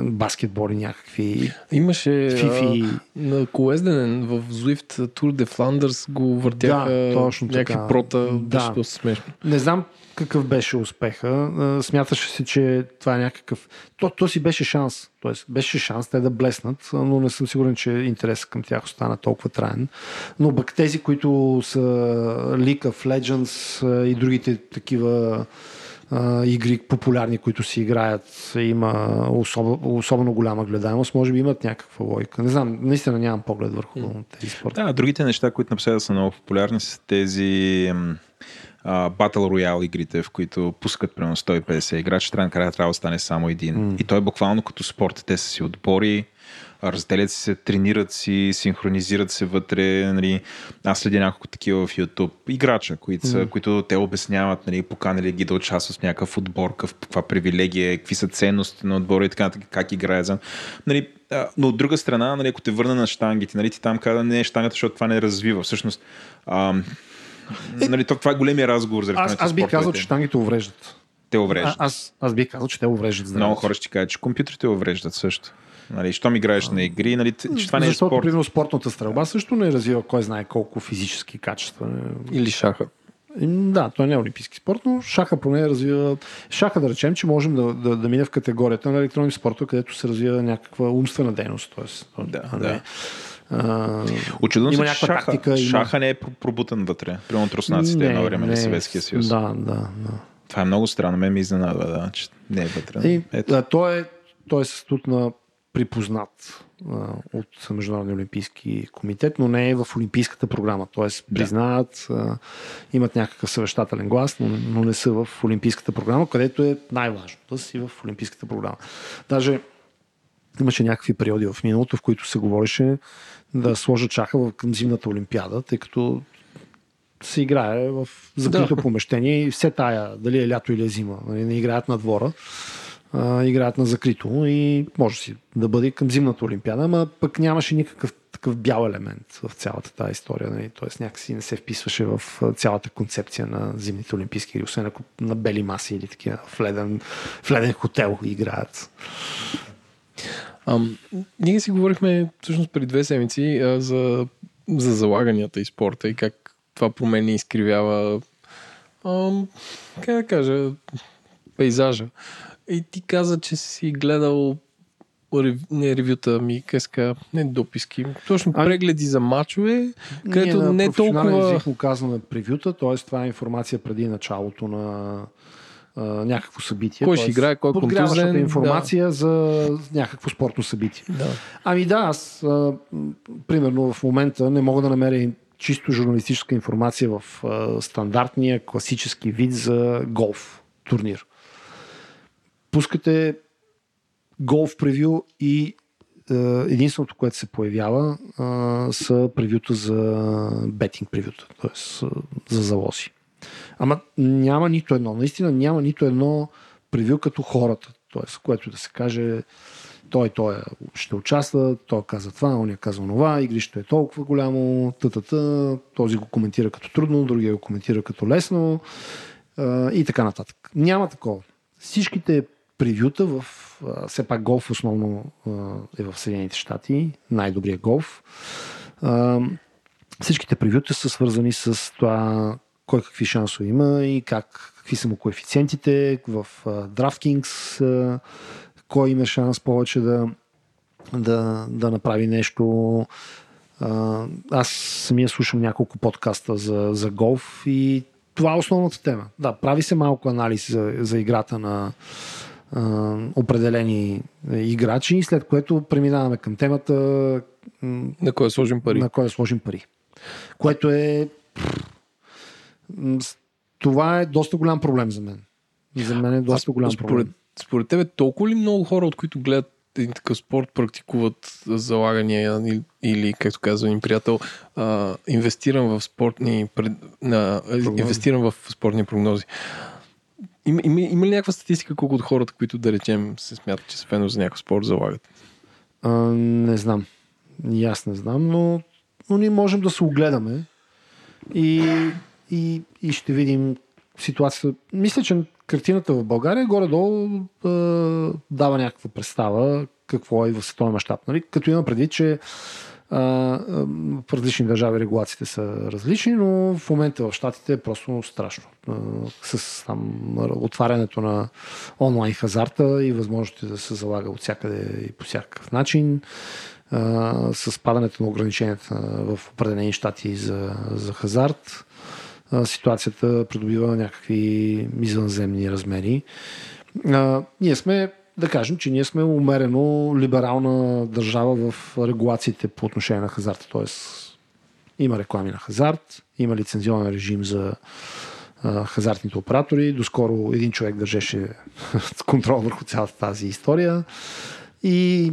баскетболи някакви. Имаше Фифи. а, на колезденен в Zwift Tour de Flanders го въртяха Да, точно някакви така. прота. Да. Беше доста смешно. Не знам какъв беше успеха. Смяташе се, че това е някакъв... То, то си беше шанс. Тоест, беше шанс те да блеснат, но не съм сигурен, че интересът към тях остана толкова траен. Но пък тези, които са League of Legends и другите такива игри популярни, които си играят, има особено, особено голяма гледаемост, може би имат някаква логика. Не знам, наистина нямам поглед върху тези спорта. Да, другите неща, които напоследък са много популярни, са тези а, Battle Royale игрите, в които пускат примерно 150 играчи, трябва накрая трябва да стане само един. М. И той е буквално като спорт. Те са си отбори, разделят се, тренират си, синхронизират се вътре. Нали. Аз следя няколко такива в YouTube. Играча, които, са, М. които те обясняват, нали, поканали ги да участват в някакъв отбор, каква привилегия, е, какви са ценности на отбора и така, как играе. Нали, но от друга страна, нали, ако те върна на штангите, нали, ти там каза, не е штангата, защото това не развива. Всъщност, ам, нали, то, това е големия разговор за Аз, електронните аз бих казал, че штангите увреждат. Те А, увреждат. аз, аз бих казал, че те увреждат здравето. Много хора ще ти кажат, че компютрите увреждат също. Нали, щом играеш на игри, нали, че това не е Защото, спорт. примерно, спортната стрелба също не развива кой знае колко физически качества. Или шаха. Да, той не е олимпийски спорт, но шаха поне развива... Шаха да речем, че можем да, да, да мине в категорията на електронни спортове, където се развива някаква умствена дейност. Тоест, Да, а да. А, Очудвам Има се, някаква шаха, тактика, има- шаха не е пр- пробутан вътре. Примерно труснаците едно време на Съветския съюз. Да, да, да. Това е много странно. Ме ми изненадва, да, че не е вътре. И, Ето. а, той, е, той е статут на припознат а, от Международния олимпийски комитет, но не е в олимпийската програма. Тоест признават, а, имат някакъв съвещателен глас, но, но не са в олимпийската програма, където е най-важно да си в олимпийската програма. Даже имаше някакви периоди в миналото, в които се говореше да сложат шаха в- към зимната олимпиада, тъй като се играе в закрито Да. помещение и все тая, дали е лято или е зима, нали, не играят на двора, а, играят на закрито и може си да бъде към зимната олимпиада, ама пък нямаше никакъв такъв бял елемент в цялата тази история. Нали? Тоест някакси не се вписваше в цялата концепция на зимните олимпийски игри, освен ако на бели маси или такива в леден, в леден хотел играят. Ам, ние си говорихме всъщност преди две седмици а, за, за залаганията и спорта и как това промени изкривява ам, как да кажа пейзажа. И ти каза, че си гледал рев... не ревюта ми, къска, не дописки, точно Ами- прегледи за мачове, където Ние не толкова... език му казваме превюта, т.е. това е информация преди началото на а, някакво събитие. Кой ще играе, кой е контузен, информация за някакво спортно събитие. Да. Ами да, аз а, примерно в момента не мога да намеря чисто журналистическа информация в а, стандартния класически вид за голф турнир. Пускате голф превю и единственото, което се появява а, са превюта за бетинг превюта, т.е. за залози. Ама няма нито едно, наистина няма нито едно превю като хората, т.е. което да се каже той, той ще участва, той каза това, он каза това, игрището е толкова голямо, тътата, този го коментира като трудно, другия го коментира като лесно и така нататък. Няма такова. Всичките превюта в все пак голф основно е в Съединените щати, най-добрият голф. Всичките превюта са свързани с това кой какви шансове има и как, какви са му коефициентите в DraftKings, кой има шанс повече да да, да направи нещо. Аз самия слушам няколко подкаста за, за голф и това е основната тема. Да, прави се малко анализ за, за играта на а, определени играчи, след което преминаваме към темата на кой да сложим пари. На кой да сложим пари. Което е това е доста голям проблем за мен. За мен е доста голям според, проблем. Според тебе толкова ли много хора, от които гледат един такъв спорт, практикуват залагания или, или както казва един приятел, а, инвестирам в спортни пред, на, инвестирам в спортни прогнози. Има, има, има ли някаква статистика колко от хората, които да речем се смятат, че са фенове за някакъв спорт, залагат? А, не знам. И аз не знам, но, но ние можем да се огледаме и, и, и ще видим ситуацията. Мисля, че картината в България горе-долу е, дава някаква представа какво е в световен мащаб. Нали? Като има предвид, че а, в различни държави регулациите са различни, но в момента в Штатите е просто страшно. С там, отварянето на онлайн хазарта и възможности да се залага от всякъде и по всякакъв начин. С падането на ограниченията в определени щати за, за хазарт ситуацията придобива някакви извънземни размери. Ние сме, да кажем, че ние сме умерено либерална държава в регулациите по отношение на хазарта. Тоест, има реклами на хазарт, има лицензионен режим за а, хазартните оператори. Доскоро един човек държеше контрол върху цялата тази история и,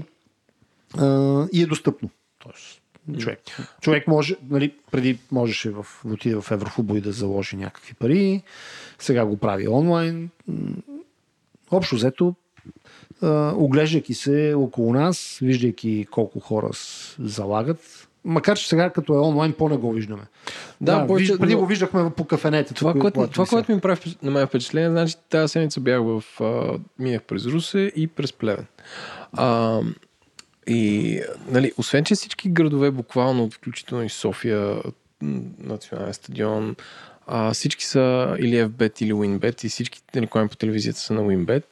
а, и е достъпно. Тоест, човек. Човек може, нали, преди можеше в, да отиде в Еврофутбол и да заложи някакви пари, сега го прави онлайн. Общо взето, оглеждайки се около нас, виждайки колко хора залагат, Макар, че сега като е онлайн по-не го виждаме. Да, да повече, преди но... го виждахме по кафенете. Това, което, това, което ми прави на мен впечатление, значи тази седмица бях в... А, минах през Русе и през Плевен. А, и, нали, освен, че всички градове, буквално, включително и София, национален стадион, а, всички са или FBET или WinBet и всички реклами по телевизията са на WinBet.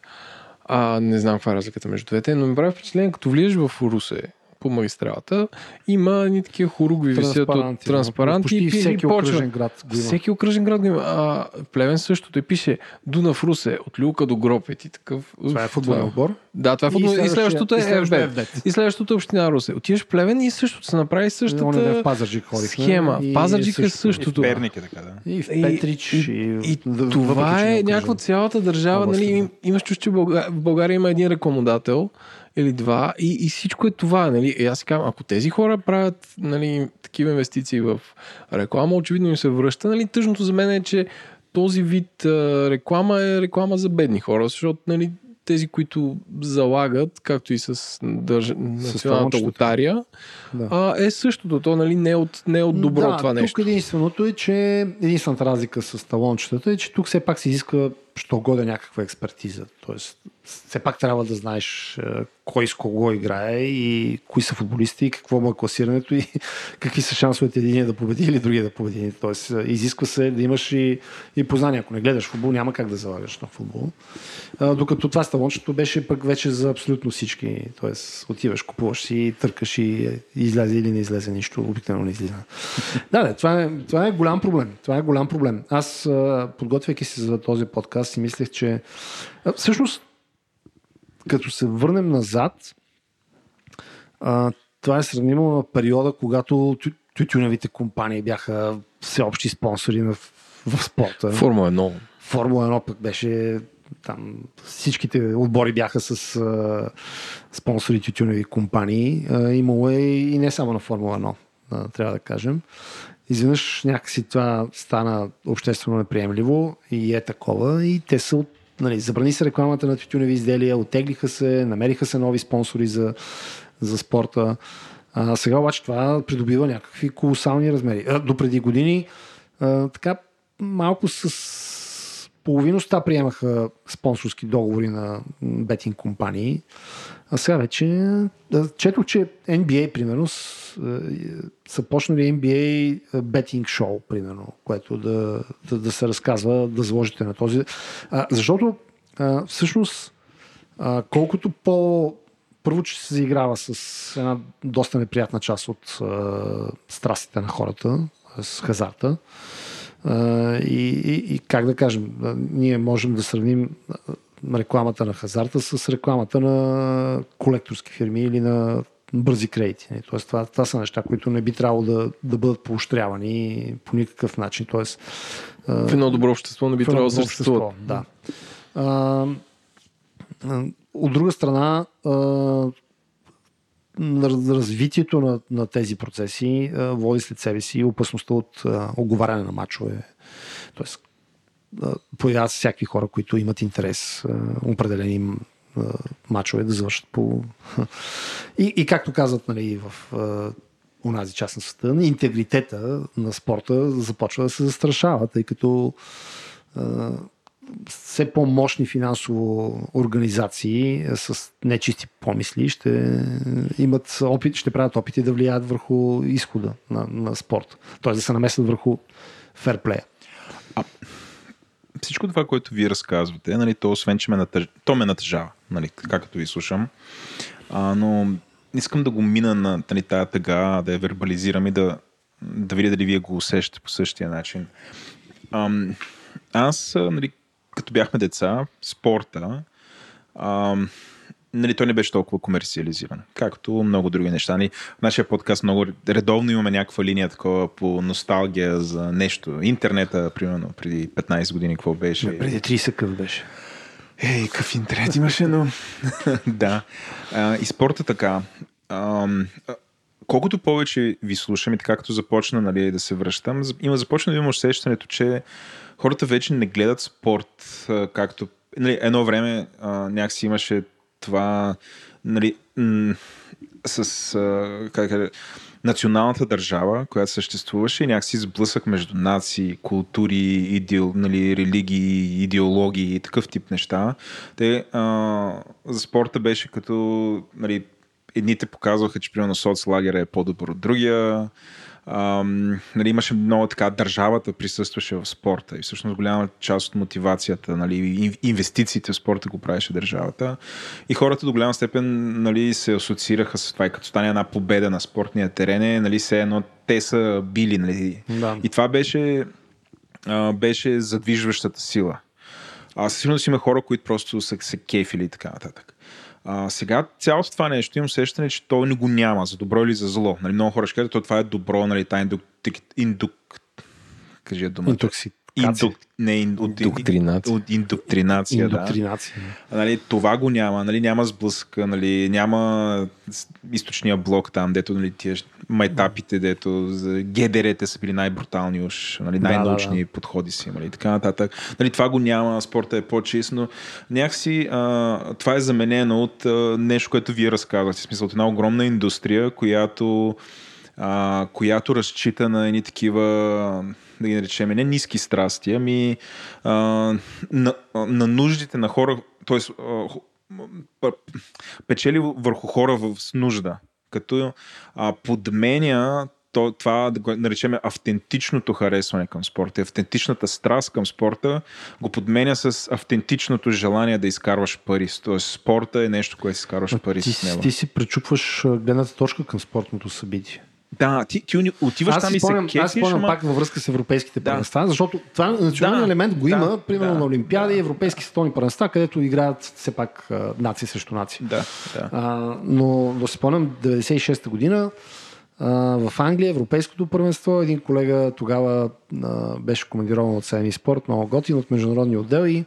А, не знам каква е разликата между двете, но ми прави впечатление, като влизаш в Русе по магистралата, има ни такива хоругви висят от транспаранти. и всеки окръжен град го има. Всеки окръжен град го има. А Плевен също. Той пише Дунав Русе, от Люка до Гропет и такъв. Това е футболен отбор. Да, това е футбол. И, и следващото е ФБ. И следващото е Община Русе. Отиваш в Плевен и същото се направи същата в Пазарджик схема. В Пазарджик е същото. И в Перник е така, да. И в Петрич. И, и, това е някаква цялата държава. Нали, имаш чувство, че в България има един рекламодател, или два и, и всичко е това. Нали? И аз си казвам, ако тези хора правят нали, такива инвестиции в реклама, очевидно им се връща. Нали? Тъжното за мен е, че този вид а, реклама е реклама за бедни хора, защото нали, тези, които залагат, както и с държ... националната лотария, да. а, е същото. То нали, не, е от, не е от добро да, това нещо. Тук единственото е, че единствената разлика с талончетата е, че тук все пак се изисква що годе някаква експертиза. Тоест, все пак трябва да знаеш е, кой с кого играе и кои са футболисти и какво му е класирането и какви са шансовете един да победи или другия да победи. Тоест, е, изисква се да имаш и, и познание. Ако не гледаш футбол, няма как да залагаш на футбол. А, докато това ставончето беше пък вече за абсолютно всички. Тоест, отиваш, купуваш си, търкаш и излезе или не излезе нищо, обикновено не излиза. да, да, това е, това е голям проблем. Това е голям проблем. Аз, подготвяйки се за този подкаст, си мислех, че всъщност като се върнем назад, а, това е сравнимо на периода, когато тютюневите компании бяха всеобщи спонсори в, в спорта. Формула 1. Формула 1 пък беше там всичките отбори бяха с а, спонсори тютюневи компании. А, имало е и не само на Формула 1, а, трябва да кажем. Изведнъж някакси това стана обществено неприемливо и е такова и те са от нали, забрани се рекламата на тютюневи изделия, отеглиха се, намериха се нови спонсори за, за спорта. А, сега обаче това придобива някакви колосални размери. А, до преди години а, така малко с половиността приемаха спонсорски договори на бетинг компании. А сега вече четох, че NBA, примерно, са почнали NBA бетинг шоу, примерно, което да, да, да се разказва, да заложите на този. А, защото а, всъщност, а, колкото по първо, че се заиграва с една доста неприятна част от а, страстите на хората, с хазарта. А, и, и, и как да кажем, ние можем да сравним рекламата на хазарта с рекламата на колекторски фирми или на бързи кредити. Тоест, това, това са неща, които не би трябвало да, да бъдат поощрявани по никакъв начин. Тоест, в едно добро общество не би трябвало да съществува. Да. А, от друга страна, развитието на, на тези процеси води след себе си опасността от оговаряне на мачове. Тоест, появяват се всякаки хора, които имат интерес определени мачове да завършат по... И, и както казват нали, в онази част на света, интегритета на спорта започва да се застрашава, тъй като все по-мощни финансово организации с нечисти помисли ще имат опит, ще правят опити да влияят върху изхода на, на спорт. Т.е. да се намесят върху ферплея. А, всичко това, което вие разказвате, нали, то освен, че ме, натъж... то ме натъжава, нали, както ви слушам, а, но искам да го мина на нали, тая тъга, да я вербализирам и да, да видя дали вие го усещате по същия начин. Ам, аз, нали, като бяхме деца, спорта, а, нали, той не беше толкова комерциализиран, както много други неща. Нали, в нашия подкаст много редовно имаме някаква линия такова по носталгия за нещо. Интернета, примерно, преди 15 години, какво беше? Не, преди 30 къв беше. Ей, какъв интернет имаше, но... да. А, и спорта така. А, колкото повече ви слушам и така както започна нали, да се връщам, има започна да имам усещането, че хората вече не гледат спорт, както нали, едно време а, някакси имаше това нали, м- с а, как е, националната държава, която съществуваше и някакси сблъсък между нации, култури, идеал, нали, религии, идеологии и такъв тип неща. Те, а, за спорта беше като нали, едните показваха, че примерно соцлагера е по-добър от другия, ам, нали, имаше много така, държавата присъстваше в спорта и всъщност голяма част от мотивацията, нали, инвестициите в спорта го правеше държавата. И хората до голяма степен нали, се асоциираха с това и като стане една победа на спортния терен, е, нали, все едно те са били. Нали. Да. И това беше, а, беше задвижващата сила. А със сигурност има хора, които просто са се кефили и така нататък. А, сега цялото това нещо имам усещане, че то не го няма, за добро или за зло. Нали, много хора ще кажат, то това е добро, нали, та индук... индук... Кажи думата. Интокси... Индук, не, ин, от, индоктринация. От индоктринация, индоктринация да. Нали, това го няма, нали, няма сблъска, нали, няма източния блок там, дето нали, тия майтапите, дето за гедерете са били най-брутални уж, нали, най-научни да, да. подходи си, нали, така нататък. Нали, това го няма, спорта е по-чист, но някакси а, това е заменено от а, нещо, което вие разказвате, в смисъл от една огромна индустрия, която а, която разчита на едни такива да ги наречем, не ниски страсти, ами а, на, на нуждите на хора, т.е. печели върху хора в нужда, като а, подменя то, това да го наречем автентичното харесване към спорта, автентичната страст към спорта го подменя с автентичното желание да изкарваш пари. Тоест спорта е нещо, което изкарваш пари ти, с него. Ти си пречупваш гледната точка към спортното събитие. Да, ти, ти отиваш аз там и се кефиш. Аз спомням ама... пак във връзка с европейските да. първенства, защото това национален да, елемент го да, има, примерно да, на Олимпиади, да. европейски световни първенства, където играят все пак нации срещу нации. Да, да. А, но, но спомням 96-та година а, в Англия, европейското първенство, един колега тогава а, беше командирован от Сени Спорт, много готин от международния отдел и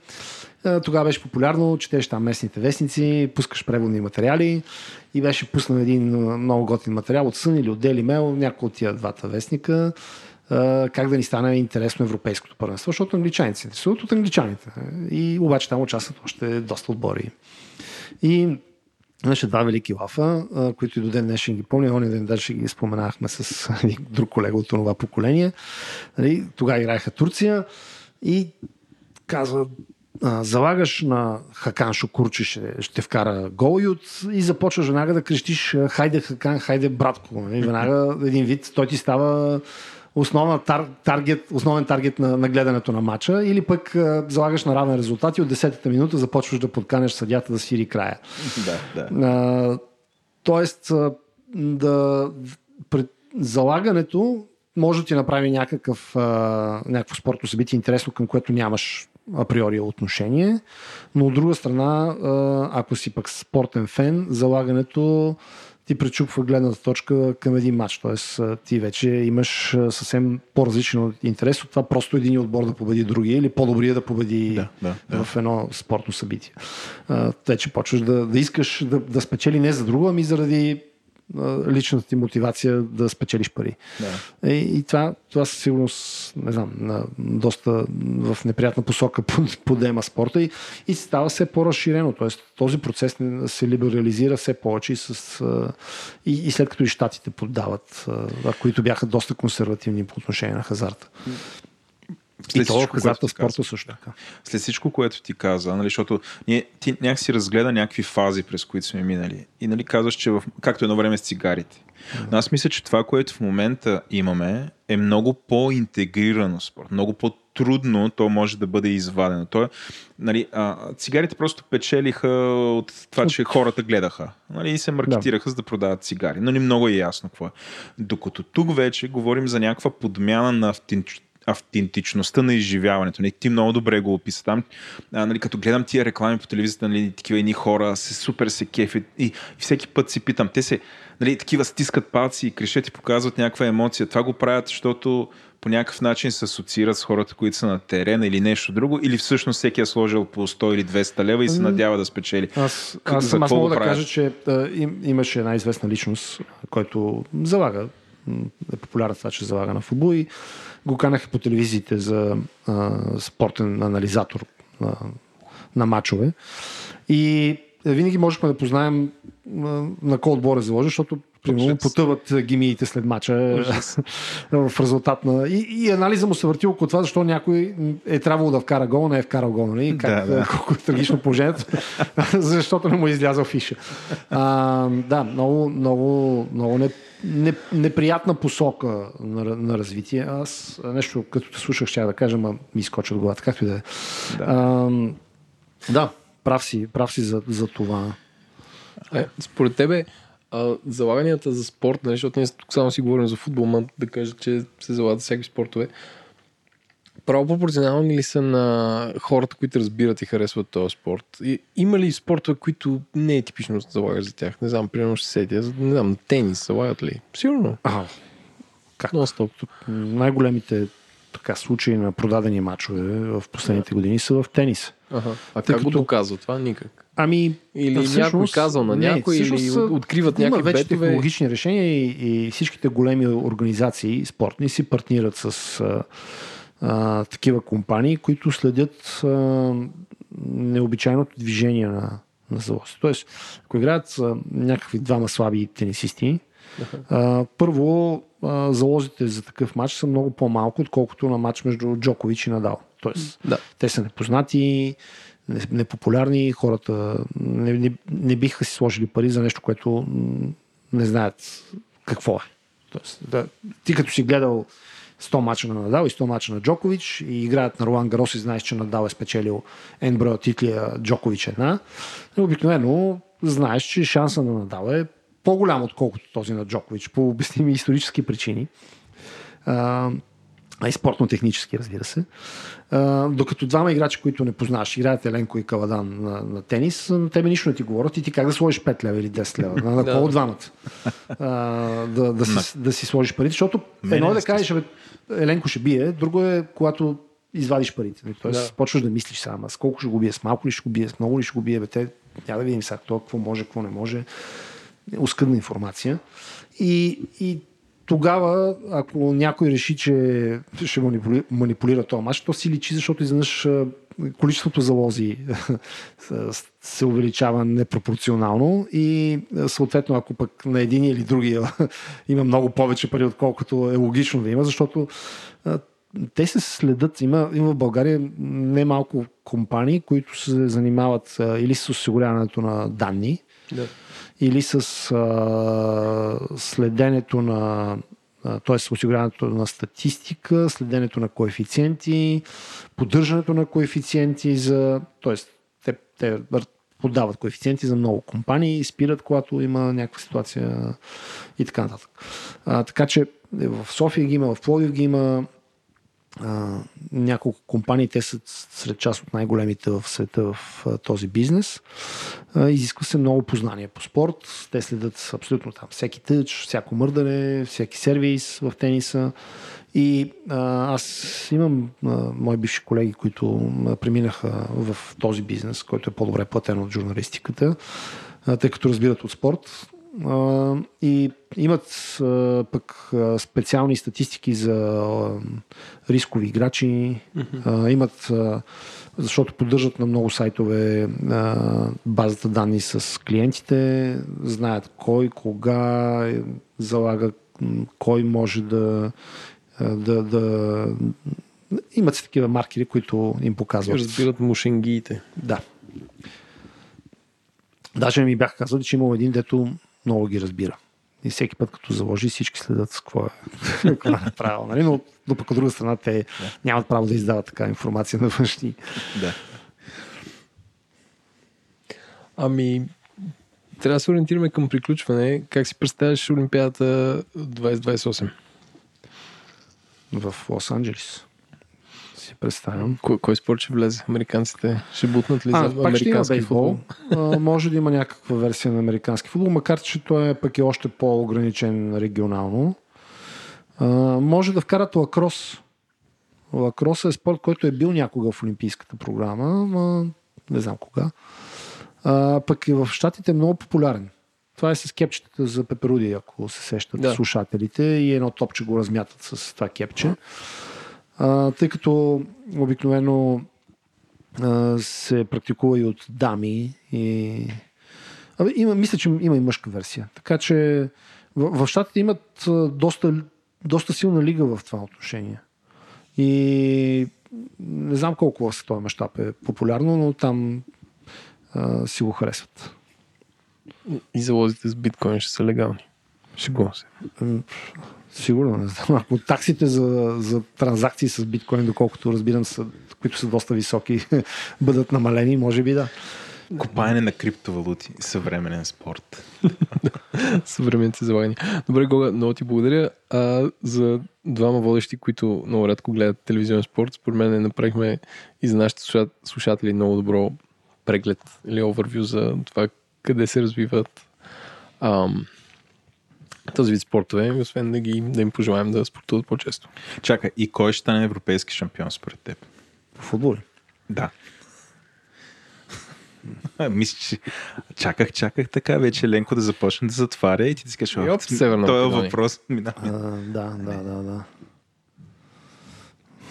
тогава беше популярно, четеш там местните вестници, пускаш преводни материали и беше пуснал един много готин материал от Сън или от Daily Mail, някои от тия двата вестника, как да ни стане интересно европейското първенство, защото англичаните интересуват от англичаните. И обаче там участват още доста отбори. И Имаше два велики лафа, които и до ден днешен ги помня. Оня ден даже ги споменахме с друг колега от това поколение. Нали, тогава играеха Турция и казва а, залагаш на Хакан Шукур, че ще, ще вкара гол и, от, и започваш веднага да крещиш хайде Хакан, хайде братко. И нали? веднага един вид, той ти става основна тар, таргет, основен таргет на, на гледането на матча, или пък а, залагаш на равен резултат и от 10-та минута започваш да подканеш съдята да свири края. Да, да. А, тоест, а, да, пред, залагането може да ти направи някакъв, а, някакво спортно събитие интересно, към което нямаш априори отношение, но от друга страна, ако си пък спортен фен, залагането ти пречупва гледната точка към един матч. Тоест, ти вече имаш съвсем по-различен интерес от това просто един отбор да победи другия или по-добрия да победи Да, да, да. в едно спортно събитие. Вече почваш да, да искаш да, да спечели не за друго, ами заради личната ти мотивация да спечелиш пари. Да. И, и това, това със сигурност, не знам, на, доста в неприятна посока под- подема спорта и, и става все по-разширено. Тоест, този процес се либерализира все повече и, с, и, и след като и щатите поддават, които бяха доста консервативни по отношение на хазарта. След и това хазарта спорта също така. След всичко, което ти каза, нали, защото ние, ти някакси разгледа някакви фази, през които сме минали. И нали, казваш, че в, както едно време с цигарите. Но аз мисля, че това, което в момента имаме, е много по-интегрирано спорт. Много по-трудно то може да бъде извадено. То е, нали, а, цигарите просто печелиха от това, че хората гледаха. Нали, и се маркетираха за да продават цигари. Но не много е ясно какво е. Докато тук вече говорим за някаква подмяна на автентичност автентичността на изживяването. Нали, ти много добре го описа там. А, нали, като гледам тия реклами по телевизията, нали, такива едни хора се супер се кефят и, и всеки път си питам, те се нали, такива стискат палци и крещят и показват някаква емоция. Това го правят, защото по някакъв начин се асоциират с хората, които са на терена или нещо друго, или всъщност всеки е сложил по 100 или 200 лева и се Ами, надява да спечели. Аз, Как- аз, аз мога да кажа, че а, им, имаше една известна личност, който залага, е популярна това, че залага на футбол и го канаха по телевизиите за а, спортен анализатор на, на матчове. И винаги можехме да познаем а, на кой отбор е заложен, защото примерно потъват а, гимиите след мача в резултат на... И, и анализа му се върти около това, защо някой е трябвало да вкара гол, не е вкарал гол. Нали? Как, Да, да. колко е трагично положението, защото не му е излязъл фиша. А, да, много, много, много не, не, неприятна посока на, на развитие. Аз нещо, като те слушах, ще да кажа, ма ми изкочи от главата, както и да е. Да. А, да, прав си, прав си за, за това. Е, според тебе, а, залаганията за спорт, нали, защото ние тук само си говорим за футбол, ма да кажа, че се залагат за всякакви спортове. Право пропорционални ли са на хората, които разбират и харесват този спорт? И, има ли спортове, които не е типично да залагаш за тях? Не знам, примерно ще седя, не знам, тенис залагат ли? Сигурно. А, как? Но стоп. Най-големите така, случаи на продадени мачове в последните години са в тенис. Ага. А Тъй как го като- доказва това? Никак. Ами, Или всъщност- някой казал на не, някой, или всъщност, от- откриват някакви вече бетове. технологични решения и, и всичките големи организации спортни си партнират с а, такива компании, които следят а, необичайното движение на, на залози. Тоест, ако играят а, някакви двама слаби тенисисти, а, първо а, залозите за такъв матч са много по-малко, отколкото на матч между Джокович и Надал. Тоест, Да. те са непознати, не- непопулярни, хората не, не, не биха си сложили пари за нещо, което не знаят какво е. Тоест, да, ти като си гледал 100 мача на Надал и 100 мача на Джокович и играят на Ролан Гарос и знаеш, че Надал е спечелил N броя титли, а Джокович една, обикновено знаеш, че шанса на Надал е по-голям, отколкото този на Джокович, по обясними исторически причини. А, и спортно-технически, разбира се. А, докато двама играчи, които не познаваш, играят Еленко и Каладан на, на тенис, на тебе нищо не ти говорят и ти как да сложиш 5 лева или 10 лева. На, на кого от двамата? А, да, да, си, да си сложиш парите, защото едно е да кажеш, бе, Еленко ще бие, друго е когато извадиш парите. нали? Тоест, Да. почваш да мислиш сам, с колко ще го бие, с малко ли ще го бие, с много ли ще го бие, бе, те, няма да видим сега какво може, какво не може. Оскъдна информация. И, и тогава, ако някой реши, че ще манипули, манипулира този матч, то си личи, защото изведнъж количеството залози се увеличава непропорционално и съответно, ако пък на един или другия има много повече пари, отколкото е логично да има, защото те се следят. Има, има в България немалко компании, които се занимават или с осигуряването на данни, Да. Или с а, следенето на т.е. осигуряването на статистика, следенето на коефициенти, поддържането на коефициенти за, т.е. те, те подават коефициенти за много компании, спират, когато има някаква ситуация и така нататък. А, така че в София ги има, в Пловдив ги има, няколко компании, те са сред част от най-големите в света в а, този бизнес. А, изисква се много познание по спорт. Те следят абсолютно там всеки тъч, всяко мърдане, всеки сервис в тениса. И а, аз имам а, мои бивши колеги, които преминаха в този бизнес, който е по-добре платен от журналистиката, а, тъй като разбират от спорт. И имат пък специални статистики за рискови играчи. Mm-hmm. Имат, защото поддържат на много сайтове базата данни с клиентите, знаят кой, кога залага, кой може да да, да имат си такива маркери, които им показват. Разбират мушенгиите. Да. Даже ми бях казали, че имал един, дето много ги разбира. И всеки път, като заложи, всички следят с какво е, какво е направил. Нали? Но, но пък от друга страна, те да. нямат право да издават така информация на външни. Да. Ами, трябва да се ориентираме към приключване. Как си представяш Олимпиадата 2028? в Лос-Анджелис. Представям. Кой, кой спорт ще влезе? Американците ще бутнат ли а, за американски футбол? А, може да има някаква версия на американски футбол, макар че той е пък е още по-ограничен регионално. А, може да вкарат лакрос. Лакрос е спорт, който е бил някога в Олимпийската програма, но не знам кога. А, пък и в Штатите е много популярен. Това е с кепчетата за пеперуди, ако се сещат да. слушателите и едно топче го размятат с това кепче. Тъй като обикновено а, се практикува и от дами и Абе, има, мисля, че има и мъжка версия. Така че в, в щатите имат доста, доста силна лига в това отношение. И не знам колко в този мащаб е популярно, но там а, си го харесват. И залозите с биткоин ще са легални. Шегувам се. Сигурно не знам. Ако таксите за, за транзакции с биткоин, доколкото разбирам, са, които са доста високи, бъдат намалени, може би да. Копаене на криптовалути. Съвременен спорт. Съвременните залагания. Добре, Гога, много ти благодаря. А, за двама водещи, които много рядко гледат телевизионен спорт, според мен направихме и за нашите слушатели много добро преглед или овервю за това къде се развиват ам, този вид спортове, освен да, ги, да им пожелаем да спортуват по-често. Чакай, и кой ще стане европейски шампион според теб? В футбол? Да. Мисля, че чаках, чаках така вече Ленко да започне да затваря и ти си кажеш, това е въпрос. А, да, да, да, да.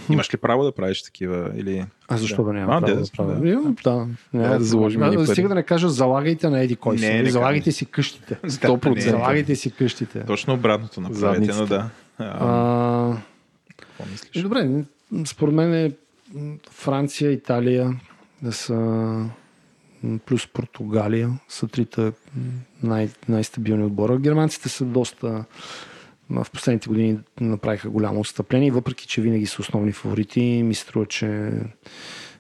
Имаш ли право да правиш такива? Или... А защо да, да няма а, право да, да правя? Да, да, няма да, да заложим да, Стига да не кажа, залагайте на еди кой Не, си. не залагайте си къщите. 100%. Залагайте си къщите. Точно обратното направете, но да. А, Какво мислиш? Добре, според мен е Франция, Италия да са плюс Португалия са трите най- най-стабилни отбора. Германците са доста в последните години направиха голямо отстъпление, въпреки че винаги са основни фаворити, ми струва, че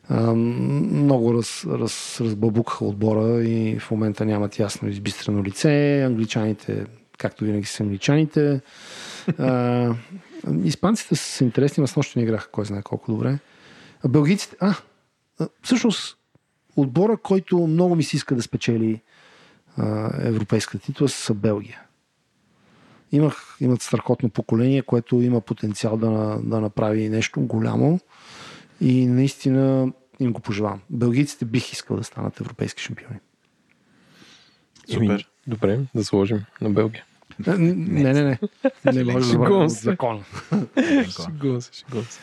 много раз, раз, разбълбукаха отбора и в момента нямат ясно избистрено лице. Англичаните, както винаги са англичаните. А, испанците са интересни, аз нощи не играха, кой знае колко добре. А белгийците, а, всъщност отбора, който много ми се иска да спечели а, европейската титла, са Белгия имах, имат страхотно поколение, което има потенциал да, да направи нещо голямо и наистина им го пожелавам. Белгийците бих искал да станат европейски шампиони. Супер. Добре, да сложим на Белгия. Не, не, не. Не може да бъде закон. Шегувам се, шегувам се.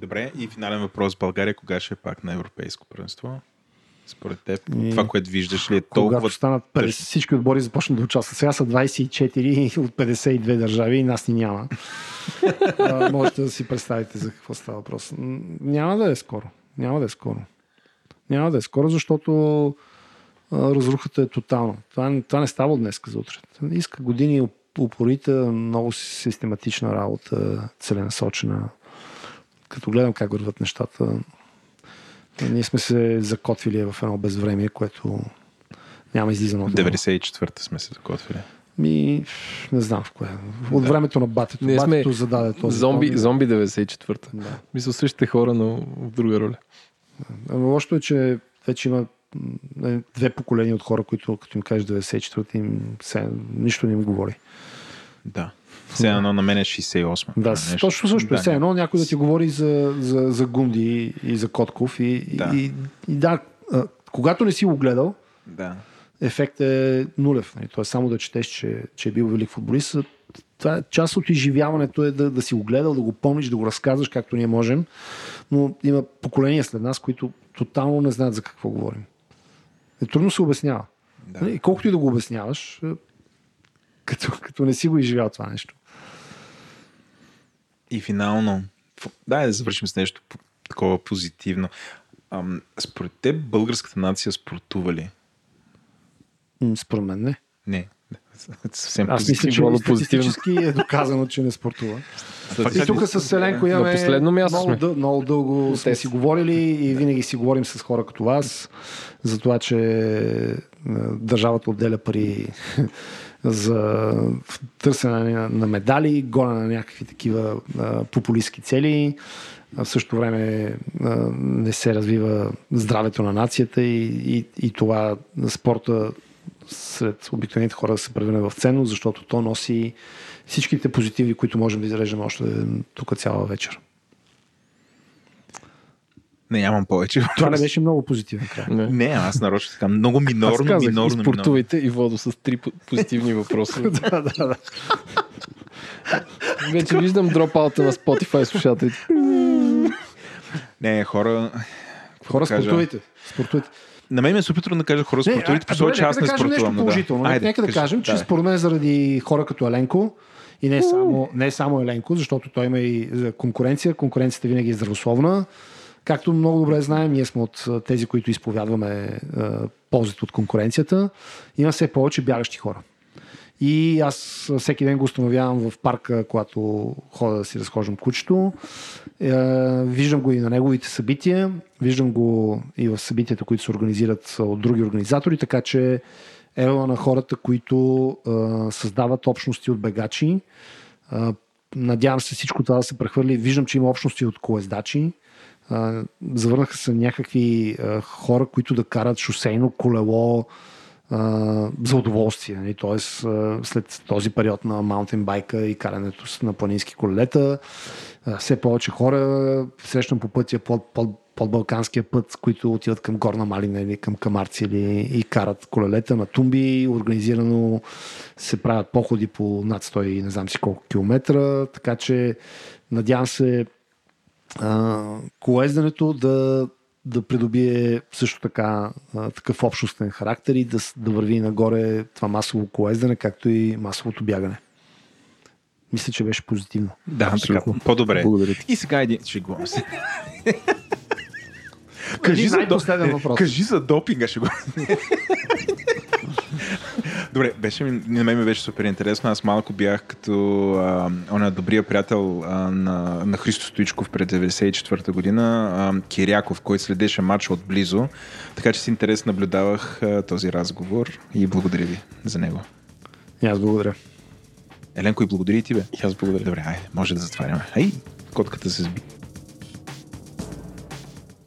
Добре, и финален въпрос. България кога ще е пак на европейско първенство? Според теб? И... Това, което виждаш ли е толкова... Когато станат 50, всички отбори започнат да участват. Сега са 24 от 52 държави и нас ни няма. а, можете да си представите за какво става въпрос. Няма да е скоро. Няма да е скоро. Няма да е скоро, защото а, разрухата е тотална. Това, това не става от днес за утре. Иска години упорита, много систематична работа, целенасочена. Като гледам как върват нещата, ние сме се закотвили в едно безвремие, което няма излизане от него. 94-та сме се закотвили. Ми, не знам в кое. От Да. времето на батето. Ние сме батето зададе този Зомби, тон. зомби 94-та. Да. Мисля, същите хора, но в друга роля. Ама лошото е, че вече има м, две поколения от хора, които като им кажеш 94-та, им се, нищо не им говори. Да. Все едно на мен е 68. Да, Нещо. точно също. Да, Да, все едно някой да ти говори за, за, за Гунди и за Котков. И Да. и, и, да, когато не си го гледал, Да. ефектът е нулев. Нали? Тоест само да четеш, че, че е бил велик футболист. Това е част от изживяването е да, да си го гледал, да го помниш, да го разказваш както ние можем. Но има поколения след нас, които тотално не знаят за какво говорим. Е, трудно се обяснява. Да. Нали? И колкото и да го обясняваш, е, като, като не си го изживял това нещо. И финално, дай да завършим с нещо такова позитивно. Ам, според теб българската нация спортува ли? Според мен не. Не. Съвсем Аз мисля, че Много позитивно. е доказано, че не спортува. И тук с Еленко имаме На последно място много, дъл, много дълго сме си говорили и винаги си говорим с хора като вас за това, че е, държавата отделя пари за търсене на, на медали, гоне на някакви такива а, популистски цели. В същото време а, не се развива здравето на нацията и, и, и това спорта сред обикновените хора да се превърне в ценност, защото то носи всичките позитиви, които можем да изрежем още тук цяла вечер. Не, нямам повече. Това не беше много позитивен край. Не. Не, аз нарочно така. Много минорно, Аз казах, минорно, минорно. изпортувайте и водо с три по- позитивни въпроса. да, да, да. Вече виждам дропаута на Spotify слушателите. Не, хора... Хора, кажа? спортувайте. спортувайте. На мен ми е супер трудно да кажа хора спортувайте, че аз нека не спортувам. нещо но положително. Да. Айде, нека да кажи. кажем, че според мен заради хора като Еленко и не само, не само Еленко, защото той има и е, конкуренция. Конкуренцията винаги е здравословна. Както много добре знаем, ние сме от тези, които изповядваме а, ползите от конкуренцията. Има все повече бягащи хора. И аз всеки ден го установявам в парка, когато хода да си разхождам кучето. Е, виждам го и на неговите събития, виждам го и в събитията, които се организират от други организатори, така че ела на хората, които създават общности от бегачи. Надявам се всичко това да се прехвърли. Виждам, че има общности от колездачи. Завърнаха се някакви а, хора, които да карат шосейно колело а, за удоволствие. Нали? Тоест, а, след този период на маунтинбайка и карането на планински колелета, а, все повече хора срещам по пътя под, под, под Балканския път, които отиват към Горна Малина или към Камарци или, и карат колелета на тумби. Организирано се правят походи по над 100 и не знам си колко километра, така че надявам се а, колезденето да, да придобие също така а, такъв общностен характер и да, да върви нагоре това масово колездене, както и масовото бягане. Мисля, че беше позитивно. Да, така. Абсолютно. По-добре. Благодаря ти. И сега един... Шегувам се. Кажи за, до... въпрос. Кажи за допинга, ще го... Добре, беше ми, на мен ми беше супер интересно. Аз малко бях като а, добрия приятел а, на, на Христо Стоичков пред 94-та година, а, Киряков, който следеше матча отблизо. Така че с интерес наблюдавах а, този разговор и благодаря ви за него. И аз благодаря. Еленко, и благодаря и ти, бе. И аз благодаря. Добре, айде, може да затваряме. Ай, котката се сби.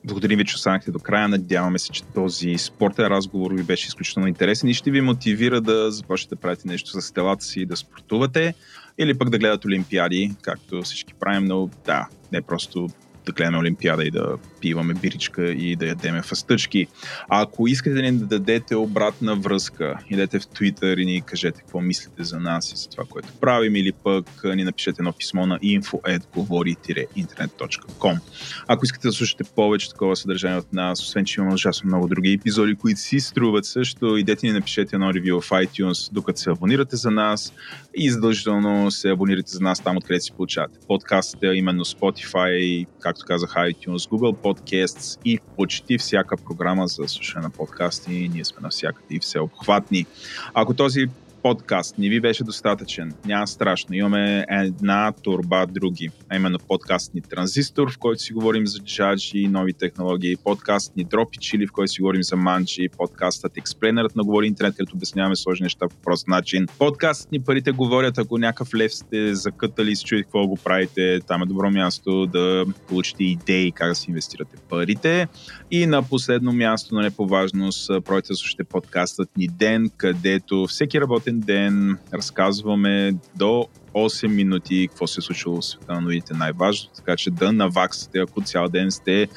Благодарим ви, че останахте до края. Надяваме се, че този спортен разговор ви беше изключително интересен и ще ви мотивира да започнете да правите нещо с телата си, да спортувате или пък да гледате олимпиади, както всички правим, но да, не просто да гледаме Олимпиада и да пиваме биричка и да ядеме фастъчки. А ако искате да ни дадете обратна връзка, идете в Twitter и ни кажете какво мислите за нас и за това, което правим, или пък ни напишете едно писмо на info.govori-internet.com Ако искате да слушате повече такова съдържание от нас, освен че имаме ужасно много други епизоди, които си струват също, идете ни напишете едно ревю в iTunes, докато се абонирате за нас и задължително се абонирате за нас там, откъдето си получавате подкастите, именно Spotify, както казах, iTunes, Google Podcasts и почти всяка програма за слушане на подкасти. Ние сме навсякъде и всеобхватни. Ако този подкаст не ви беше достатъчен, няма страшно. Имаме една турба други, а именно подкаст ни Транзистор, в който си говорим за джаджи и нови технологии, подкаст ни Дропи Чили, в който си говорим за манчи, подкастът Explainer на Говори Интернет, където обясняваме сложни неща по прост начин. Подкаст ни Парите говорят, ако някакъв лев сте закътали и се чуете какво го правите, там е добро място да получите идеи как да си инвестирате парите. И на последно място, но не по важност, пройте слушате подкастът ни Ден, където всеки работен ден разказваме до 8 минути какво се е случило в света на новите най-важно, така че да наваксате, ако цял ден сте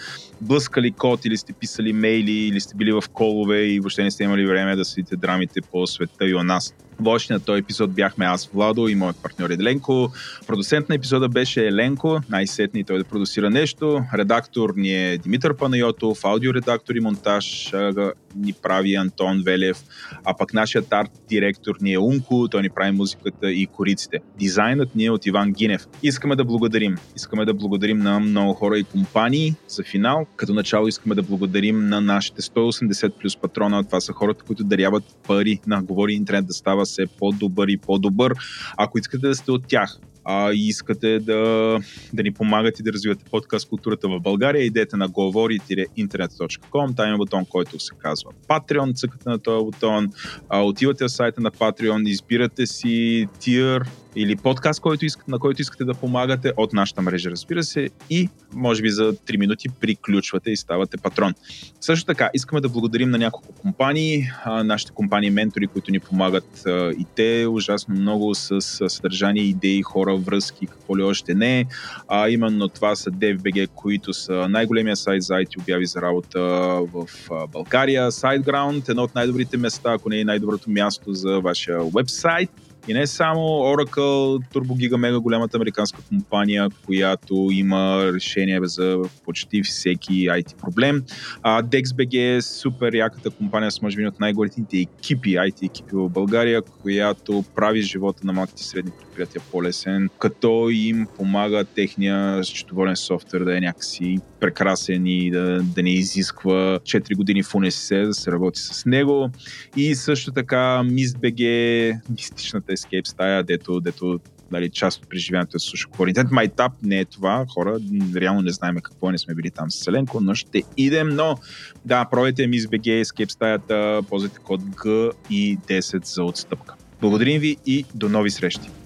блъскали код или сте писали мейли или сте били в колове и въобще не сте имали време да следите драмите по света и о нас. Водещи на този епизод бяхме аз, Владо и моят партньор Еленко. Продуцент на епизода беше Еленко, най-сетни той да продуцира нещо. Редактор ни е Димитър Панайотов, аудиоредактор и монтаж ни прави Антон Велев, а пък нашият арт директор ни е Унко, той ни прави музиката и кориците. Дизайнът ни е от Иван Гинев. Искаме да благодарим. Искаме да благодарим на много хора и компании за финал. Като начало искаме да благодарим на нашите 180 плюс патрона. Това са хората, които даряват пари на Говори Интернет да става все по-добър и по-добър. Ако искате да сте от тях, а, искате да, да ни помагате да развивате подкаст културата в България, идете на говори-интернет.com, там има бутон, който се казва Patreon, цъкате на този бутон, а, отивате в сайта на Patreon, избирате си тир или подкаст, който иск, на който искате да помагате от нашата мрежа, разбира се, и може би за 3 минути приключвате и ставате патрон. Също така, искаме да благодарим на няколко компании, а, нашите компании ментори, които ни помагат а, и те ужасно много с, с съдържание, идеи, хора, връзки, какво ли още не. А, именно това са DFBG, които са най-големия сайт за IT обяви за работа в България. SiteGround, едно от най-добрите места, ако не е най-доброто място за вашия вебсайт и не само Oracle, TurboGiga, мега голямата американска компания, която има решение за почти всеки IT проблем. А DexBG е супер яката компания с може би от най-големите екипи, IT екипи в България, която прави живота на малките и средни предприятия по-лесен, като им помага техния счетоводен софтуер да е някакси прекрасен и да, да не изисква 4 години в УНСС да се работи с него. И също така MistBG, мистичната Escape стая, дето, дето дали, част от преживяването е слуша Quarantine. Майтап не е това, хора, реално не знаем какво, не сме били там с Селенко, но ще идем, но да, пробайте MissBG, Escape стаята, ползвайте код G и 10 за отстъпка. Благодарим ви и до нови срещи!